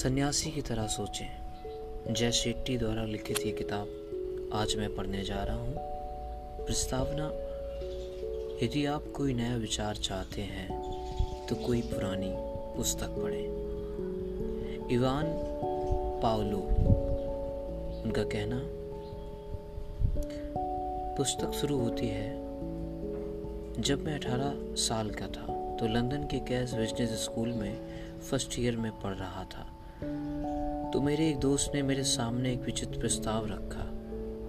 सन्यासी की तरह सोचें। जय शेट्टी द्वारा लिखित ये किताब आज मैं पढ़ने जा रहा हूँ। प्रस्तावना, यदि आप कोई नया विचार चाहते हैं तो कोई पुरानी पुस्तक पढ़ें। इवान पावलो उनका कहना, पुस्तक शुरू होती है, जब मैं 18 साल का था तो लंदन के कैस बिज़नेस स्कूल में फ़र्स्ट ईयर में पढ़ रहा था। तो मेरे एक दोस्त ने मेरे सामने एक विचित्र प्रस्ताव रखा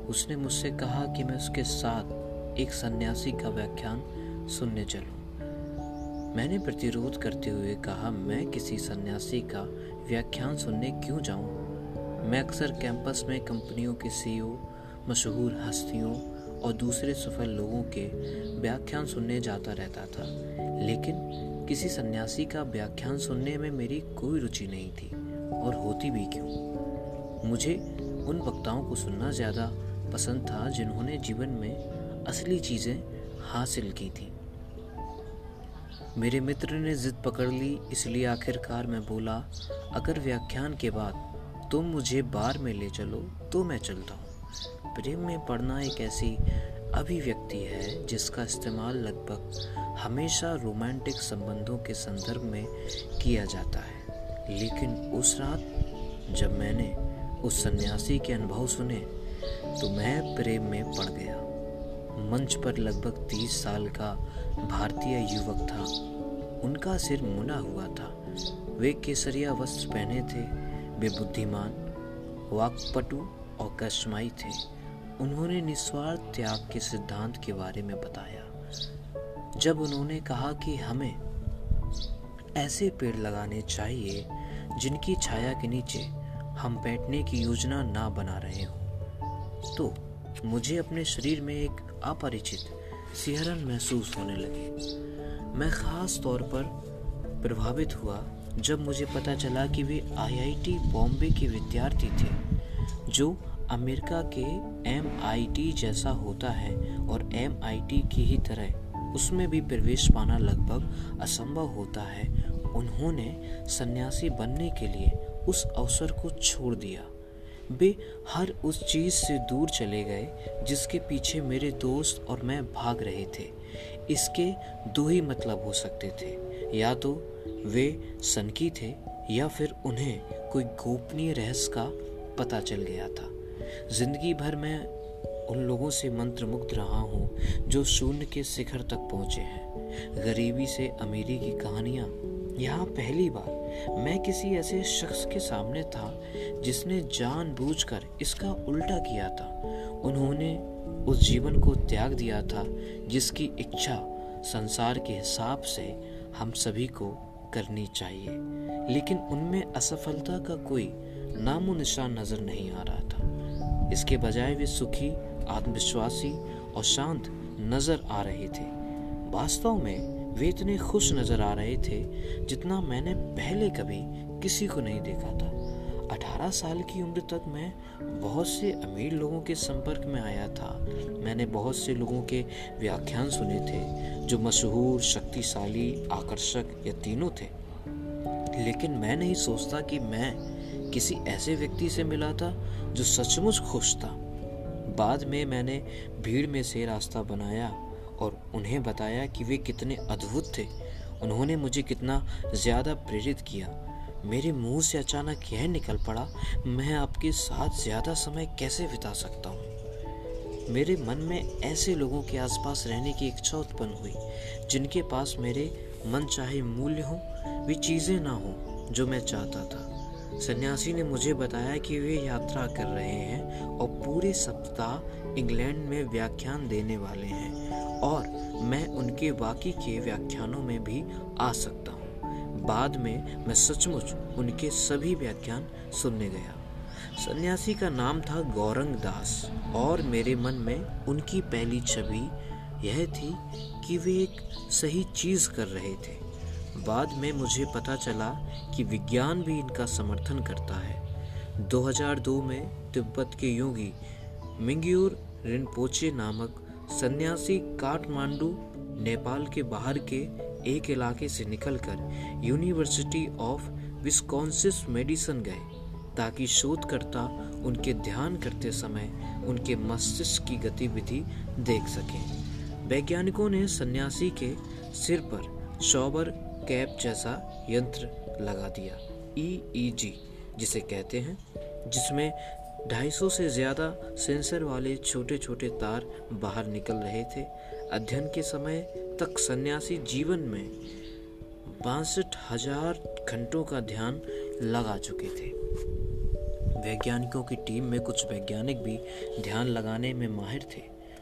उसने मुझसे कहा कि मैं उसके साथ एक सन्यासी का व्याख्यान सुनने चलूँ। मैंने प्रतिरोध करते हुए कहा मैं किसी सन्यासी का व्याख्यान सुनने क्यों जाऊँ? मैं अक्सर कैंपस में कंपनियों के सीईओ, मशहूर हस्तियों और दूसरे सफल लोगों के व्याख्यान सुनने जाता रहता था लेकिन किसी सन्यासी का व्याख्यान सुनने में मेरी कोई रुचि नहीं थी और होती भी क्यों? मुझे उन वक्ताओं को सुनना ज़्यादा पसंद था जिन्होंने जीवन में असली चीज़ें हासिल की थी। मेरे मित्र ने जिद पकड़ ली, इसलिए आखिरकार मैं बोला, अगर व्याख्यान के बाद तुम मुझे बार में ले चलो तो मैं चलता हूँ। प्रेम में पढ़ना एक ऐसी अभिव्यक्ति है जिसका इस्तेमाल लगभग हमेशा रोमांटिक संबंधों के संदर्भ में किया जाता है। लेकिन उस रात जब मैंने उस सन्यासी के अनुभव सुने तो मैं प्रेम में पड़ गया। मंच पर लगभग तीस साल का भारतीय युवक था। उनका सिर मुना हुआ था। वे केसरिया वस्त्र पहने थे, वे बुद्धिमान, वाकपटु और कश्माई थे। उन्होंने निस्वार्थ त्याग के सिद्धांत के बारे में बताया। जब उन्होंने कहा कि हमें ऐसे पेड़ लगाने चाहिए जिनकी छाया के नीचे हम बैठने की योजना ना बना रहे हो। तो मुझे अपने शरीर में एक अपरिचित सिहरन महसूस होने लगे। मैं खास तौर पर प्रभावित हुआ जब मुझे पता चला कि वे आईआईटी बॉम्बे के विद्यार्थी थे, जो अमेरिका के एमआईटी जैसा होता है और एमआईटी की ही तरह उसमें भी प्रवेश पाना लगभग असंभव होता है उन्होंने सन्यासी बनने के लिए उस अवसर को छोड़ दिया। वे हर उस चीज़ से दूर चले गए जिसके पीछे मेरे दोस्त और मैं भाग रहे थे। इसके दो ही मतलब हो सकते थे। या तो वे सनकी थे या फिर उन्हें कोई गोपनीय रहस्य का पता चल गया था। ज़िंदगी भर मैं उन लोगों से मंत्रमुग्ध रहा हूँ जो शून्य के शिखर तक पहुँचे हैं। गरीबी से अमीरी की कहानियाँ यहाँ पहली बार मैं किसी ऐसे शख्स के सामने था जिसने जानबूझकर इसका उल्टा किया था। उन्होंने उस जीवन को त्याग दिया था जिसकी इच्छा संसार के हिसाब से हम सभी को करनी चाहिए। लेकिन उनमें असफलता का कोई नामो निशान नज़र नहीं आ रहा था। इसके बजाय वे सुखी, आत्मविश्वासी और शांत नज़र आ रहे थे। वास्तव में वे इतने खुश नज़र आ रहे थे जितना मैंने पहले कभी किसी को नहीं देखा था। अठारह साल की उम्र तक मैं बहुत से अमीर लोगों के संपर्क में आया था। मैंने बहुत से लोगों के व्याख्यान सुने थे, जो मशहूर, शक्तिशाली, आकर्षक या तीनों थे। लेकिन मैं नहीं सोचता कि मैं किसी ऐसे व्यक्ति से मिला था, जो सचमुच खुश था। बाद में मैंने भीड़ में से रास्ता बनाया और उन्हें बताया कि वे कितने अद्भुत थे। उन्होंने मुझे कितना ज़्यादा प्रेरित किया। मेरे मुँह से अचानक यह निकल पड़ा, मैं आपके साथ ज़्यादा समय कैसे बिता सकता हूँ? मेरे मन में ऐसे लोगों के आसपास रहने की इच्छा उत्पन्न हुई, जिनके पास मेरे मन चाहे मूल्य हो, वे चीज़ें ना हो, जो मैं चाहता था। सन्यासी ने मुझे बताया कि वे यात्रा कर रहे हैं और पूरे सप्ताह इंग्लैंड में व्याख्यान देने वाले हैं और मैं उनके बाकी के व्याख्यानों में भी आ सकता हूँ। बाद में मैं सचमुच उनके सभी व्याख्यान सुनने गया। सन्यासी का नाम था गौरंग दास और मेरे मन में उनकी पहली छवि यह थी कि वे एक सही चीज़ कर रहे थे। बाद में मुझे पता चला कि विज्ञान भी इनका समर्थन करता है। 2002 में तिब्बत के योगी मिंग्यूर रिनपोचे नामक सन्यासी काठमांडू, नेपाल के बाहर के एक इलाके से निकलकर यूनिवर्सिटी ऑफ़ विस्कॉन्सिस मेडिसन गए, ताकि शोधकर्ता उनके ध्यान करते समय उनके मस्तिष्क की गतिविधि देख सकें। वैज्ञानिकों ने सन्यासी के सिर पर शॉबर कैप जैसा यंत्र लगा दिया ईईजी e जिसे कहते हैं, जिसमें 250 से ज़्यादा सेंसर वाले छोटे छोटे तार बाहर निकल रहे थे। अध्ययन के समय तक सन्यासी जीवन में बासठ हज़ार घंटों का ध्यान लगा चुके थे। वैज्ञानिकों की टीम में कुछ वैज्ञानिक भी ध्यान लगाने में माहिर थे।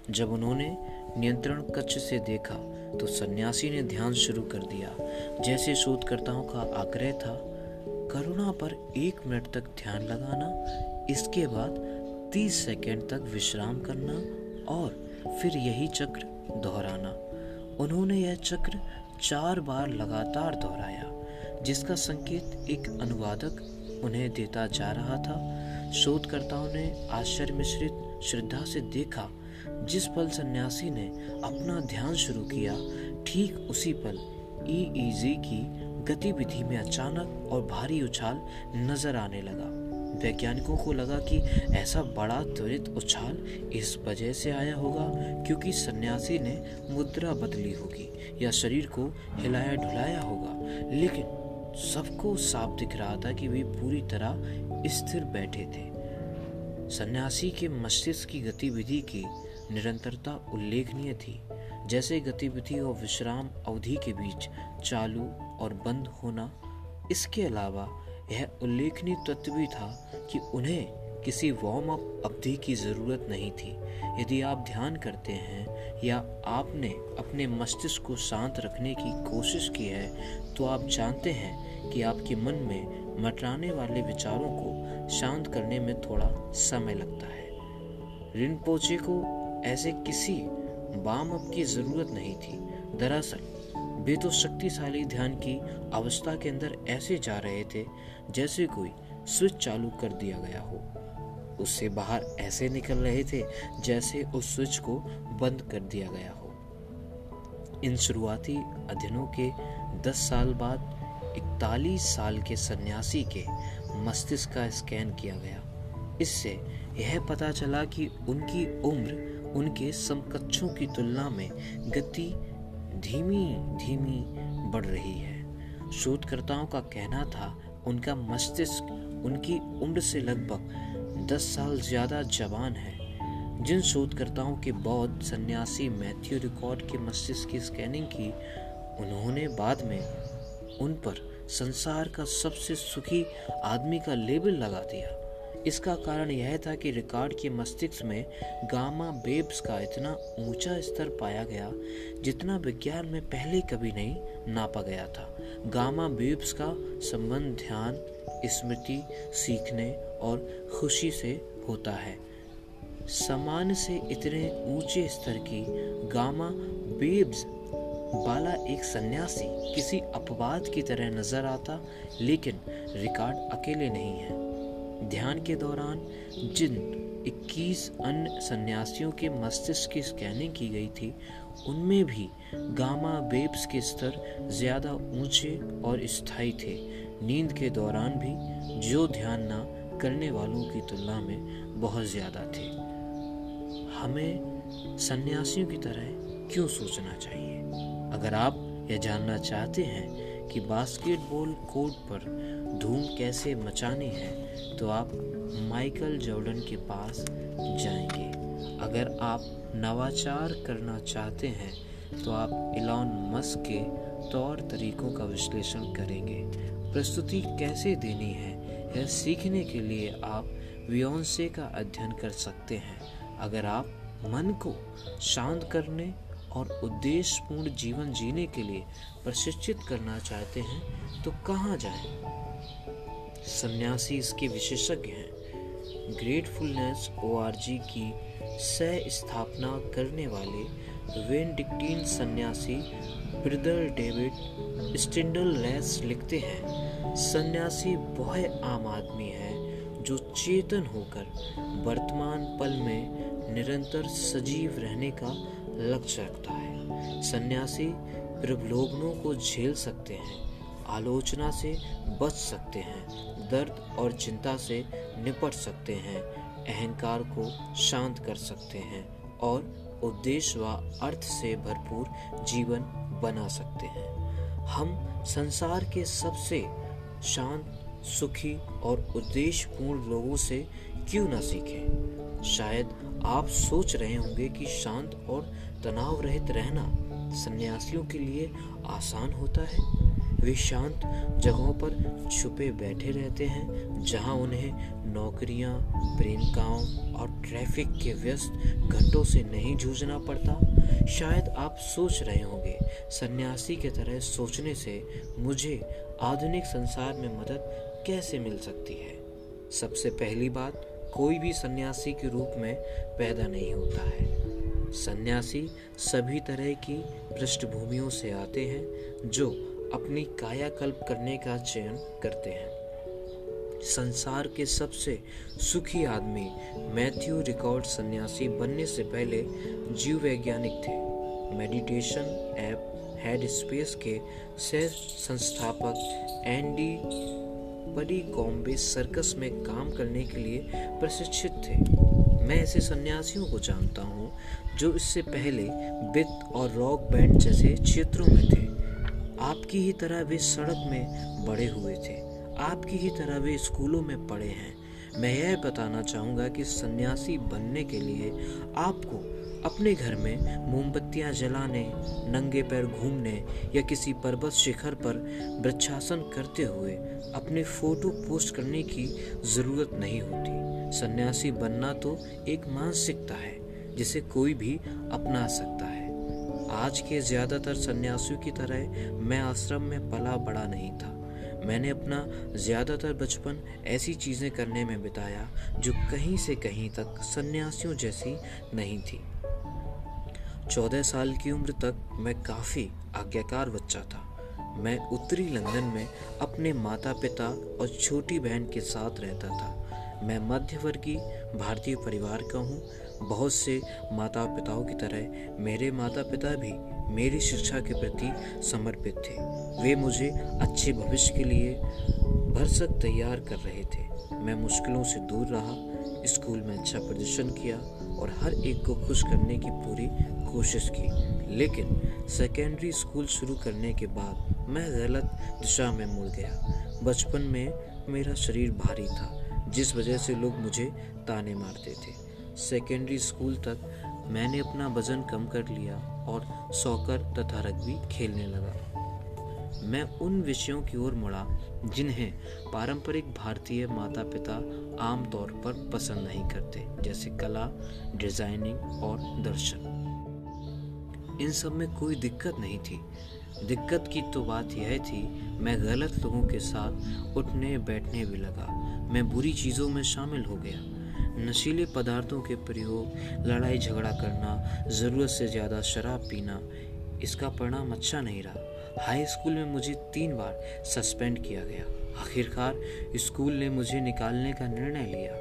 जब उन्होंने नियंत्रण कक्ष से देखा तो सन्यासी ने ध्यान शुरू कर दिया। जैसे शोधकर्ताओं का आग्रह था करुणा पर एक मिनट तक ध्यान लगाना, इसके बाद 30 सेकंड तक विश्राम करना और फिर यही चक्र दोहराना। उन्होंने यह चक्र चार बार लगातार दोहराया, जिसका संकेत एक अनुवादक उन्हें देता जा रहा था। शोधकर्ताओं ने आश्चर्य मिश्रित श्रद्धा से देखा, जिस पल सन्यासी ने अपना ध्यान शुरू किया, ठीक उसी पल ईईजी की गतिविधि में अचानक और भारी उछाल नज़र आने लगा। वैज्ञानिकों को लगा कि ऐसा बड़ा त्वरित उछाल इस वजह से आया होगा क्योंकि सन्यासी ने मुद्रा बदली होगी या शरीर को हिलाया ढुलाया होगा। लेकिन सबको साफ़ दिख रहा था कि वे पूरी तरह स्थिर बैठे थे। सन्यासी के मस्तिष्क की गतिविधि की निरंतरता उल्लेखनीय थी। जैसे गतिविधि और विश्राम अवधि के बीच चालू और बंद होना। इसके अलावा यह उल्लेखनीय तत्व भी था कि उन्हें किसी वार्म अप अवधि की ज़रूरत नहीं थी। यदि आप ध्यान करते हैं या आपने अपने मस्तिष्क को शांत रखने की कोशिश की है तो आप जानते हैं कि आपके मन में मटराने वाले विचारों को शांत करने में थोड़ा समय लगता है। रिनपोचे को ऐसे किसी बाम अप की ज़रूरत नहीं थी। दरअसल वे तो शक्तिशाली ध्यान की अवस्था के अंदर ऐसे जा रहे थे जैसे कोई स्विच चालू कर दिया गया हो। उससे बाहर ऐसे निकल रहे थे जैसे उस स्विच को बंद कर दिया गया हो। इन शुरुआती अध्ययनों के 10 साल बाद 41 साल के सन्यासी के मस्तिष्क का स्कैन किया गया। इससे यह पता चला कि उनकी उम्र उनके समकक्षों की तुलना में गति धीमी धीमी बढ़ रही है। शोधकर्ताओं का कहना था, उनका मस्तिष्क उनकी उम्र से लगभग दस साल ज़्यादा जवान है। जिन शोधकर्ताओं के बौद्ध सन्यासी मैथ्यू रिकॉर्ड के मस्तिष्क की स्कैनिंग की, उन्होंने बाद में उन पर संसार का सबसे सुखी आदमी का लेबल लगा दिया। इसका कारण यह था कि रिकॉर्ड के मस्तिष्क में गामा बेब्स का इतना ऊँचा स्तर पाया गया, जितना विज्ञान में पहले कभी नहीं नापा गया था। गामा बेब्स का संबंध ध्यान, स्मृति, सीखने और खुशी से होता है। सामान्य से इतने ऊँचे स्तर की गामा बेब्स वाला एक सन्यासी, किसी अपवाद की तरह नज़र आता, लेकिन रिकॉर्ड अकेले नहीं है। ध्यान के दौरान जिन 21 अन्य सन्यासियों के मस्तिष्क की स्कैनिंग की गई थी, उनमें भी गामा बेब्स के स्तर ज़्यादा ऊँचे और स्थायी थे। नींद के दौरान भी जो ध्यान न करने वालों की तुलना में बहुत ज़्यादा थे। हमें सन्यासियों की तरह क्यों सोचना चाहिए? अगर आप यह जानना चाहते हैं कि बास्केटबॉल कोर्ट पर धूम कैसे मचानी है तो आप माइकल जॉर्डन के पास जाएँगे। अगर आप नवाचार करना चाहते हैं तो आप इलॉन मस्क के तौर तरीकों का विश्लेषण करेंगे। प्रस्तुति कैसे देनी है, यह सीखने के लिए आप वियोंसे का अध्ययन कर सकते हैं। अगर आप मन को शांत करने और उद्देश्यपूर्ण जीवन जीने के लिए प्रशिक्षित करना चाहते हैं तो कहाँ जाएँ? सन्यासी इसके विशेषज्ञ हैं ग्रेटफुलनेस ओ की सह स्थापना करने वाले वेनडिक्टीन सन्यासी ब्रदर डेविड स्टिंडल लेस लिखते हैं, सन्यासी वह आम आदमी है जो चेतन होकर वर्तमान पल में निरंतर सजीव रहने का लक्ष्य रखता है। सन्यासी प्रलोभनों को झेल सकते हैं, आलोचना से बच सकते हैं, दर्द और चिंता से निपट सकते हैं, अहंकार को शांत कर सकते हैं और उद्देश्य व अर्थ से भरपूर जीवन बना सकते हैं। हम संसार के सबसे शांत, सुखी और उद्देश्यपूर्ण लोगों से क्यों ना सीखें? शायद आप सोच रहे होंगे कि शांत और तनाव रहित रहना सन्यासियों के लिए आसान होता है। वे शांत जगहों पर छुपे बैठे रहते हैं, जहाँ उन्हें नौकरियाँ प्रेमिकाओं और ट्रैफ़िक के व्यस्त घंटों से नहीं जूझना पड़ता। शायद आप सोच रहे होंगे, सन्यासी के तरह सोचने से मुझे आधुनिक संसार में मदद कैसे मिल सकती है? सबसे पहली बात कोई भी सन्यासी के रूप में पैदा नहीं होता है। सन्यासी सभी तरह की पृष्ठभूमियों से आते हैं, जो अपनी कायाकल्प करने का चयन करते हैं। संसार के सबसे सुखी आदमी मैथ्यू रिकॉर्ड सन्यासी बनने से पहले जीव वैज्ञानिक थे। मेडिटेशन ऐप हेड स्पेस के सह संस्थापक एंडी बड़ी कॉम्बे सर्कस में काम करने के लिए प्रशिक्षित थे। मैं ऐसे सन्यासियों को जानता हूँ, जो इससे पहले वित्त और रॉक बैंड जैसे क्षेत्रों में थे। आपकी ही तरह वे सड़क में बड़े हुए थे। आपकी ही तरह वे स्कूलों में पढ़े हैं। मैं यह बताना चाहूँगा कि सन्यासी बनने के लिए आपको अपने घर में मोमबत्तियाँ जलाने, नंगे पैर घूमने या किसी पर्वत शिखर पर वृक्षासन करते हुए अपने फ़ोटो पोस्ट करने की ज़रूरत नहीं होती। सन्यासी बनना तो एक मानसिकता है, जिसे कोई भी अपना सकता है। आज के ज़्यादातर सन्यासियों की तरह मैं आश्रम में पला बड़ा नहीं था। मैंने अपना ज़्यादातर बचपन ऐसी चीज़ें करने में बिताया, जो कहीं से कहीं तक सन्यासियों जैसी नहीं थी। चौदह साल की उम्र तक मैं काफ़ी आज्ञाकार बच्चा था। मैं उत्तरी लंदन में अपने माता पिता और छोटी बहन के साथ रहता था। मैं मध्यवर्गीय भारतीय परिवार का हूँ। बहुत से माता पिताओं की तरह मेरे माता पिता भी मेरी शिक्षा के प्रति समर्पित थे। वे मुझे अच्छे भविष्य के लिए भरसक तैयार कर रहे थे। मैं मुश्किलों से दूर रहा, स्कूल में अच्छा प्रदर्शन किया और हर एक को खुश करने की पूरी कोशिश की, लेकिन सेकेंडरी स्कूल शुरू करने के बाद मैं गलत दिशा में मुड़ गया। बचपन में मेरा शरीर भारी था, जिस वजह से लोग मुझे ताने मारते थे। सेकेंडरी स्कूल तक मैंने अपना वज़न कम कर लिया और सॉकर तथा रग्बी खेलने लगा। मैं उन विषयों की ओर मुड़ा, जिन्हें पारंपरिक भारतीय माता पिता आमतौर पर पसंद नहीं करते, जैसे कला डिज़ाइनिंग और दर्शन। इन सब में कोई दिक्कत नहीं थी। दिक्कत की तो बात यह थी, मैं गलत लोगों के साथ उठने बैठने भी लगा। मैं बुरी चीज़ों में शामिल हो गया। नशीले पदार्थों के प्रयोग, लड़ाई झगड़ा करना, ज़रूरत से ज़्यादा शराब पीना, इसका परिणाम अच्छा नहीं रहा। हाई स्कूल में मुझे तीन बार सस्पेंड किया गया। आखिरकार स्कूल ने मुझे निकालने का निर्णय लिया।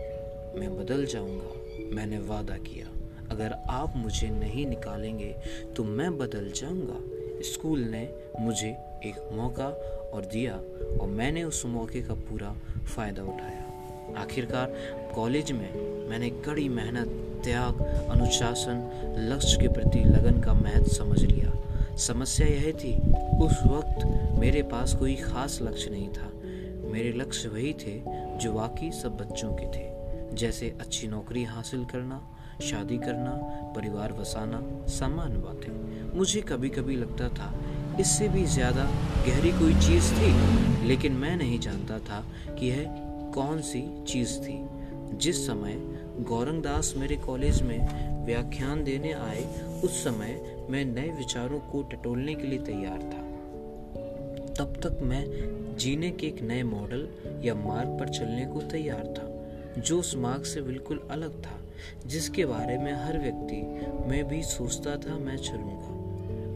मैं बदल जाऊँगा, मैंने वादा किया। अगर आप मुझे नहीं निकालेंगे तो मैं बदल जाऊँगा। स्कूल ने मुझे एक मौका और दिया, और मैंने उस मौके का पूरा फ़ायदा उठाया। आखिरकार, कॉलेज में मैंने कड़ी मेहनत, त्याग, अनुशासन, लक्ष्य के प्रति लगन का महत्व समझ लिया। समस्या यह थी, उस वक्त मेरे पास कोई खास लक्ष्य नहीं था। मेरे लक्ष्य वही थे जो बाकी सब बच्चों के थे, जैसे अच्छी नौकरी हासिल करना शादी करना, परिवार बसाना सामान्य बातें मुझे कभी कभी लगता था, इससे भी ज़्यादा गहरी कोई चीज़ थी, लेकिन मैं नहीं जानता था कि यह कौन सी चीज़ थी। जिस समय गौरंग दास मेरे कॉलेज में व्याख्यान देने आए, उस समय मैं नए विचारों को टटोलने के लिए तैयार था। तब तक मैं जीने के एक नए मॉडल या मार्ग पर चलने को तैयार था, जो उस मार्ग से बिल्कुल अलग था। जिसके बारे में हर व्यक्ति, मैं भी सोचता था मैं चलूँगा।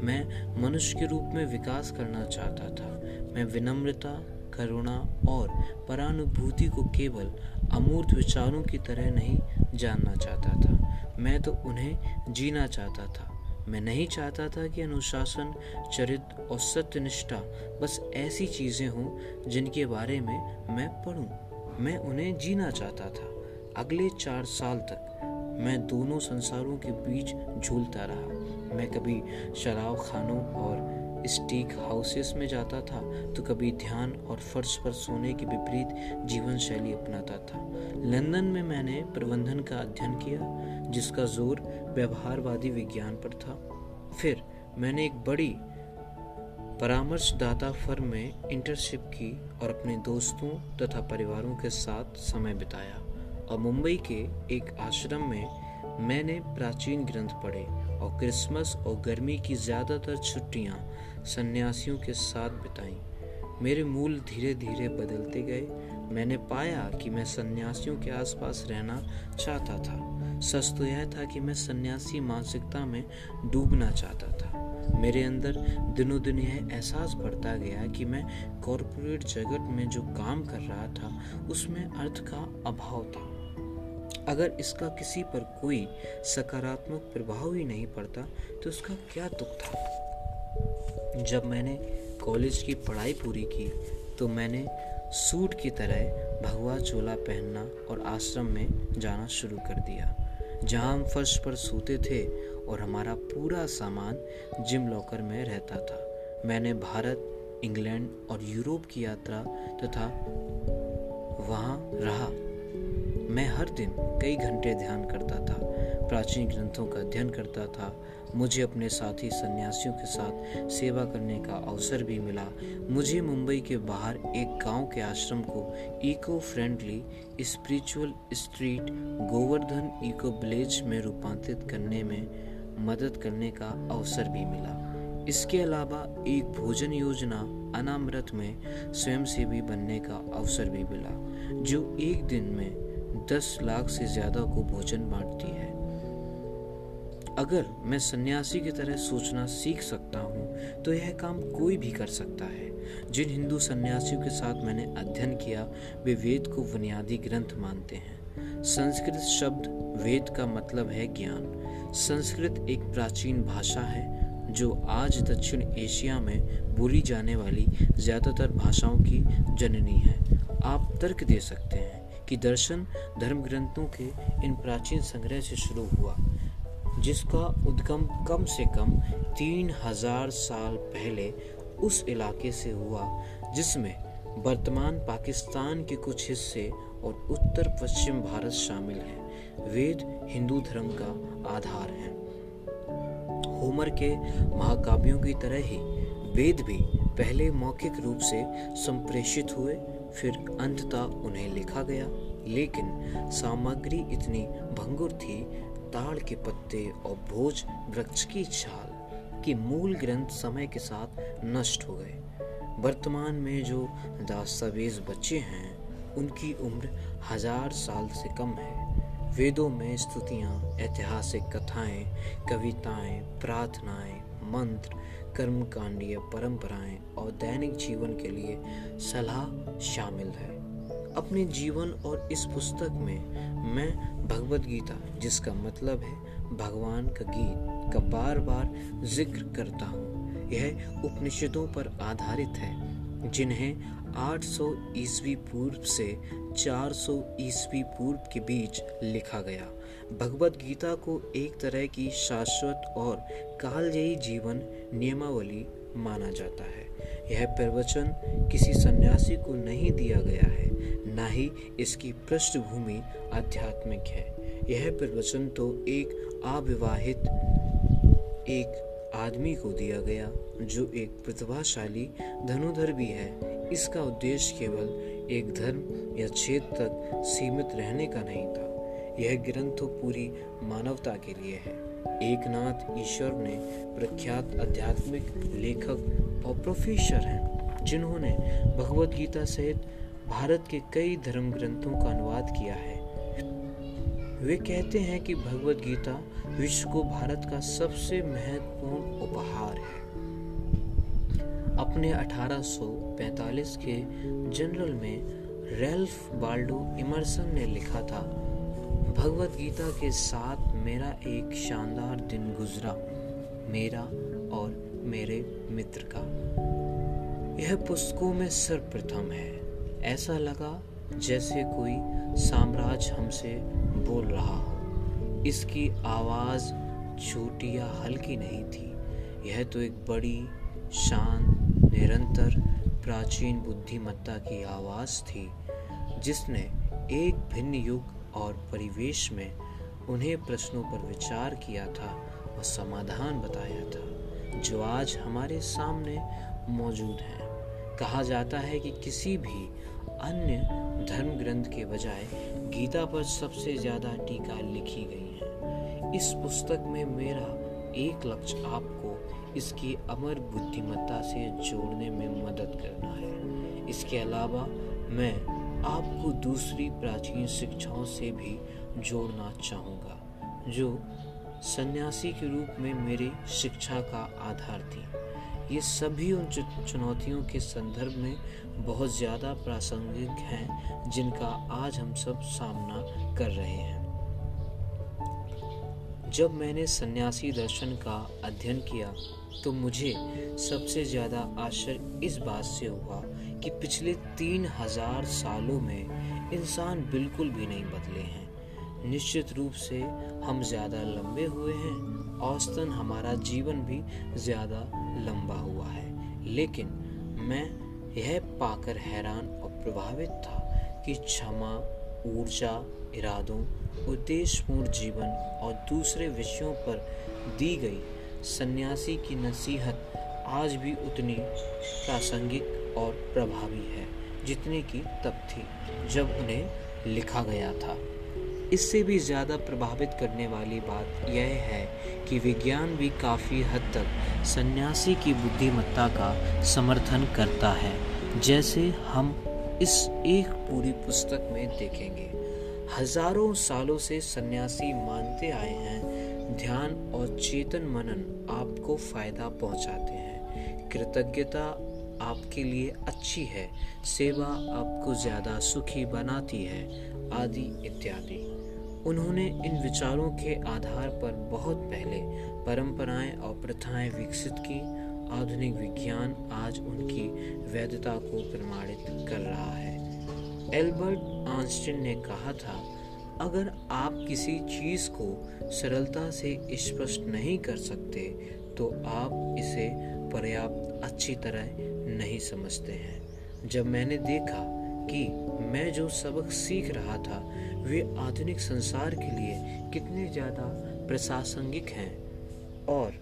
मैं मनुष्य के रूप में विकास करना चाहता था। मैं विनम्रता, करुणा और परानुभूति को केवल अमूर्त विचारों की तरह नहीं जानना चाहता था। मैं तो उन्हें जीना चाहता था। मैं नहीं चाहता था कि अनुशासन चरित्र और सत्यनिष्ठा बस ऐसी चीज़ें हों जिनके बारे में मैं पढ़ूं। मैं उन्हें जीना चाहता था। अगले चार साल तक मैं दोनों संसारों के बीच झूलता रहा। मैं कभी शराब खानों और स्टीक हाउसेस में जाता था तो कभी ध्यान और फर्श पर सोने की विपरीत जीवन शैली अपनाता था। लंदन में मैंने प्रबंधन का अध्ययन किया, जिसका ज़ोर व्यवहारवादी विज्ञान पर था। फिर मैंने एक बड़ी परामर्शदाता फर्म में इंटर्नशिप की और अपने दोस्तों तथा परिवारों के साथ समय बिताया। और मुंबई के एक आश्रम में मैंने प्राचीन ग्रंथ पढ़े और क्रिसमस और गर्मी की ज़्यादातर छुट्टियाँ सन्यासियों के साथ बिताई। मेरे मूल धीरे धीरे बदलते गए। मैंने पाया कि मैं सन्यासियों के आसपास रहना चाहता था। सच तो यह था कि मैं सन्यासी मानसिकता में डूबना चाहता था। मेरे अंदर दिनों दिन यह एहसास बढ़ता गया कि मैं कॉरपोरेट जगत में जो काम कर रहा था, उसमें अर्थ का अभाव था। अगर इसका किसी पर कोई सकारात्मक प्रभाव ही नहीं पड़ता तो उसका क्या दुख था? जब मैंने कॉलेज की पढ़ाई पूरी की तो मैंने सूट की तरह भगवा चोला पहनना और आश्रम में जाना शुरू कर दिया, जहाँ हम फर्श पर सोते थे और हमारा पूरा सामान जिम लॉकर में रहता था। मैंने भारत, इंग्लैंड और यूरोप की यात्रा तथा तो वहाँ रहा। मैं हर दिन कई घंटे ध्यान करता था, प्राचीन ग्रंथों का अध्ययन करता था। मुझे अपने साथी सन्यासियों के साथ सेवा करने का अवसर भी मिला। मुझे मुंबई के बाहर एक गाँव के आश्रम को eco friendly spiritual street Govardhan eco village में रूपांतरित करने में मदद करने का अवसर भी मिला। इसके अलावा एक भोजन योजना अनामृत में स्वयंसेवी बनने का अवसर भी मिला, जो एक दिन में दस लाख से ज़्यादा को भोजन बांटती है। अगर मैं सन्यासी की तरह सोचना सीख सकता हूँ तो यह काम कोई भी कर सकता है। जिन हिंदू सन्यासियों के साथ मैंने अध्ययन किया, वे वेद को बुनियादी ग्रंथ मानते हैं। संस्कृत शब्द वेद का मतलब है ज्ञान। संस्कृत एक प्राचीन भाषा है, जो आज दक्षिण एशिया में बोली जाने वाली ज़्यादातर भाषाओं की जननी है। आप तर्क दे सकते हैं। कि दर्शन धर्म ग्रंथों के इन प्राचीन संग्रह से शुरू हुआ, जिसका उद्गम कम से कम तीन हज़ार साल पहले उस इलाके से हुआ, जिसमें वर्तमान पाकिस्तान के कुछ हिस्से और उत्तर पश्चिम भारत शामिल है। वेद हिंदू धर्म का आधार है। होमर के महाकाव्यों की तरह ही वेद भी पहले मौखिक रूप से संप्रेषित हुए फिर अंततः उन्हें लिखा गया। लेकिन सामग्री इतनी भंगुर थी, ताड़ के पत्ते और भोज वृक्ष की छाल, के मूल ग्रंथ समय के साथ नष्ट हो गए। वर्तमान में जो दस्तावेज़ बच्चे हैं, उनकी उम्र हज़ार साल से कम है। वेदों में स्तुतियाँ, ऐतिहासिक कथाएँ, कविताएँ, प्रार्थनाएँ, मंत्र, कर्मकांडीय परंपराएँ और दैनिक जीवन के लिए सलाह शामिल है। अपने जीवन और इस पुस्तक में मैं भगवत गीता, जिसका मतलब है भगवान का गीत, का बार बार ज़िक्र करता हूँ। यह उपनिषदों पर आधारित है, जिन्हें 800 ईस्वी पूर्व से 400 ईस्वी पूर्व के बीच लिखा गया। भगवत गीता को एक तरह की शाश्वत और कालजयी जीवन नियमावली माना जाता है। यह प्रवचन किसी सन्यासी को नहीं दिया गया है, न ही इसकी पृष्ठभूमि आध्यात्मिक है। यह प्रवचन तो एक अविवाहित एक आदमी को दिया गया, जो एक प्रतिभाशाली धनुधर भी है। इसका उद्देश्य केवल एक धर्म या क्षेत्र तक सीमित रहने का नहीं था। यह ग्रंथ तो पूरी मानवता के लिए है। एक नाथ ईश्वर ने प्रख्यात आध्यात्मिक लेखक और प्रोफेसर हैं, जिन्होंने भगवत गीता सहित भारत के कई धर्म ग्रंथों का अनुवाद किया है। वे कहते हैं कि भगवत गीता विश्व को भारत का सबसे महत्वपूर्ण उपहार है। अपने 1845 के जनरल में रेल्फ बाल्डो इमरसन ने लिखा था, भगवत गीता के साथ मेरा एक शानदार दिन गुजरा, मेरा और मेरे मित्र का। यह पुस्तकों में सर्वप्रथम है। ऐसा लगा जैसे कोई साम्राज्य हमसे बोल रहा हो। इसकी आवाज़ छोटी या हल्की नहीं थी। यह तो एक बड़ी, शान, निरंतर, प्राचीन बुद्धिमत्ता की आवाज़ थी, जिसने एक भिन्न युग और परिवेश में उन्हें प्रश्नों पर विचार किया था और समाधान बताया था। जो आज हमारे सामने मौजूद हैं। कहा जाता है कि किसी भी अन्य धर्म ग्रंथ के बजाय गीता पर सबसे ज़्यादा टीका लिखी गई है। इस पुस्तक में मेरा एक लक्ष्य आपको इसकी अमर बुद्धिमत्ता से जोड़ने में मदद करना है। इसके अलावा मैं आपको दूसरी प्राचीन शिक्षाओं से भी जोड़ना चाहूँगा, जो सन्यासी के रूप में मेरी शिक्षा का आधार थी। ये सभी उन चुनौतियों के संदर्भ में बहुत ज़्यादा प्रासंगिक हैं, जिनका आज हम सब सामना कर रहे हैं। जब मैंने सन्यासी दर्शन का अध्ययन किया तो मुझे सबसे ज़्यादा आश्चर्य इस बात से हुआ कि पिछले तीन हज़ार सालों में इंसान बिल्कुल भी नहीं बदले हैं। निश्चित रूप से हम ज़्यादा लंबे हुए हैं। औसतन हमारा जीवन भी ज़्यादा लंबा हुआ है। लेकिन मैं यह पाकर हैरान और प्रभावित था कि क्षमा, ऊर्जा, इरादों, उद्देश्यपूर्ण जीवन और दूसरे विषयों पर दी गई सन्यासी की नसीहत आज भी उतनी प्रासंगिक और प्रभावी है, जितनी की तब थी जब उन्हें लिखा गया था। इससे भी ज़्यादा प्रभावित करने वाली बात यह है कि विज्ञान भी काफ़ी हद तक सन्यासी की बुद्धिमत्ता का समर्थन करता है। जैसे हम इस एक पूरी पुस्तक में देखेंगे। हज़ारों सालों से सन्यासी मानते आए हैं। ध्यान और चेतन मनन आपको फ़ायदा पहुंचाते हैं। कृतज्ञता आपके लिए अच्छी है। सेवा आपको ज़्यादा सुखी बनाती है। आदि इत्यादि। उन्होंने इन विचारों के आधार पर बहुत पहले परंपराएँ और प्रथाएँ विकसित की। आधुनिक विज्ञान आज उनकी वैधता को प्रमाणित कर रहा है। एल्बर्ट आंस्टिन ने कहा था, अगर आप किसी चीज़ को सरलता से स्पष्ट नहीं कर सकते तो आप इसे पर्याप्त अच्छी तरह नहीं समझते हैं। जब मैंने देखा कि मैं जो सबक सीख रहा था वे आधुनिक संसार के लिए कितने ज़्यादा प्रासंगिक हैं और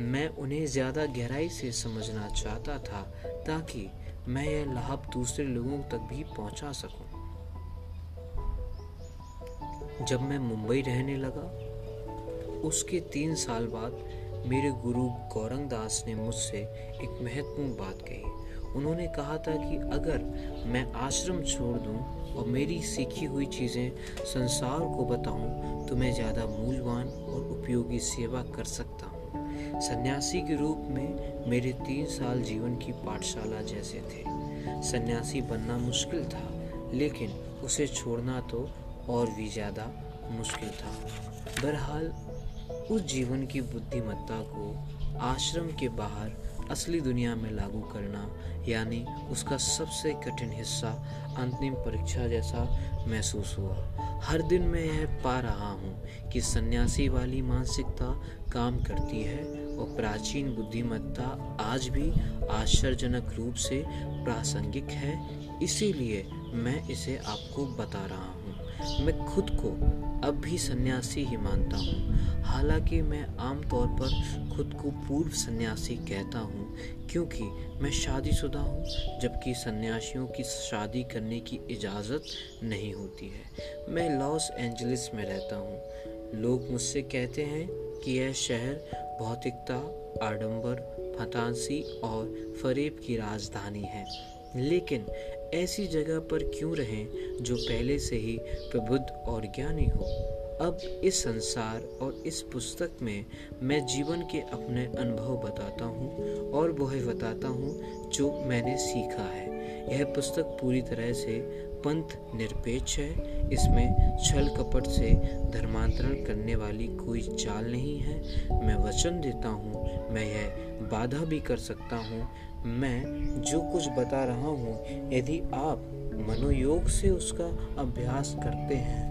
मैं उन्हें ज़्यादा गहराई से समझना चाहता था ताकि मैं यह लाभ दूसरे लोगों तक भी पहुँचा सकूँ। जब मैं मुंबई रहने लगा, उसके तीन साल बाद मेरे गुरु गौरंग दास ने मुझसे एक महत्वपूर्ण बात कही उन्होंने कहा था कि अगर मैं आश्रम छोड़ दूँ और मेरी सीखी हुई चीज़ें संसार को बताऊँ तो मैं ज़्यादा मूल्यवान और उपयोगी सेवा कर सकता हूँ। सन्यासी के रूप में मेरे तीन साल जीवन की पाठशाला जैसे थे। सन्यासी बनना मुश्किल था, लेकिन उसे छोड़ना तो और भी ज़्यादा मुश्किल था। बहरहाल, उस जीवन की बुद्धिमत्ता को आश्रम के बाहर असली दुनिया में लागू करना, यानी उसका सबसे कठिन हिस्सा अंतिम परीक्षा जैसा महसूस हुआ। हर दिन मैं यह पा रहा हूँ कि सन्यासी वाली मानसिकता काम करती है और प्राचीन बुद्धिमत्ता आज भी आश्चर्यजनक रूप से प्रासंगिक है। इसीलिए मैं इसे आपको बता रहा हूँ। मैं खुद को अब भी सन्यासी ही मानता हूँ। हालाँकि मैं आमतौर पर खुद को पूर्व सन्यासी कहता हूँ, क्योंकि मैं शादीशुदा हूँ, जबकि सन्यासियों की शादी करने की इजाज़त नहीं होती है। मैं लॉस एंजलिस में रहता हूँ। लोग मुझसे कहते हैं कि यह शहर भौतिकता, आडंबर, फतांसी और फरेब की राजधानी है। लेकिन ऐसी जगह पर क्यों रहें जो पहले से ही प्रबुद्ध और ज्ञानी हो? अब इस संसार और इस पुस्तक में मैं जीवन के अपने अनुभव बताता हूँ और वह बताता हूँ जो मैंने सीखा है। यह पुस्तक पूरी तरह से पंथ निरपेक्ष है। इसमें छल कपट से धर्मांतरण करने वाली कोई चाल नहीं है। मैं वचन देता हूँ, मैं यह बाधा भी कर सकता हूँ मैं जो कुछ बता रहा हूँ, यदि आप मनोयोग से उसका अभ्यास करते हैं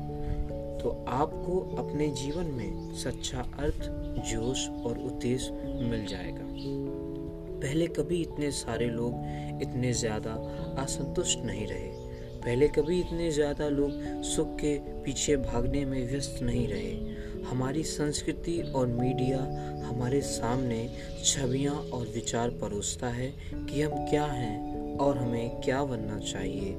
तो आपको अपने जीवन में सच्चा अर्थ, जोश और उद्देश्य मिल जाएगा। पहले कभी इतने सारे लोग इतने ज़्यादा असंतुष्ट नहीं रहे। पहले कभी इतने ज़्यादा लोग सुख के पीछे भागने में व्यस्त नहीं रहे। हमारी संस्कृति और मीडिया हमारे सामने छवियाँ और विचार परोसता है कि हम क्या हैं और हमें क्या बनना चाहिए।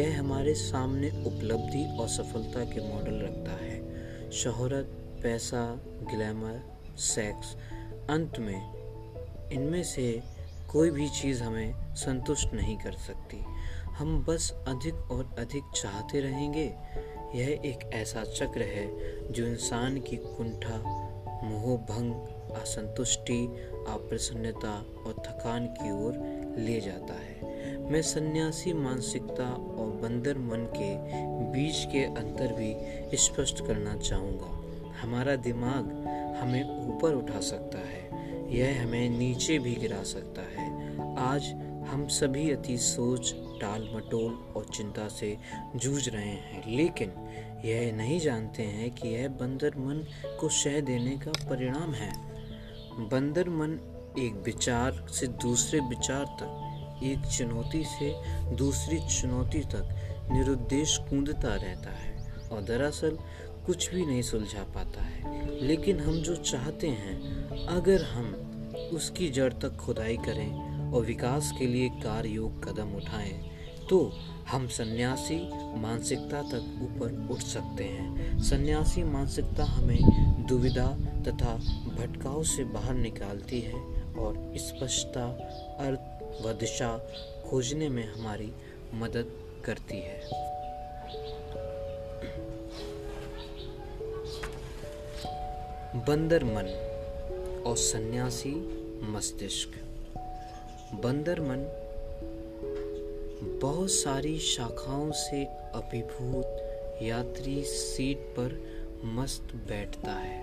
यह हमारे सामने उपलब्धि और सफलता के मॉडल रखता है। शोहरत, पैसा, ग्लैमर, सेक्स, अंत में इनमें से कोई भी चीज़ हमें संतुष्ट नहीं कर सकती। हम बस अधिक और अधिक चाहते रहेंगे। यह एक ऐसा चक्र है जो इंसान की कुंठा मोह भंग असंतुष्टि, अप्रसन्नता और थकान की ओर ले जाता है। मैं सन्यासी मानसिकता और बंदर मन के बीच के अंतर भी स्पष्ट करना चाहूँगा। हमारा दिमाग हमें ऊपर उठा सकता है, यह हमें नीचे भी गिरा सकता है। आज हम सभी अति सोच टाल मटोल और चिंता से जूझ रहे हैं। लेकिन यह नहीं जानते हैं कि यह बंदर मन को शह देने का परिणाम है। बंदर मन एक विचार से दूसरे विचार तक, एक चुनौती से दूसरी चुनौती तक निरुद्देश कूदता रहता है और दरअसल कुछ भी नहीं सुलझा पाता है। लेकिन हम जो चाहते हैं, अगर हम उसकी जड़ तक खुदाई करें और विकास के लिए कार्य योग कदम उठाएँ तो हम सन्यासी मानसिकता तक ऊपर उठ सकते हैं। सन्यासी मानसिकता हमें दुविधा तथा भटकाव से बाहर निकालती है और स्पष्टता, अर्थ व दिशा खोजने में हमारी मदद करती है। बंदर मन और सन्यासी मस्तिष्क। बंदर मन, बहुत सारी शाखाओं से अभिभूत यात्री सीट पर मस्त बैठता है।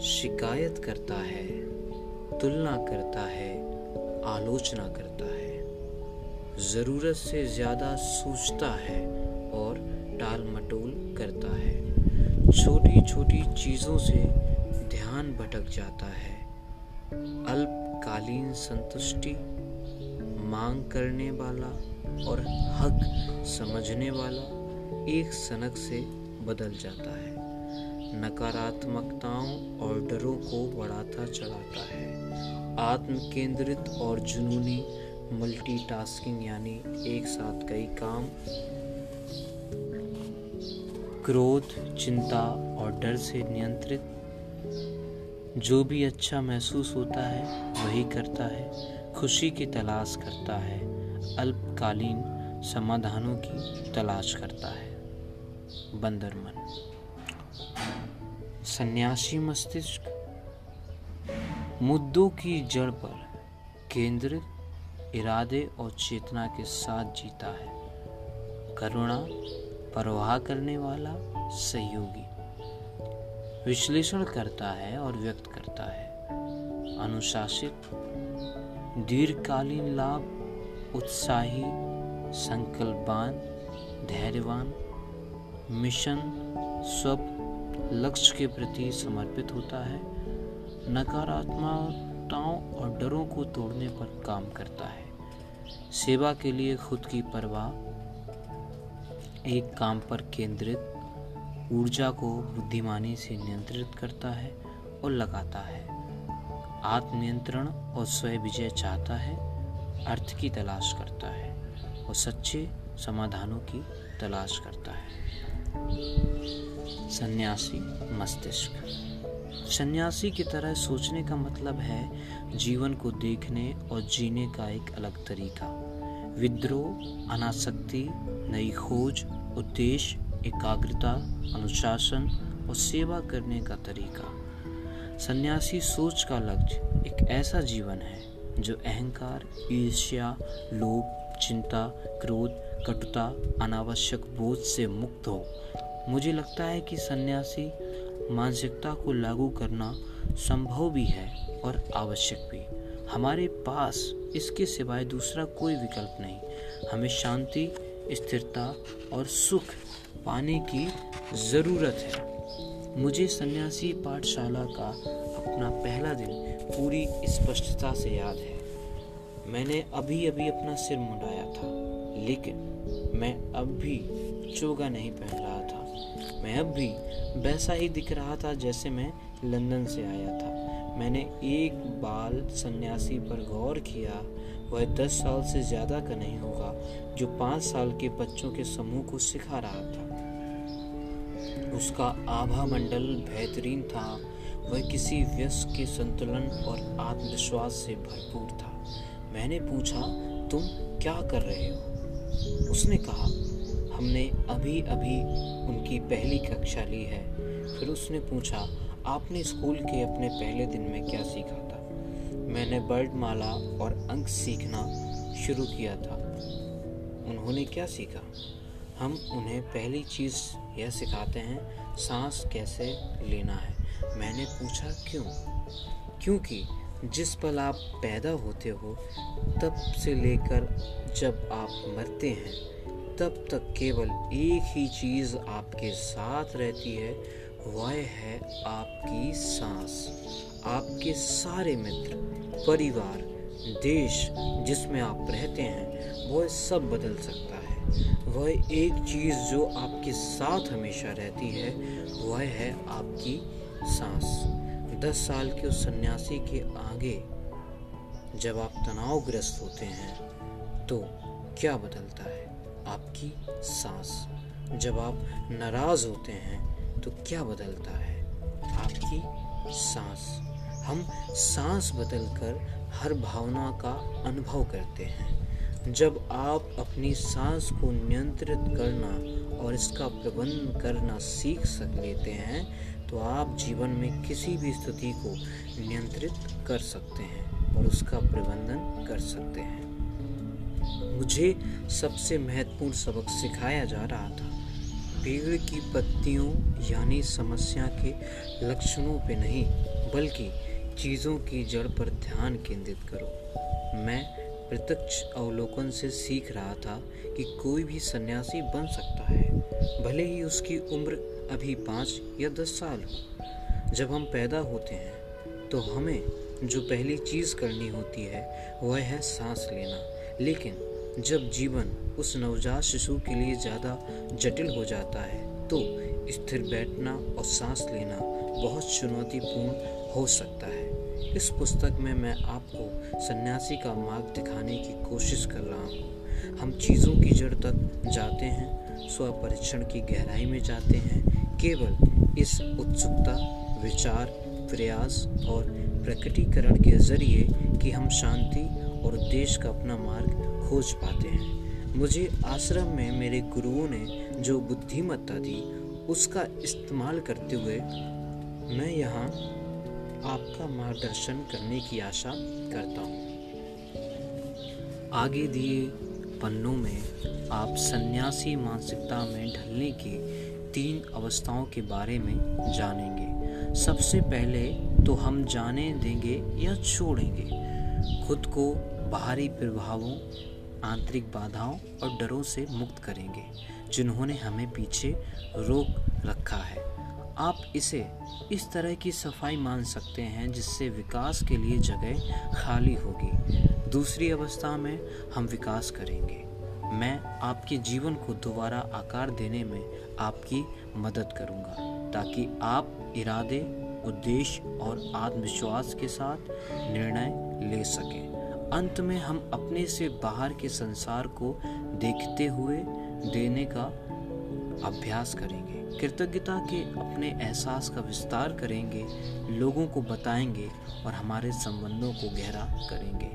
शिकायत करता है, तुलना करता है, आलोचना करता है। ज़रूरत से ज़्यादा सोचता है और टाल मटोल करता है। छोटी छोटी चीज़ों से ध्यान भटक जाता है। अल्पकालीन संतुष्टि, मांग करने वाला और हक समझने वाला एक सनक से बदल जाता है। नकारात्मकताओं और डरों को बढ़ाता चढ़ाता है। आत्म केंद्रित और जुनूनी मल्टीटास्किंग यानी एक साथ कई काम, क्रोध, चिंता और डर से नियंत्रित जो भी अच्छा महसूस होता है, वही करता है। खुशी की तलाश करता है। अल्पकालीन समाधानों की तलाश करता है। बंदर मन। सन्यासी मस्तिष्क। मुद्दों की जड़ पर केंद्रित इरादे और चेतना के साथ जीता है। करुणा, परवाह करने वाला सहयोगी। विश्लेषण करता है और व्यक्त करता है। अनुशासित, दीर्घकालीन लाभ, उत्साही, संकल्पवान, धैर्यवान, मिशन सब लक्ष्य के प्रति समर्पित होता है। नकारात्मकताओं और डरों को तोड़ने पर काम करता है। सेवा के लिए खुद की परवाह, एक काम पर केंद्रित ऊर्जा को बुद्धिमानी से नियंत्रित करता है और लगाता है। आत्मनियंत्रण और स्वय विजय चाहता है, अर्थ की तलाश करता है और सच्चे समाधानों की तलाश करता है। सन्यासी मस्तिष्क। सन्यासी की तरह सोचने का मतलब है जीवन को देखने और जीने का एक अलग तरीका। विद्रोह, अनासक्ति, नई खोज, उद्देश्य एकाग्रता, अनुशासन और सेवा करने का तरीका। सन्यासी सोच का लक्ष्य एक ऐसा जीवन है, जो अहंकार, ईर्ष्या, लोभ, चिंता, क्रोध, कटुता, अनावश्यक बोझ से मुक्त हो। मुझे लगता है कि सन्यासी मानसिकता को लागू करना संभव भी है और आवश्यक भी। हमारे पास इसके सिवाय दूसरा कोई विकल्प नहीं। हमें शांति, स्थिरता और सुख पाने की ज़रूरत है। मुझे सन्यासी पाठशाला का अपना पहला दिन पूरी स्पष्टता से याद है। मैंने अभी अभी अपना सिर मुंडाया था, लेकिन मैं अब भी चोगा नहीं पहन रहा था। मैं अब भी वैसा ही दिख रहा था जैसे मैं लंदन से आया था। मैंने एक बाल सन्यासी पर गौर किया, वह दस साल से ज़्यादा का नहीं होगा, जो पाँच साल के बच्चों के समूह को सिखा रहा था। उसका आभा मंडल बेहतरीन था। वह किसी व्यस्त के संतुलन और आत्मविश्वास से भरपूर था। मैंने पूछा, तुम क्या कर रहे हो? उसने कहा, हमने अभी अभी उनकी पहली कक्षा ली है। फिर उसने पूछा, आपने स्कूल के अपने पहले दिन में क्या सीखा था? मैंने बर्ड माला और अंक सीखना शुरू किया था। उन्होंने क्या सीखा? हम उन्हें पहली चीज़ यह सिखाते हैं, सांस कैसे लेना है? मैंने पूछा, क्यों? क्योंकि जिस पल आप पैदा होते हो, तब से लेकर जब आप मरते हैं, तब तक केवल एक ही चीज़ आपके साथ रहती है, वह है आपकी सांस। आपके सारे मित्र, परिवार, देश जिसमें आप रहते हैं, वह सब बदल सकता है वह एक चीज़ जो आपके साथ हमेशा रहती है, वह है आपकी सांस। दस साल के उस सन्यासी के आगे जब आप तनावग्रस्त होते हैं तो क्या बदलता है? आपकी सांस। जब आप नाराज़ होते हैं तो क्या बदलता है? आपकी सांस। हम सांस बदलकर हर भावना का अनुभव करते हैं। जब आप अपनी सांस को नियंत्रित करना और इसका प्रबंधन करना सीख सक लेते हैं तो आप जीवन में किसी भी स्थिति को नियंत्रित कर सकते हैं और उसका प्रबंधन कर सकते हैं। मुझे सबसे महत्वपूर्ण सबक सिखाया जा रहा था, पेड़ की पत्तियों यानी समस्या के लक्षणों पे नहीं, बल्कि चीज़ों की जड़ पर ध्यान केंद्रित करो। मैं प्रत्यक्ष अवलोकन से सीख रहा था कि कोई भी सन्यासी बन सकता है, भले ही उसकी उम्र अभी पाँच या दस साल हो। जब हम पैदा होते हैं तो हमें जो पहली चीज़ करनी होती है, वह है सांस लेना। लेकिन जब जीवन उस नवजात शिशु के लिए ज़्यादा जटिल हो जाता है तो स्थिर बैठना और सांस लेना बहुत चुनौतीपूर्ण हो सकता है। इस पुस्तक में मैं आपको सन्यासी का मार्ग दिखाने की कोशिश कर रहा हूँ। हम चीज़ों की जड़ तक जाते हैं स्व परीक्षण की गहराई में जाते हैं, केवल इस उत्सुकता, विचार, प्रयास और प्रकटीकरण के ज़रिए कि हम शांति और देश का अपना मार्ग खोज पाते हैं। मुझे आश्रम में मेरे गुरुओं ने जो बुद्धिमत्ता दी, उसका इस्तेमाल करते हुए मैं यहाँ आपका मार्गदर्शन करने की आशा करता हूँ। आगे दिए पन्नों में आप सन्यासी मानसिकता में ढलने की तीन अवस्थाओं के बारे में जानेंगे। सबसे पहले तो हम जाने देंगे या छोड़ेंगे। खुद को बाहरी प्रभावों, आंतरिक बाधाओं और डरों से मुक्त करेंगे, जिन्होंने हमें पीछे रोक रखा है। आप इसे इस तरह की सफ़ाई मान सकते हैं जिससे विकास के लिए जगह खाली होगी। दूसरी अवस्था में हम विकास करेंगे। मैं आपके जीवन को दोबारा आकार देने में आपकी मदद करूँगा, ताकि आप इरादे, उद्देश्य और आत्मविश्वास के साथ निर्णय ले सकें। अंत में हम अपने से बाहर के संसार को देखते हुए देने का अभ्यास करेंगे। कृतज्ञता के अपने एहसास का विस्तार करेंगे, लोगों को बताएँगे और हमारे संबंधों को गहरा करेंगे।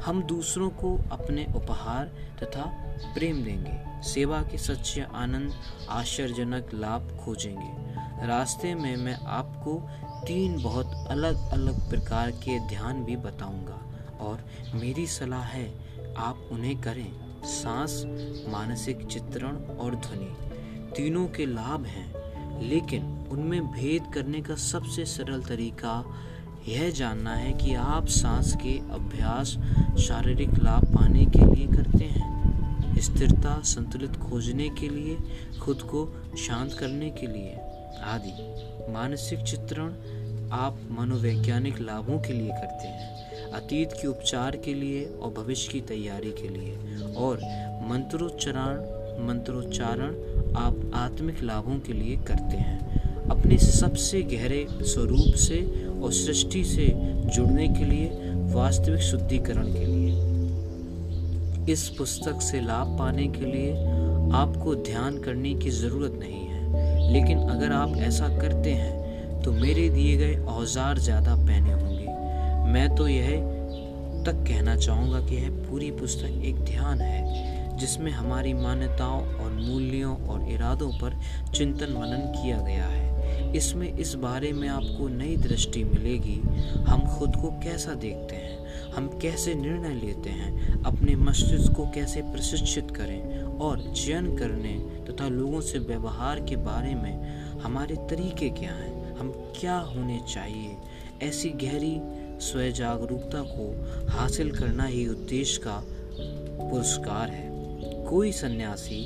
हम दूसरों को अपने उपहार तथा प्रेम देंगे। सेवा के सच्चे आनंद, आश्चर्यजनक लाभ खोजेंगे। रास्ते में मैं आपको तीन बहुत अलग अलग प्रकार के ध्यान भी बताऊँगा और मेरी सलाह है, आप उन्हें करें। सांस, मानसिक चित्रण और ध्वनि। तीनों के लाभ हैं, लेकिन उनमें भेद करने का सबसे सरल तरीका यह जानना है कि आप सांस के अभ्यास, शारीरिक लाभ पाने के लिए करते हैं। स्थिरता संतुलित खोजने के लिए, खुद को शांत करने के लिए। आदि, मानसिक चित्रण आप मनोवैज्ञानिक लाभों के लिए करते हैं, अतीत के उपचार के लिए और भविष्य की तैयारी के लिए। और मंत्रोच्चारण मंत्रोच्चारण आप आत्मिक लाभों के लिए करते हैं। अपने सबसे गहरे स्वरूप से और सृष्टि से जुड़ने के लिए, वास्तविक शुद्धिकरण के लिए। इस पुस्तक से लाभ पाने के लिए आपको ध्यान करने की ज़रूरत नहीं है। लेकिन अगर आप ऐसा करते हैं तो मेरे दिए गए औज़ार ज़्यादा पहने होंगे। मैं तो यह तक कहना चाहूँगा कि यह पूरी पुस्तक एक ध्यान है। जिसमें हमारी मान्यताओं और मूल्यों और इरादों पर चिंतन मनन किया गया है। इसमें इस बारे में आपको नई दृष्टि मिलेगी। हम खुद को कैसा देखते हैं? हम कैसे निर्णय लेते हैं? अपने मस्तिष्क को कैसे प्रशिक्षित करें? और चयन करने तथा लोगों से व्यवहार के बारे में हमारे तरीके क्या हैं? हम क्या होने चाहिए? ऐसी गहरी स्व जागरूकता को हासिल करना ही उद्देश्य का पुरस्कार है। कोई सन्यासी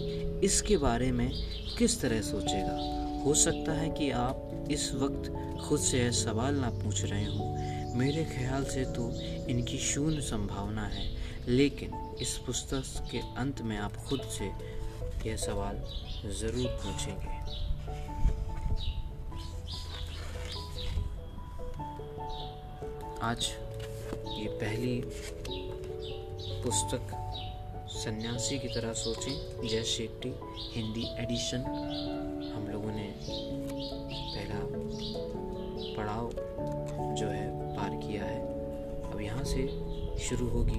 इसके बारे में किस तरह सोचेगा? हो सकता है कि आप इस वक्त खुद से यह सवाल ना पूछ रहे हों। मेरे ख्याल से तो इनकी शून्य संभावना है, लेकिन इस पुस्तक के अंत में आप खुद से यह सवाल ज़रूर पूछेंगे। आज ये पहली पुस्तक सन्यासी की तरह सोचें। जय शेट्टी, हिंदी एडिशन। हम लोगों ने पहला पड़ाव जो है, पार किया है। अब यहाँ से शुरू होगी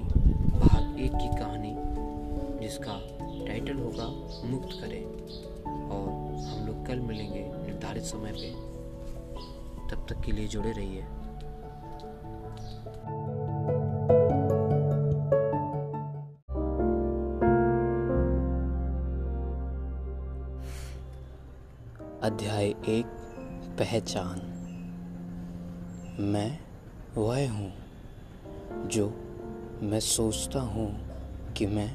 भाग एक की कहानी, जिसका टाइटल होगा, मुक्त करें। और हम लोग कल मिलेंगे निर्धारित समय पे। तब तक के लिए जुड़े रहिए। अध्याय एक, पहचान। मैं वह हूँ जो मैं सोचता हूँ कि मैं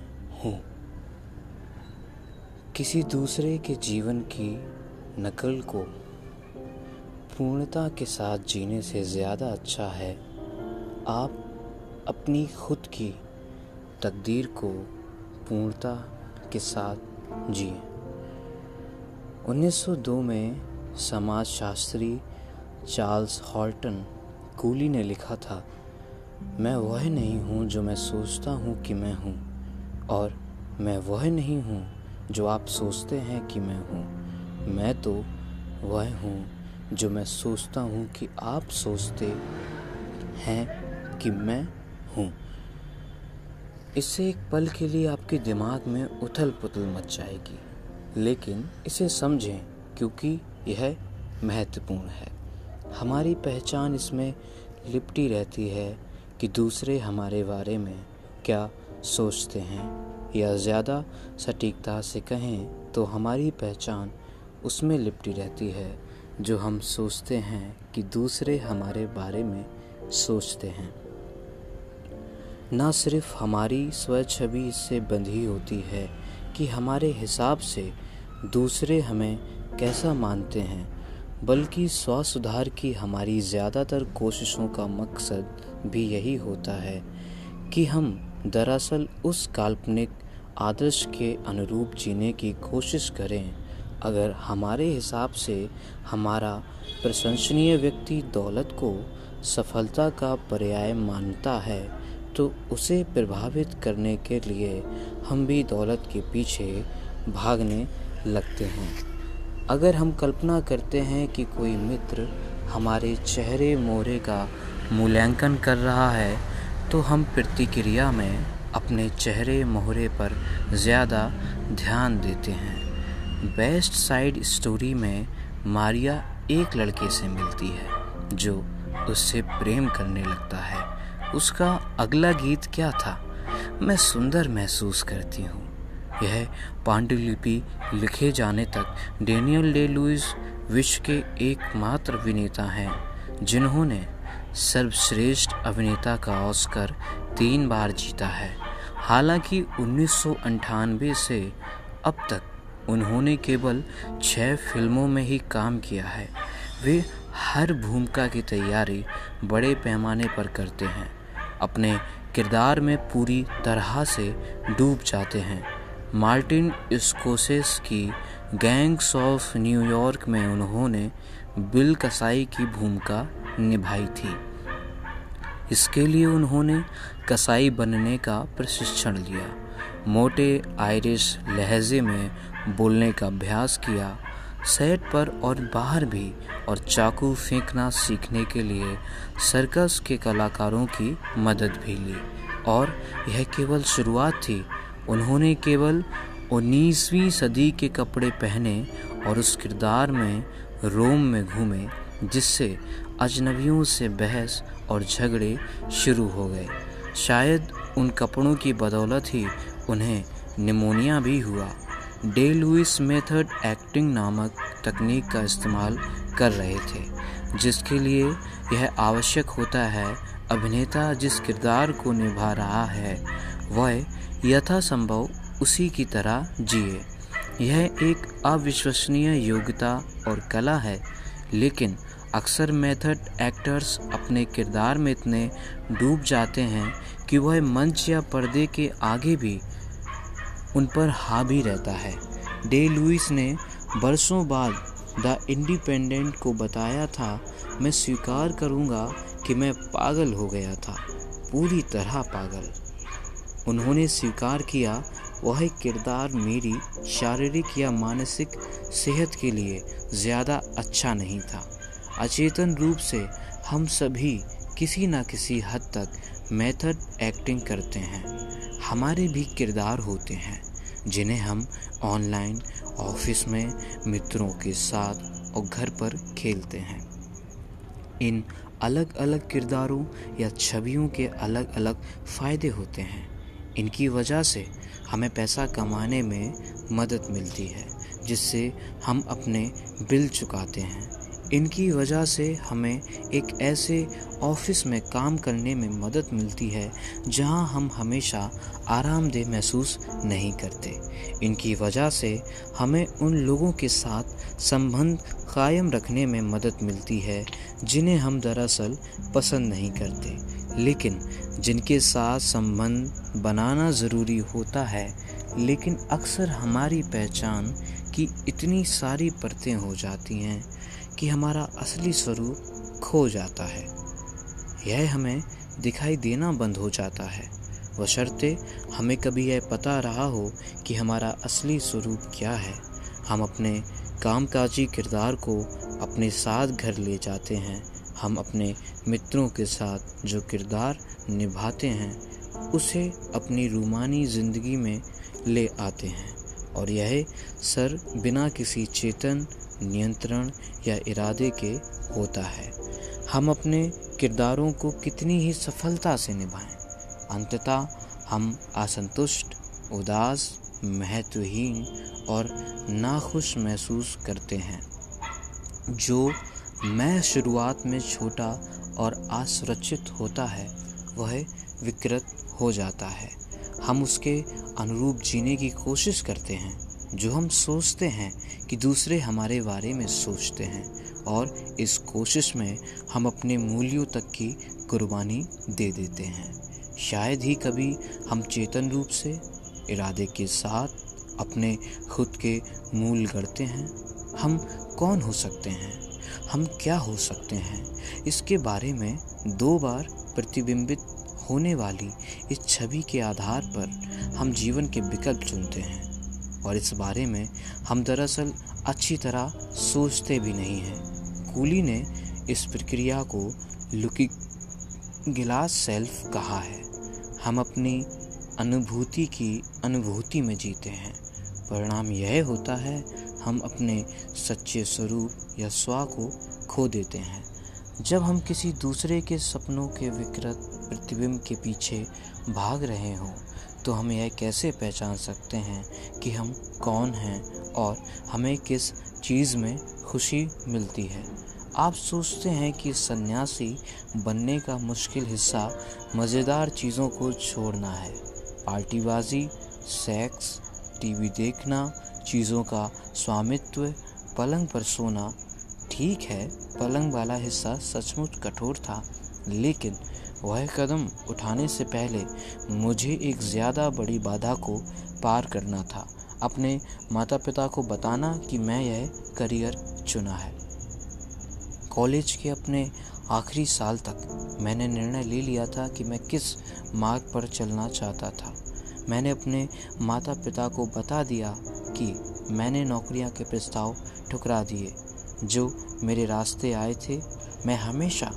हूँ। किसी दूसरे के जीवन की नकल को पूर्णता के साथ जीने से ज़्यादा अच्छा है, आप अपनी खुद की तकदीर को पूर्णता के साथ जिए। 1902 में समाजशास्त्री चार्ल्स हॉल्टन कूली ने लिखा था, मैं वह नहीं हूँ जो मैं सोचता हूँ कि मैं हूँ, और मैं वह नहीं हूँ जो आप सोचते हैं कि मैं हूँ। मैं तो वह हूँ जो मैं सोचता हूँ कि आप सोचते हैं कि मैं हूँ। इससे एक पल के लिए आपके दिमाग में उथल पुथल मच जाएगी। लेकिन इसे समझें क्योंकि यह महत्वपूर्ण है। हमारी पहचान इसमें लिपटी रहती है कि दूसरे हमारे बारे में क्या सोचते हैं या ज़्यादा सटीकता से कहें तो हमारी पहचान उसमें लिपटी रहती है जो हम सोचते हैं कि दूसरे हमारे बारे में सोचते हैं। न सिर्फ़ हमारी स्व छवि इससे बंधी होती है कि हमारे हिसाब से दूसरे हमें कैसा मानते हैं, बल्कि स्व सुधार की हमारी ज़्यादातर कोशिशों का मकसद भी यही होता है कि हम दरअसल उस काल्पनिक आदर्श के अनुरूप जीने की कोशिश करें। अगर हमारे हिसाब से हमारा प्रशंसनीय व्यक्ति दौलत को सफलता का पर्याय मानता है तो उसे प्रभावित करने के लिए हम भी दौलत के पीछे भागने लगते हैं। अगर हम कल्पना करते हैं कि कोई मित्र हमारे चेहरे मोहरे का मूल्यांकन कर रहा है तो हम प्रतिक्रिया में अपने चेहरे मोहरे पर ज़्यादा ध्यान देते हैं। बेस्ट साइड स्टोरी में मारिया एक लड़के से मिलती है, जो उससे प्रेम करने लगता है। उसका अगला गीत क्या था? मैं सुंदर महसूस करती हूँ। यह पांडुलिपि लिखे जाने तक डेनियल डे लुइस विश्व के एकमात्र अभिनेता हैं, जिन्होंने सर्वश्रेष्ठ अभिनेता का ऑस्कर तीन बार जीता है। हालाँकि उन्नीस से अब तक उन्होंने केवल छः फ़िल्मों में ही काम किया है। वे हर भूमिका की तैयारी बड़े पैमाने पर करते हैं, अपने किरदार में पूरी तरह से डूब जाते हैं। मार्टिन स्कोसेस की गैंग्स ऑफ़ न्यूयॉर्क में उन्होंने बिल कसाई की भूमिका निभाई थी। इसके लिए उन्होंने कसाई बनने का प्रशिक्षण लिया। मोटे आयरिश लहजे में बोलने का अभ्यास किया, सेट पर और बाहर भी, और चाकू फेंकना सीखने के लिए सर्कस के कलाकारों की मदद भी ली। और यह केवल शुरुआत थी उन्होंने केवल उन्नीसवीं सदी के कपड़े पहने और उस किरदार में, रोम में घूमे, जिससे अजनबियों से बहस और झगड़े शुरू हो गए। शायद उन कपड़ों की बदौलत ही उन्हें निमोनिया भी हुआ। डे लुइस मेथड एक्टिंग नामक तकनीक का इस्तेमाल कर रहे थे, जिसके लिए यह आवश्यक होता है अभिनेता जिस किरदार को निभा रहा है, वह यथासंभव उसी की तरह जिए। यह एक अविश्वसनीय योग्यता और कला है, लेकिन अक्सर मेथड एक्टर्स अपने किरदार में इतने डूब जाते हैं कि वह मंच या पर्दे के आगे भी उन पर हावी रहता है। डे लुइस ने बरसों बाद द इंडिपेंडेंट को बताया था, मैं स्वीकार करूँगा कि मैं पागल हो गया था, पूरी तरह पागल। उन्होंने स्वीकार किया, वह किरदार मेरी शारीरिक या मानसिक सेहत के लिए ज़्यादा अच्छा नहीं था। अचेतन रूप से हम सभी किसी न किसी हद तक मेथड एक्टिंग करते हैं। हमारे भी किरदार होते हैं, जिन्हें हम ऑनलाइन, ऑफ़िस में, मित्रों के साथ और घर पर खेलते हैं। इन अलग अलग किरदारों या छवियों के अलग अलग फ़ायदे होते हैं। इनकी वजह से हमें पैसा कमाने में मदद मिलती है, जिससे हम अपने बिल चुकाते हैं। इनकी वजह से हमें एक ऐसे ऑफ़िस में काम करने में मदद मिलती है, जहाँ हम हमेशा आरामदेह महसूस नहीं करते। इनकी वजह से हमें उन लोगों के साथ संबंध कायम रखने में मदद मिलती है, जिन्हें हम दरअसल पसंद नहीं करते। लेकिन जिनके साथ संबंध बनाना ज़रूरी होता है, लेकिन अक्सर हमारी पहचान की इतनी सारी परतें हो जाती हैं कि हमारा असली स्वरूप खो जाता है। यह हमें दिखाई देना बंद हो जाता है। बशर्ते हमें कभी यह पता रहा हो कि हमारा असली स्वरूप क्या है। हम अपने कामकाजी किरदार को अपने साथ घर ले जाते हैं। हम अपने मित्रों के साथ जो किरदार निभाते हैं, उसे अपनी रूमानी ज़िंदगी में ले आते हैं। और यह सर बिना किसी चेतन, नियंत्रण या इरादे के होता है। हम अपने किरदारों को कितनी ही सफलता से निभाएँ। अंततः हम असंतुष्ट, उदास, महत्वहीन और नाखुश महसूस करते हैं। जो मैं शुरुआत में छोटा और असुरक्षित होता है, वह विकृत हो जाता है। हम उसके अनुरूप जीने की कोशिश करते हैं, जो हम सोचते हैं कि दूसरे हमारे बारे में सोचते हैं, और इस कोशिश में हम अपने मूल्यों तक की कुर्बानी दे देते हैं। शायद ही कभी हम चेतन रूप से इरादे के साथ अपने खुद के मूल गढ़ते हैं। हम कौन हो सकते हैं? हम क्या हो सकते हैं? इसके बारे में दो बार प्रतिबिंबित होने वाली इस छवि के आधार पर हम जीवन के विकल्प चुनते हैं और इस बारे में हम दरअसल अच्छी तरह सोचते भी नहीं हैं। कूली ने इस प्रक्रिया को लुकी गिलास सेल्फ कहा है। हम अपनी अनुभूति की अनुभूति में जीते हैं। परिणाम यह होता है हम अपने सच्चे स्वरूप या स्व को खो देते हैं। जब हम किसी दूसरे के सपनों के विकृत प्रतिबिंब के पीछे भाग रहे हों तो हम यह कैसे पहचान सकते हैं कि हम कौन हैं और हमें किस चीज़ में खुशी मिलती है? आप सोचते हैं कि सन्यासी बनने का मुश्किल हिस्सा मज़ेदार चीज़ों को छोड़ना है। पार्टीबाजी, सेक्स, टीवी देखना चीज़ों का स्वामित्व, पलंग पर सोना, ठीक है, पलंग वाला हिस्सा सचमुच कठोर था, लेकिन वह कदम उठाने से पहले मुझे एक ज़्यादा बड़ी बाधा को पार करना था। अपने माता पिता को बताना कि मैं यह करियर चुना है। कॉलेज के अपने आखिरी साल तक मैंने निर्णय ले लिया था कि मैं किस मार्ग पर चलना चाहता था। मैंने अपने माता पिता को बता दिया कि मैंने नौकरियाँ के प्रस्ताव ठुकरा दिए। जो मेरे रास्ते आए थे, मैं हमेशा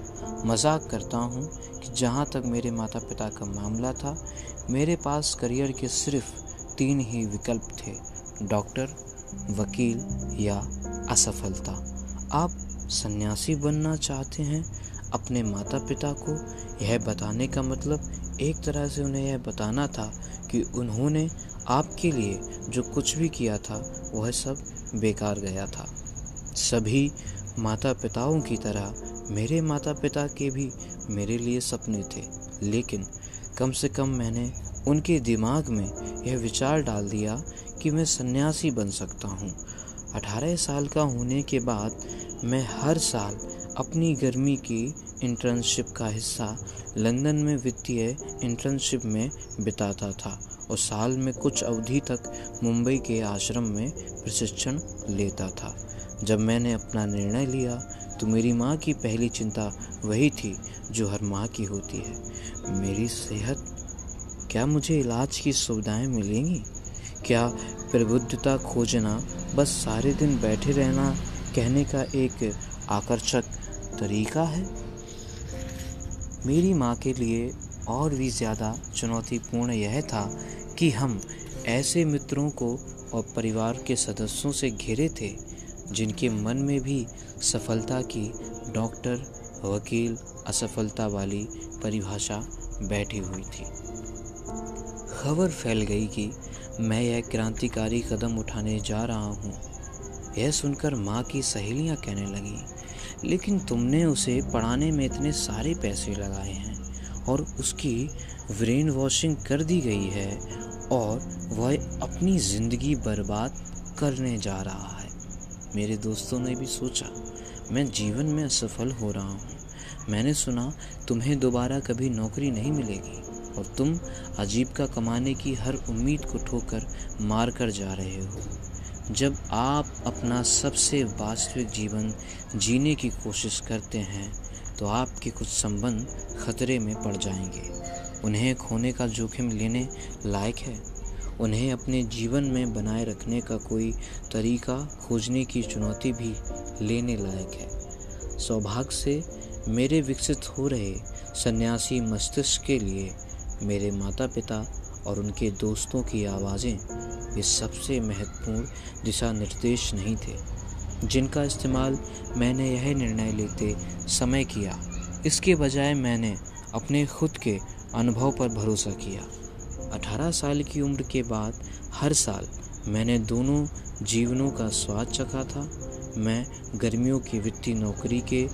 मज़ाक करता हूँ कि जहाँ तक मेरे माता पिता का मामला था, मेरे पास करियर के सिर्फ़ तीन ही विकल्प थे, डॉक्टर, वकील या असफलता। आप सन्यासी बनना चाहते हैं, अपने माता पिता को यह बताने का मतलब एक तरह से उन्हें यह बताना था कि उन्होंने आपके लिए जो कुछ भी किया था, वह सब बेकार गया था। सभी माता पिताओं की तरह, मेरे माता पिता के भी मेरे लिए सपने थे, लेकिन कम से कम मैंने उनके दिमाग में यह विचार डाल दिया कि मैं सन्यासी बन सकता हूँ। अठारह साल का होने के बाद मैं हर साल अपनी गर्मी की इंटर्नशिप का हिस्सा लंदन में वित्तीय इंटर्नशिप में बिताता था और साल में कुछ अवधि तक मुंबई के आश्रम में प्रशिक्षण लेता था। जब मैंने अपना निर्णय लिया तो मेरी माँ की पहली चिंता वही थी जो हर माँ की होती है। मेरी सेहत, क्या मुझे इलाज की सुविधाएँ मिलेंगी? क्या प्रबुद्धता खोजना, बस सारे दिन बैठे रहना कहने का एक आकर्षक तरीका है? मेरी माँ के लिए और भी ज़्यादा चुनौतीपूर्ण यह था कि हम ऐसे मित्रों को और परिवार के सदस्यों से घिरे थे, जिनके मन में भी सफलता की डॉक्टर, वकील, असफलता वाली परिभाषा बैठी हुई थी। खबर फैल गई कि मैं यह क्रांतिकारी कदम उठाने जा रहा हूँ। यह सुनकर माँ की सहेलियाँ कहने लगी लेकिन तुमने उसे पढ़ाने में इतने सारे पैसे लगाए हैं और उसकी ब्रेन वॉशिंग कर दी गई है और वह अपनी ज़िंदगी बर्बाद करने जा रहा है। मेरे दोस्तों ने भी सोचा, मैं जीवन में असफल हो रहा हूँ। मैंने सुना, तुम्हें दोबारा कभी नौकरी नहीं मिलेगी और तुम अजीब का कमाने की हर उम्मीद को ठोकर मार कर जा रहे हो। जब आप अपना सबसे वास्तविक जीवन जीने की कोशिश करते हैं तो आपके कुछ संबंध खतरे में पड़ जाएँगे। उन्हें खोने का जोखिम लेने लायक है। उन्हें अपने जीवन में बनाए रखने का कोई तरीका खोजने की चुनौती भी लेने लायक है। सौभाग्य से मेरे विकसित हो रहे सन्यासी मस्तिष्क के लिए मेरे माता पिता और उनके दोस्तों की आवाज़ें ये सबसे महत्वपूर्ण दिशा निर्देश नहीं थे। जिनका इस्तेमाल मैंने यह निर्णय लेते समय किया, इसके बजाय मैंने अपने खुद के अनुभव पर भरोसा किया। 18 साल की उम्र के बाद हर साल मैंने दोनों जीवनों का स्वाद चखा था। मैं गर्मियों की वित्तीय नौकरी के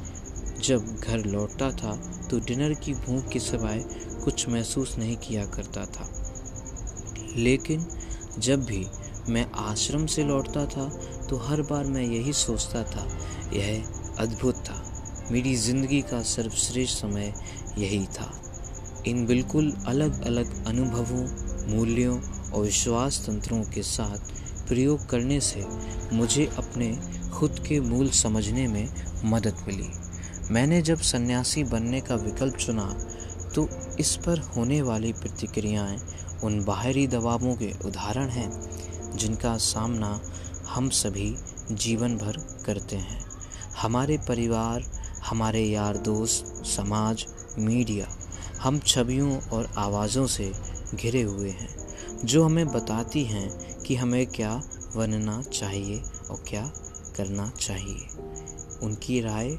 जब घर लौटता था तो डिनर की भूख के सिवाय कुछ महसूस नहीं किया करता था। लेकिन जब भी मैं आश्रम से लौटता था तो हर बार मैं यही सोचता था, यह अद्भुत था। मेरी ज़िंदगी का सर्वश्रेष्ठ समय यही था। इन बिल्कुल अलग अलग अनुभवों, मूल्यों और विश्वास तंत्रों के साथ प्रयोग करने से मुझे अपने खुद के मूल समझने में मदद मिली। मैंने जब सन्यासी बनने का विकल्प चुना तो इस पर होने वाली प्रतिक्रियाएँ उन बाहरी दबावों के उदाहरण हैं, जिनका सामना हम सभी जीवन भर करते हैं। हमारे परिवार, हमारे यार दोस्त, समाज, मीडिया, हम छवियों और आवाज़ों से घिरे हुए हैं, जो हमें बताती हैं कि हमें क्या बनना चाहिए और क्या करना चाहिए। उनकी राय,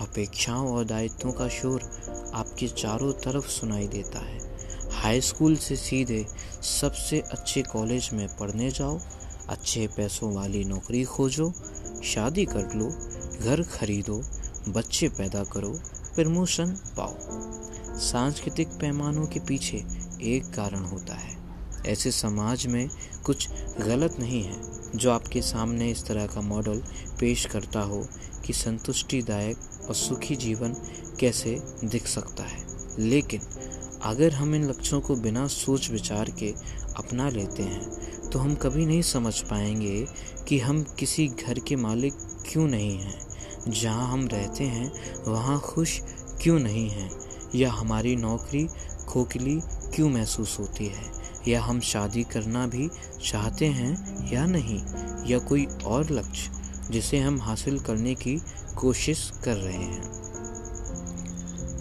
अपेक्षाओं और दायित्वों का शोर आपके चारों तरफ़ सुनाई देता है। हाई स्कूल से सीधे सबसे अच्छे कॉलेज में पढ़ने जाओ, अच्छे पैसों वाली नौकरी खोजो, शादी कर लो, घर खरीदो, बच्चे पैदा करो, प्रमोशन पाओ। सांस्कृतिक पैमानों के पीछे एक कारण होता है। ऐसे समाज में कुछ गलत नहीं है जो आपके सामने इस तरह का मॉडल पेश करता हो कि संतुष्टिदायक और सुखी जीवन कैसे दिख सकता है। लेकिन अगर हम इन लक्ष्यों को बिना सोच विचार के अपना लेते हैं तो हम कभी नहीं समझ पाएँगे कि हम किसी घर के मालिक क्यों नहीं हैं। जहाँ हम रहते हैं, वहाँ खुश क्यों नहीं हैं? या हमारी नौकरी खोखली क्यों महसूस होती है? या हम शादी करना भी चाहते हैं या नहीं? या कोई और लक्ष्य जिसे हम हासिल करने की कोशिश कर रहे हैं?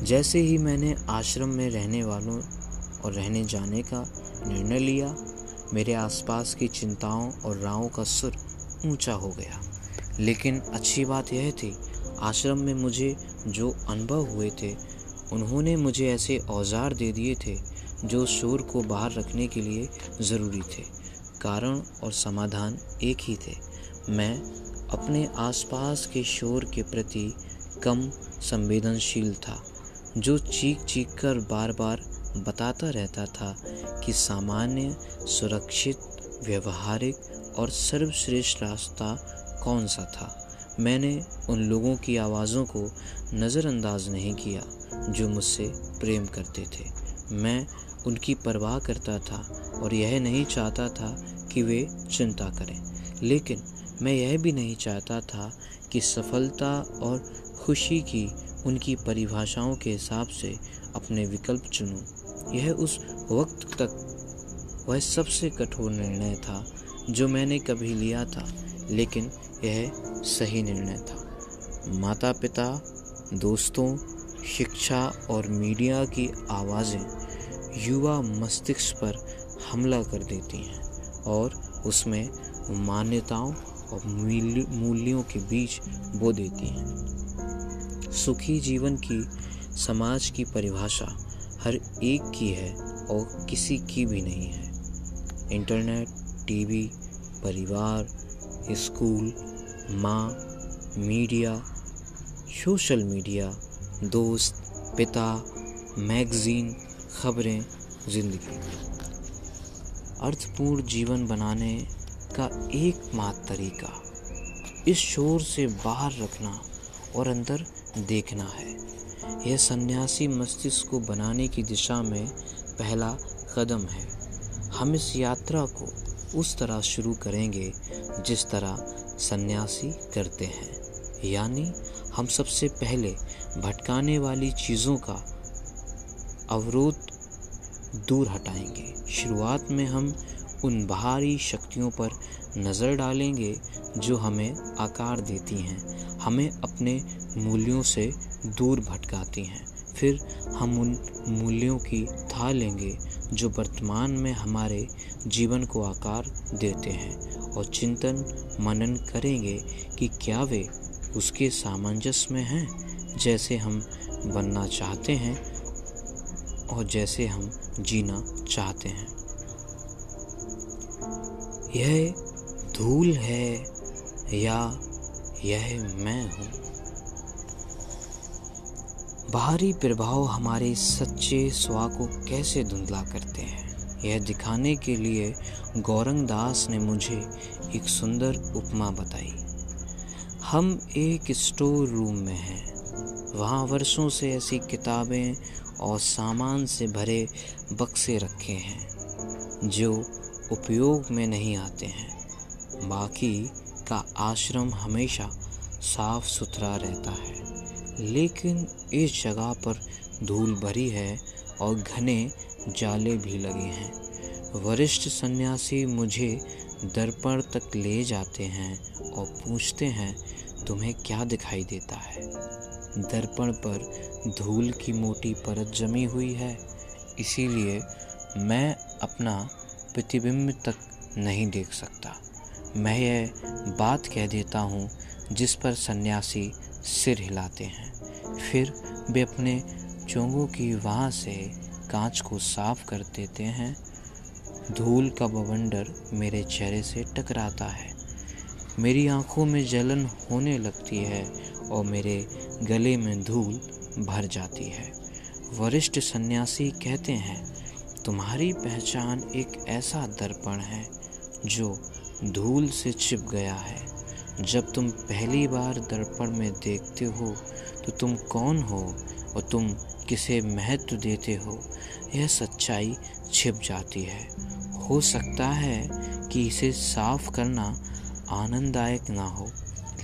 जैसे ही मैंने आश्रम में रहने वालों और रहने जाने का निर्णय लिया, मेरे आसपास की चिंताओं और राहों का सुर ऊँचा हो गया। लेकिन अच्छी बात यह थी, आश्रम में मुझे जो अनुभव हुए थे, उन्होंने मुझे ऐसे औज़ार दे दिए थे जो शोर को बाहर रखने के लिए ज़रूरी थे। कारण और समाधान एक ही थे। मैं अपने आसपास के शोर के प्रति कम संवेदनशील था। जो चीख चीख कर बार बार बताता रहता था कि सामान्य, सुरक्षित, व्यवहारिक और सर्वश्रेष्ठ रास्ता कौन सा था। मैंने उन लोगों की आवाज़ों को नज़रअंदाज नहीं किया जो मुझसे प्रेम करते थे। मैं उनकी परवाह करता था और यह नहीं चाहता था कि वे चिंता करें। लेकिन मैं यह भी नहीं चाहता था कि सफलता और खुशी की उनकी परिभाषाओं के हिसाब से अपने विकल्प चुनूं। यह उस वक्त तक वह सबसे कठोर निर्णय था जो मैंने कभी लिया था, लेकिन यह सही निर्णय था माता पिता दोस्तों, शिक्षा और मीडिया की आवाज़ें युवा मस्तिष्क पर हमला कर देती हैं और उसमें मान्यताओं और मूल्यों के बीच बो देती हैं। सुखी जीवन की, समाज की परिभाषा हर एक की है और किसी की भी नहीं है। इंटरनेट, टीवी, परिवार, स्कूल, माँ, मीडिया, सोशल मीडिया, दोस्त, पिता, मैगज़ीन, खबरें, ज़िंदगी। अर्थपूर्ण जीवन बनाने का एकमात्र तरीका इस शोर से बाहर रखना और अंदर देखना है। यह सन्यासी मस्तिष्क को बनाने की दिशा में पहला कदम है। हम इस यात्रा को उस तरह शुरू करेंगे जिस तरह सन्यासी करते हैं। यानी हम सबसे पहले भटकाने वाली चीज़ों का अवरोध दूर हटाएँगे। शुरुआत में हम उन बाहरी शक्तियों पर नज़र डालेंगे जो हमें आकार देती हैं, हमें अपने मूल्यों से दूर भटकाती हैं। फिर हम उन मूल्यों की था लेंगे जो वर्तमान में हमारे जीवन को आकार देते हैं और चिंतन, मनन करेंगे कि क्या वे उसके सामंजस्य में हैं, जैसे हम बनना चाहते हैं और जैसे हम जीना चाहते हैं। यह धूल है। या यह मैं हूँ। बाहरी प्रभाव हमारे सच्चे स्वा को कैसे धुंधला करते हैं, यह दिखाने के लिए गौरंग दास ने मुझे एक सुंदर उपमा बताई। हम एक स्टोर रूम में हैं। वहाँ वर्षों से ऐसी किताबें और सामान से भरे बक्से रखे हैं, जो उपयोग में नहीं आते हैं। बाकी का आश्रम हमेशा साफ़ सुथरा रहता है। लेकिन इस जगह पर धूल भरी है और घने जाले भी लगे हैं। वरिष्ठ सन्यासी मुझे दर्पण तक ले जाते हैं और पूछते हैं, तुम्हें क्या दिखाई देता है? दर्पण पर धूल की मोटी परत जमी हुई है। इसीलिए मैं अपना प्रतिबिंब तक नहीं देख सकता। मैं यह बात कह देता हूँ जिस पर सन्यासी सिर हिलाते हैं। फिर वे अपने चोंगों की वहाँ से कांच को साफ़ कर देते हैं। धूल का बवंडर मेरे चेहरे से टकराता है। मेरी आँखों में जलन होने लगती है और मेरे गले में धूल भर जाती है। वरिष्ठ सन्यासी कहते हैं, तुम्हारी पहचान एक ऐसा दर्पण है जो धूल से छिप गया है। जब तुम पहली बार दर्पण में देखते हो तो तुम कौन हो और तुम किसे महत्व देते हो? यह सच्चाई छिप जाती है। हो सकता है कि इसे साफ़ करना आनंददायक ना हो,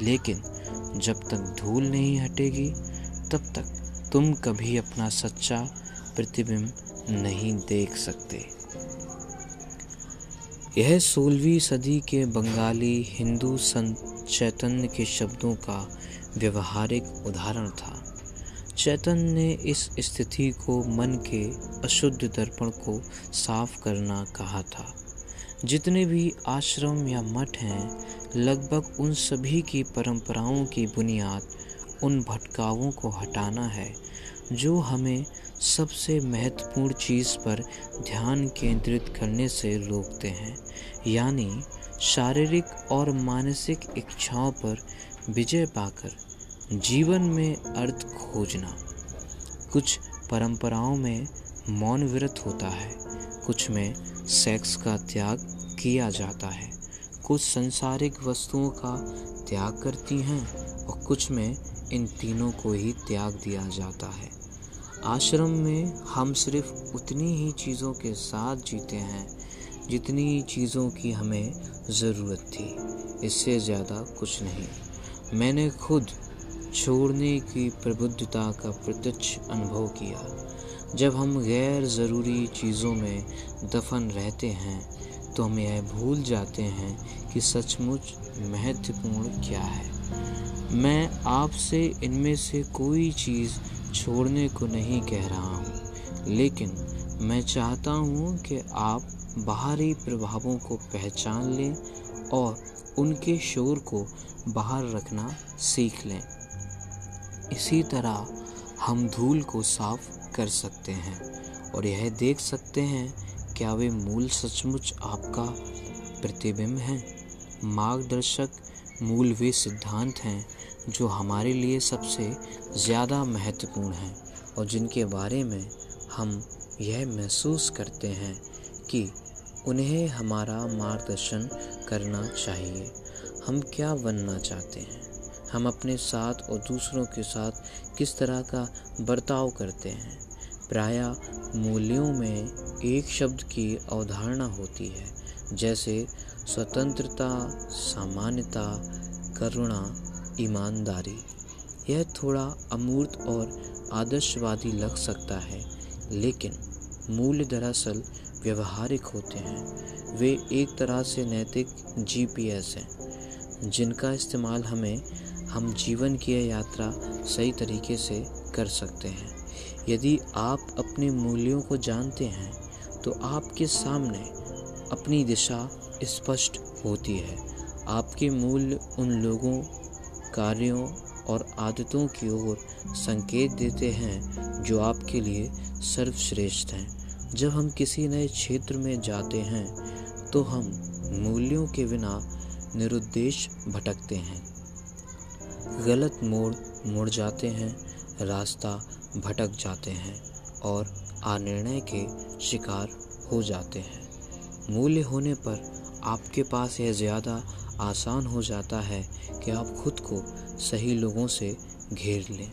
लेकिन जब तक धूल नहीं हटेगी, तब तक तुम कभी अपना सच्चा प्रतिबिंब नहीं देख सकते। यह सोलहवीं सदी के बंगाली हिंदू संत चैतन्य के शब्दों का व्यवहारिक उदाहरण था। चैतन्य ने इस स्थिति को मन के अशुद्ध दर्पण को साफ़ करना कहा था। जितने भी आश्रम या मठ हैं, लगभग उन सभी की परंपराओं की बुनियाद उन भटकावों को हटाना है, जो हमें सबसे महत्वपूर्ण चीज़ पर ध्यान केंद्रित करने से रोकते हैं, यानी शारीरिक और मानसिक इच्छाओं पर विजय पाकर जीवन में अर्थ खोजना। कुछ परंपराओं में मौन व्रत होता है, कुछ में सेक्स का त्याग किया जाता है, कुछ संसारिक वस्तुओं का त्याग करती हैं और कुछ में इन तीनों को ही त्याग दिया जाता है। आश्रम में हम सिर्फ़ उतनी ही चीज़ों के साथ जीते हैं, जितनी चीज़ों की हमें ज़रूरत थी। इससे ज़्यादा कुछ नहीं। मैंने खुद छोड़ने की प्रबुद्धता का प्रत्यक्ष अनुभव किया। जब हम गैर ज़रूरी चीज़ों में दफन रहते हैं तो हम यह भूल जाते हैं कि सचमुच महत्वपूर्ण क्या है। मैं आपसे इनमें से कोई चीज़ छोड़ने को नहीं कह रहा हूँ। लेकिन मैं चाहता हूँ कि आप बाहरी प्रभावों को पहचान लें और उनके शोर को बाहर रखना सीख लें। इसी तरह हम धूल को साफ़ कर सकते हैं और यह देख सकते हैं, क्या वे मूल सचमुच आपका प्रतिबिंब हैं? मार्गदर्शक मूल वे सिद्धांत हैं जो हमारे लिए सबसे ज़्यादा महत्वपूर्ण हैं और जिनके बारे में हम यह महसूस करते हैं कि उन्हें हमारा मार्गदर्शन करना चाहिए। हम क्या बनना चाहते हैं? हम अपने साथ और दूसरों के साथ किस तरह का बर्ताव करते हैं? प्राय मूल्यों में एक शब्द की अवधारणा होती है, जैसे स्वतंत्रता, सामान्यता, करुणा ईमानदारी। यह थोड़ा अमूर्त और आदर्शवादी लग सकता है, लेकिन मूल्य दरअसल व्यवहारिक होते हैं। वे एक तरह से नैतिक जीपीएस हैं, जिनका इस्तेमाल हमें हम जीवन की यात्रा सही तरीके से कर सकते हैं। यदि आप अपने मूल्यों को जानते हैं तो आपके सामने अपनी दिशा स्पष्ट होती है। आपके मूल्य उन लोगों कार्यों और आदतों की ओर संकेत देते हैं, जो आपके लिए सर्वश्रेष्ठ हैं। जब हम किसी नए क्षेत्र में जाते हैं तो हम मूल्यों के बिना निरुद्देश भटकते हैं। गलत मोड़ मुड़ जाते हैं, रास्ता भटक जाते हैं और अनिर्णय के शिकार हो जाते हैं। मूल्य होने पर आपके पास यह ज़्यादा आसान हो जाता है कि आप खुद को सही लोगों से घेर लें।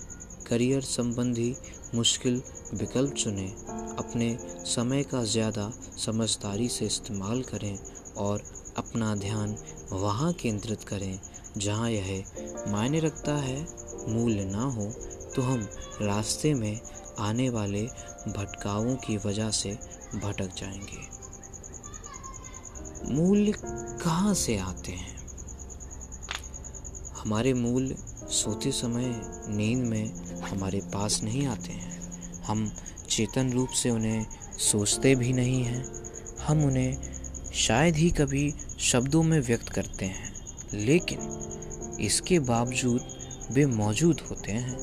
करियर संबंधी मुश्किल विकल्प चुनें। अपने समय का ज़्यादा समझदारी से इस्तेमाल करें और अपना ध्यान वहाँ केंद्रित करें जहाँ यह मायने रखता है। मूल्य ना हो तो हम रास्ते में आने वाले भटकावों की वजह से भटक जाएँगे। मूल्य कहाँ से आते हैं? हमारे मूल सोते समय नींद में हमारे पास नहीं आते हैं। हम चेतन रूप से उन्हें सोचते भी नहीं हैं। हम उन्हें शायद ही कभी शब्दों में व्यक्त करते हैं, लेकिन इसके बावजूद वे मौजूद होते हैं।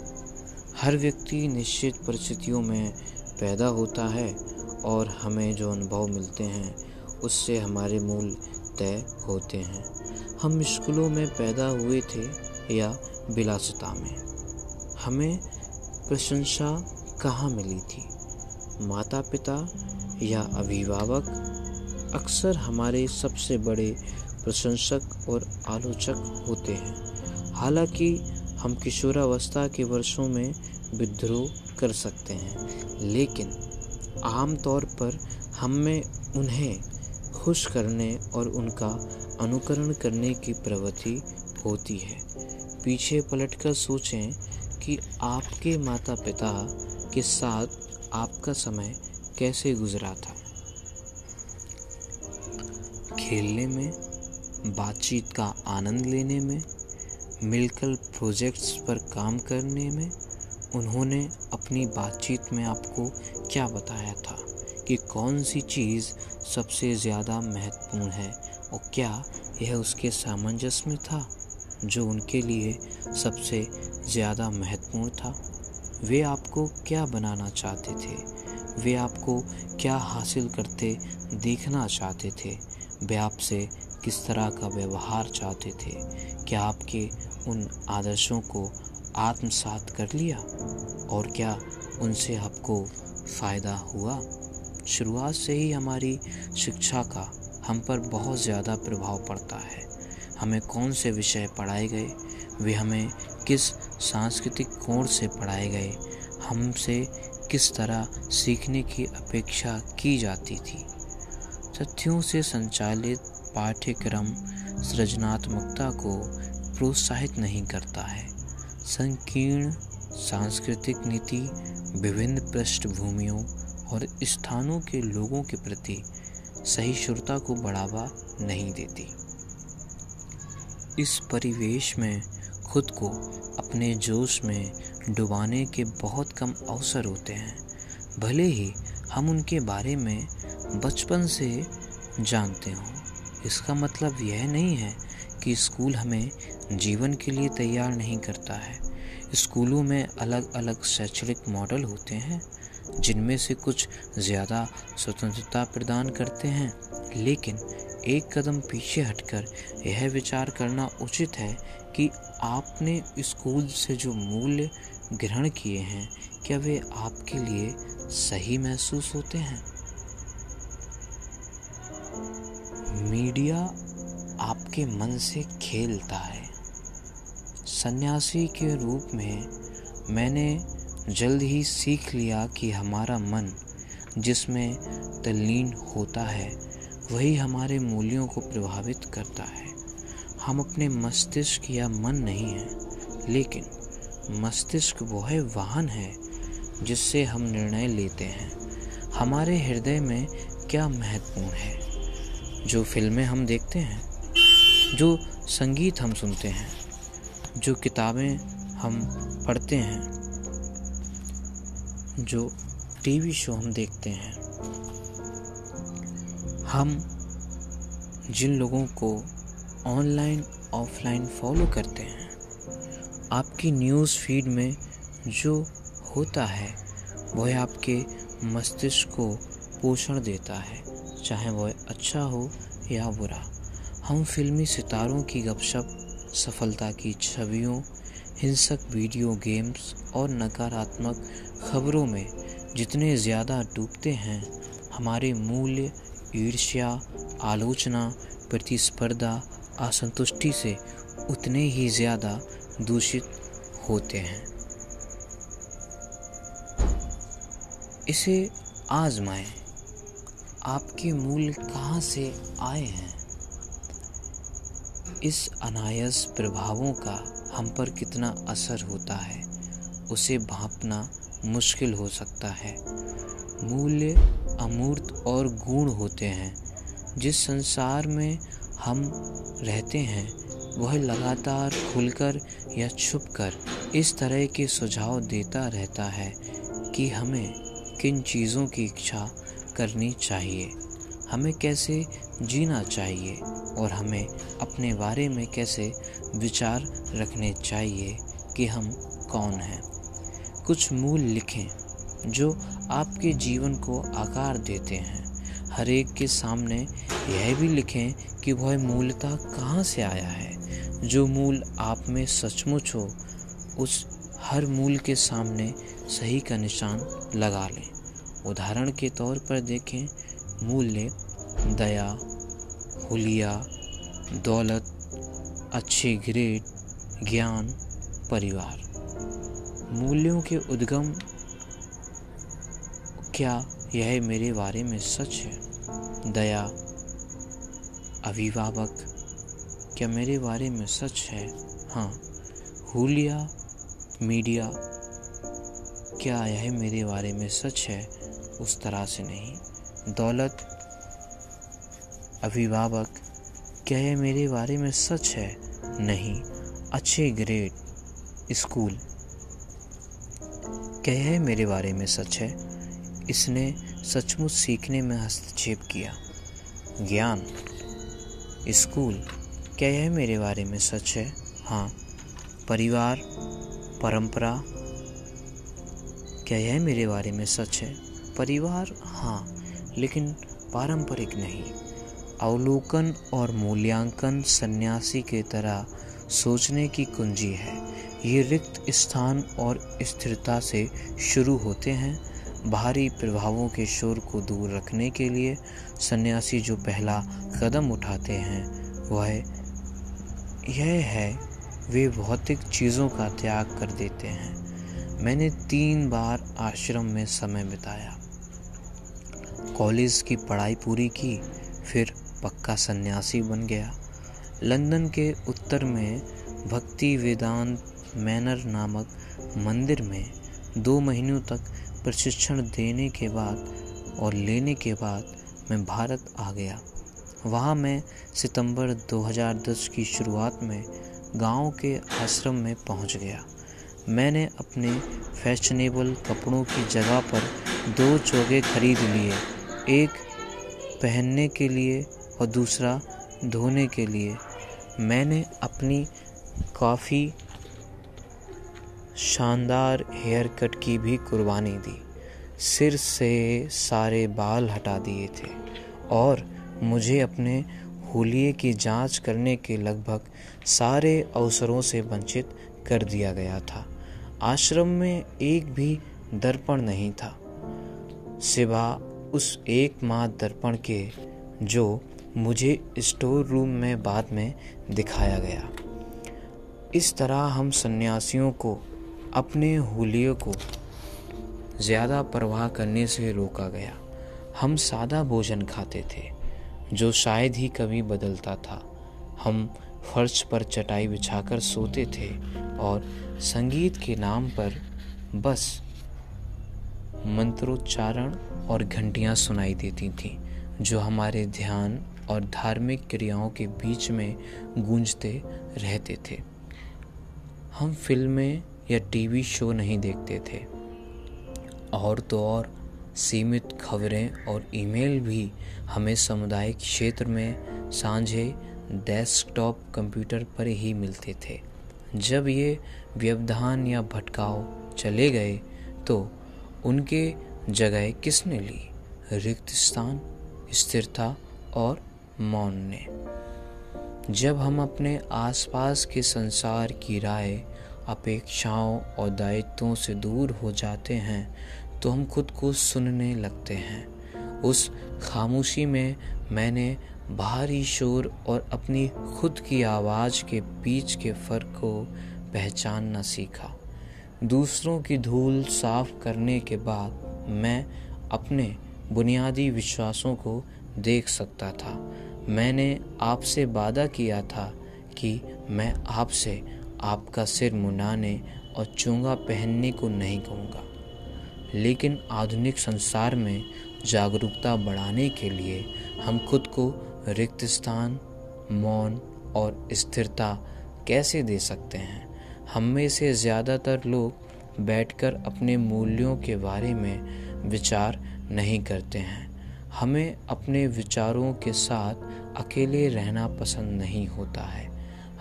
हर व्यक्ति निश्चित परिस्थितियों में पैदा होता है और हमें जो अनुभव मिलते हैं, उससे हमारे मूल तय होते हैं। हम स्कूलों में पैदा हुए थे या बिलासता में। हमें प्रशंसा कहाँ मिली थी? माता पिता या अभिभावक? अक्सर हमारे सबसे बड़े प्रशंसक और आलोचक होते हैं। हालाँकि हम किशोरावस्था के वर्षों में विद्रोह कर सकते हैं, लेकिन आम तौर पर हम में उन्हें खुश करने और उनका अनुकरण करने की प्रवृत्ति होती है। पीछे पलटकर सोचें कि आपके माता पिता के साथ आपका समय कैसे गुजरा था। खेलने में, बातचीत का आनंद लेने में, मिलकर प्रोजेक्ट्स पर काम करने में उन्होंने अपनी बातचीत में आपको क्या बताया था कि कौन सी चीज़ सबसे ज़्यादा महत्वपूर्ण है? और क्या यह उसके सामंजस्य में था, जो उनके लिए सबसे ज़्यादा महत्वपूर्ण था? वे आपको क्या बनाना चाहते थे? वे आपको क्या हासिल करते, देखना चाहते थे? वे आपसे किस तरह का व्यवहार चाहते थे? क्या आपके उन आदर्शों को आत्मसात कर लिया? और क्या उनसे आपको फ़ायदा हुआ? शुरुआत से ही हमारी शिक्षा का हम पर बहुत ज़्यादा प्रभाव पड़ता है। हमें कौन से विषय पढ़ाए गए? वे हमें किस सांस्कृतिक कोण से पढ़ाए गए? हमसे किस तरह सीखने की अपेक्षा की जाती थी? तथ्यों से संचालित पाठ्यक्रम सृजनात्मकता को प्रोत्साहित नहीं करता है। संकीर्ण सांस्कृतिक नीति विभिन्न पृष्ठभूमियों और स्थानों के लोगों के प्रति सहिष्णुता को बढ़ावा नहीं देती। इस परिवेश में खुद को अपने जोश में डुबाने के बहुत कम अवसर होते हैं। भले ही हम उनके बारे में बचपन से जानते हों। इसका मतलब यह नहीं है कि स्कूल हमें जीवन के लिए तैयार नहीं करता है। स्कूलों में अलग अलग शैक्षणिक मॉडल होते हैं। जिनमें से कुछ ज़्यादा स्वतंत्रता प्रदान करते हैं। लेकिन एक कदम पीछे हटकर यह विचार करना उचित है कि आपने स्कूल से जो मूल्य ग्रहण किए हैं, क्या वे आपके लिए सही महसूस होते हैं? मीडिया आपके मन से खेलता है। सन्यासी के रूप में मैंने जल्द ही सीख लिया कि हमारा मन जिसमें तल्लीन होता है, वही हमारे मूल्यों को प्रभावित करता है। हम अपने मस्तिष्क या मन नहीं हैं, लेकिन मस्तिष्क वह वाहन है जिससे हम निर्णय लेते हैं। हमारे हृदय में क्या महत्वपूर्ण है? जो फ़िल्में हम देखते हैं, जो संगीत हम सुनते हैं, जो किताबें हम पढ़ते हैं जो टीवी शो हम देखते हैं। हम जिन लोगों को ऑनलाइन, ऑफलाइन फॉलो करते हैं, आपकी न्यूज़ फ़ीड में जो होता है, वह आपके मस्तिष्क को पोषण देता है, चाहे वह अच्छा हो या बुरा। हम फिल्मी सितारों की गपशप, सफलता की छवियों, हिंसक वीडियो गेम्स और नकारात्मक खबरों में जितने ज़्यादा डूबते हैं, हमारे मूल्य, ईर्ष्या, आलोचना, प्रतिस्पर्धा, असंतुष्टि से उतने ही ज़्यादा दूषित होते हैं। इसे आजमाएँ। आपके मूल कहाँ से आए हैं? इस अनायस प्रभावों का हम पर कितना असर होता है, उसे भापना मुश्किल हो सकता है। मूल्य, अमूर्त और गुण होते हैं। जिस संसार में हम रहते हैं, वह लगातार खुलकर या छुपकर इस तरह के सुझाव देता रहता है कि हमें किन चीज़ों की इच्छा करनी चाहिए। हमें कैसे जीना चाहिए और हमें अपने बारे में कैसे विचार रखने चाहिए कि हम कौन हैं। कुछ मूल लिखें, जो आपके जीवन को आकार देते हैं। हर एक के सामने यह भी लिखें कि वह मूलता कहाँ से आया है। जो मूल आप में सचमुच हो, उस हर मूल के सामने सही का निशान लगा लें। उदाहरण के तौर पर देखें, मूल्य, दया, हुलिया, दौलत, अच्छे ग्रेड, ज्ञान, परिवार। मूल्यों के उद्गम, क्या यह मेरे बारे में सच है? दया, अभिभावक, क्या मेरे बारे में सच है? हाँ। हुलिया, मीडिया, क्या यह मेरे बारे में सच है? उस तरह से नहीं। दौलत, अभिभावक, क्या यह मेरे बारे में सच है? नहीं। अच्छे ग्रेड, स्कूल यह मेरे बारे में सच है? इसने सचमुच सीखने में हस्तक्षेप किया। ज्ञान, स्कूल, क्या यह मेरे बारे में सच है? हाँ। परिवार, परंपरा, क्या यह मेरे बारे में सच है? परिवार हाँ लेकिन पारंपरिक नहीं। अवलोकन और मूल्यांकन सन्यासी के तरह सोचने की कुंजी है। ये रिक्त स्थान और स्थिरता से शुरू होते हैं बाहरी प्रभावों के शोर को दूर रखने के लिए सन्यासी जो पहला कदम उठाते हैं, वह यह है, वे भौतिक चीज़ों का त्याग कर देते हैं। मैंने तीन बार आश्रम में समय बिताया। कॉलेज की पढ़ाई पूरी की, फिर पक्का सन्यासी बन गया। लंदन के उत्तर में भक्ति वेदांत मैनर नामक मंदिर में दो महीनों तक प्रशिक्षण देने के बाद और लेने के बाद मैं भारत आ गया। वहाँ मैं सितंबर 2010 की शुरुआत में गाँव के आश्रम में पहुँच गया। मैंने अपने फैशनेबल कपड़ों की जगह पर दो चोगे खरीद लिए, एक पहनने के लिए और दूसरा धोने के लिए। मैंने अपनी काफ़ी शानदार हेयर कट की भी कुर्बानी दी। सिर से सारे बाल हटा दिए थे और मुझे अपने होलिये की जाँच करने के लगभग सारे अवसरों से वंचित कर दिया गया था। आश्रम में एक भी दर्पण नहीं था। सिवा उस एक माह दर्पण के जो मुझे स्टोर रूम में बाद में दिखाया गया। इस तरह हम सन्यासियों को अपने होलियों को ज़्यादा परवाह करने से रोका गया। हम सादा भोजन खाते थे, जो शायद ही कभी बदलता था। हम फर्श पर चटाई बिछाकर सोते थे और संगीत के नाम पर बस मंत्रोच्चारण और घंटियाँ सुनाई देती थीं, जो हमारे ध्यान और धार्मिक क्रियाओं के बीच में गूंजते रहते थे। हम फ़िल्में या टीवी शो नहीं देखते थे। और तो और सीमित खबरें और ईमेल भी हमें सामुदायिक क्षेत्र में सांझे डेस्कटॉप कंप्यूटर पर ही मिलते थे। जब ये व्यवधान या भटकाव चले गए तो उनके जगह किसने ली? रिक्त स्थान, स्थिरता और मौन ने। जब हम अपने आसपास के संसार की राय अपेक्षाओं और दायित्वों से दूर हो जाते हैं तो हम खुद को सुनने लगते हैं। उस खामोशी में मैंने बाहरी शोर और अपनी खुद की आवाज़ के बीच के फ़र्क को पहचानना सीखा। दूसरों की धूल साफ़ करने के बाद मैं अपने बुनियादी विश्वासों को देख सकता था। मैंने आपसे वादा किया था कि मैं आपसे आपका सिर मुनाने और चूँगा पहनने को नहीं कहूँगा। लेकिन आधुनिक संसार में जागरूकता बढ़ाने के लिए हम खुद को रिक्त स्थान, मौन और स्थिरता कैसे दे सकते हैं? हम में से ज़्यादातर लोग बैठकर अपने मूल्यों के बारे में विचार नहीं करते हैं। हमें अपने विचारों के साथ अकेले रहना पसंद नहीं होता है।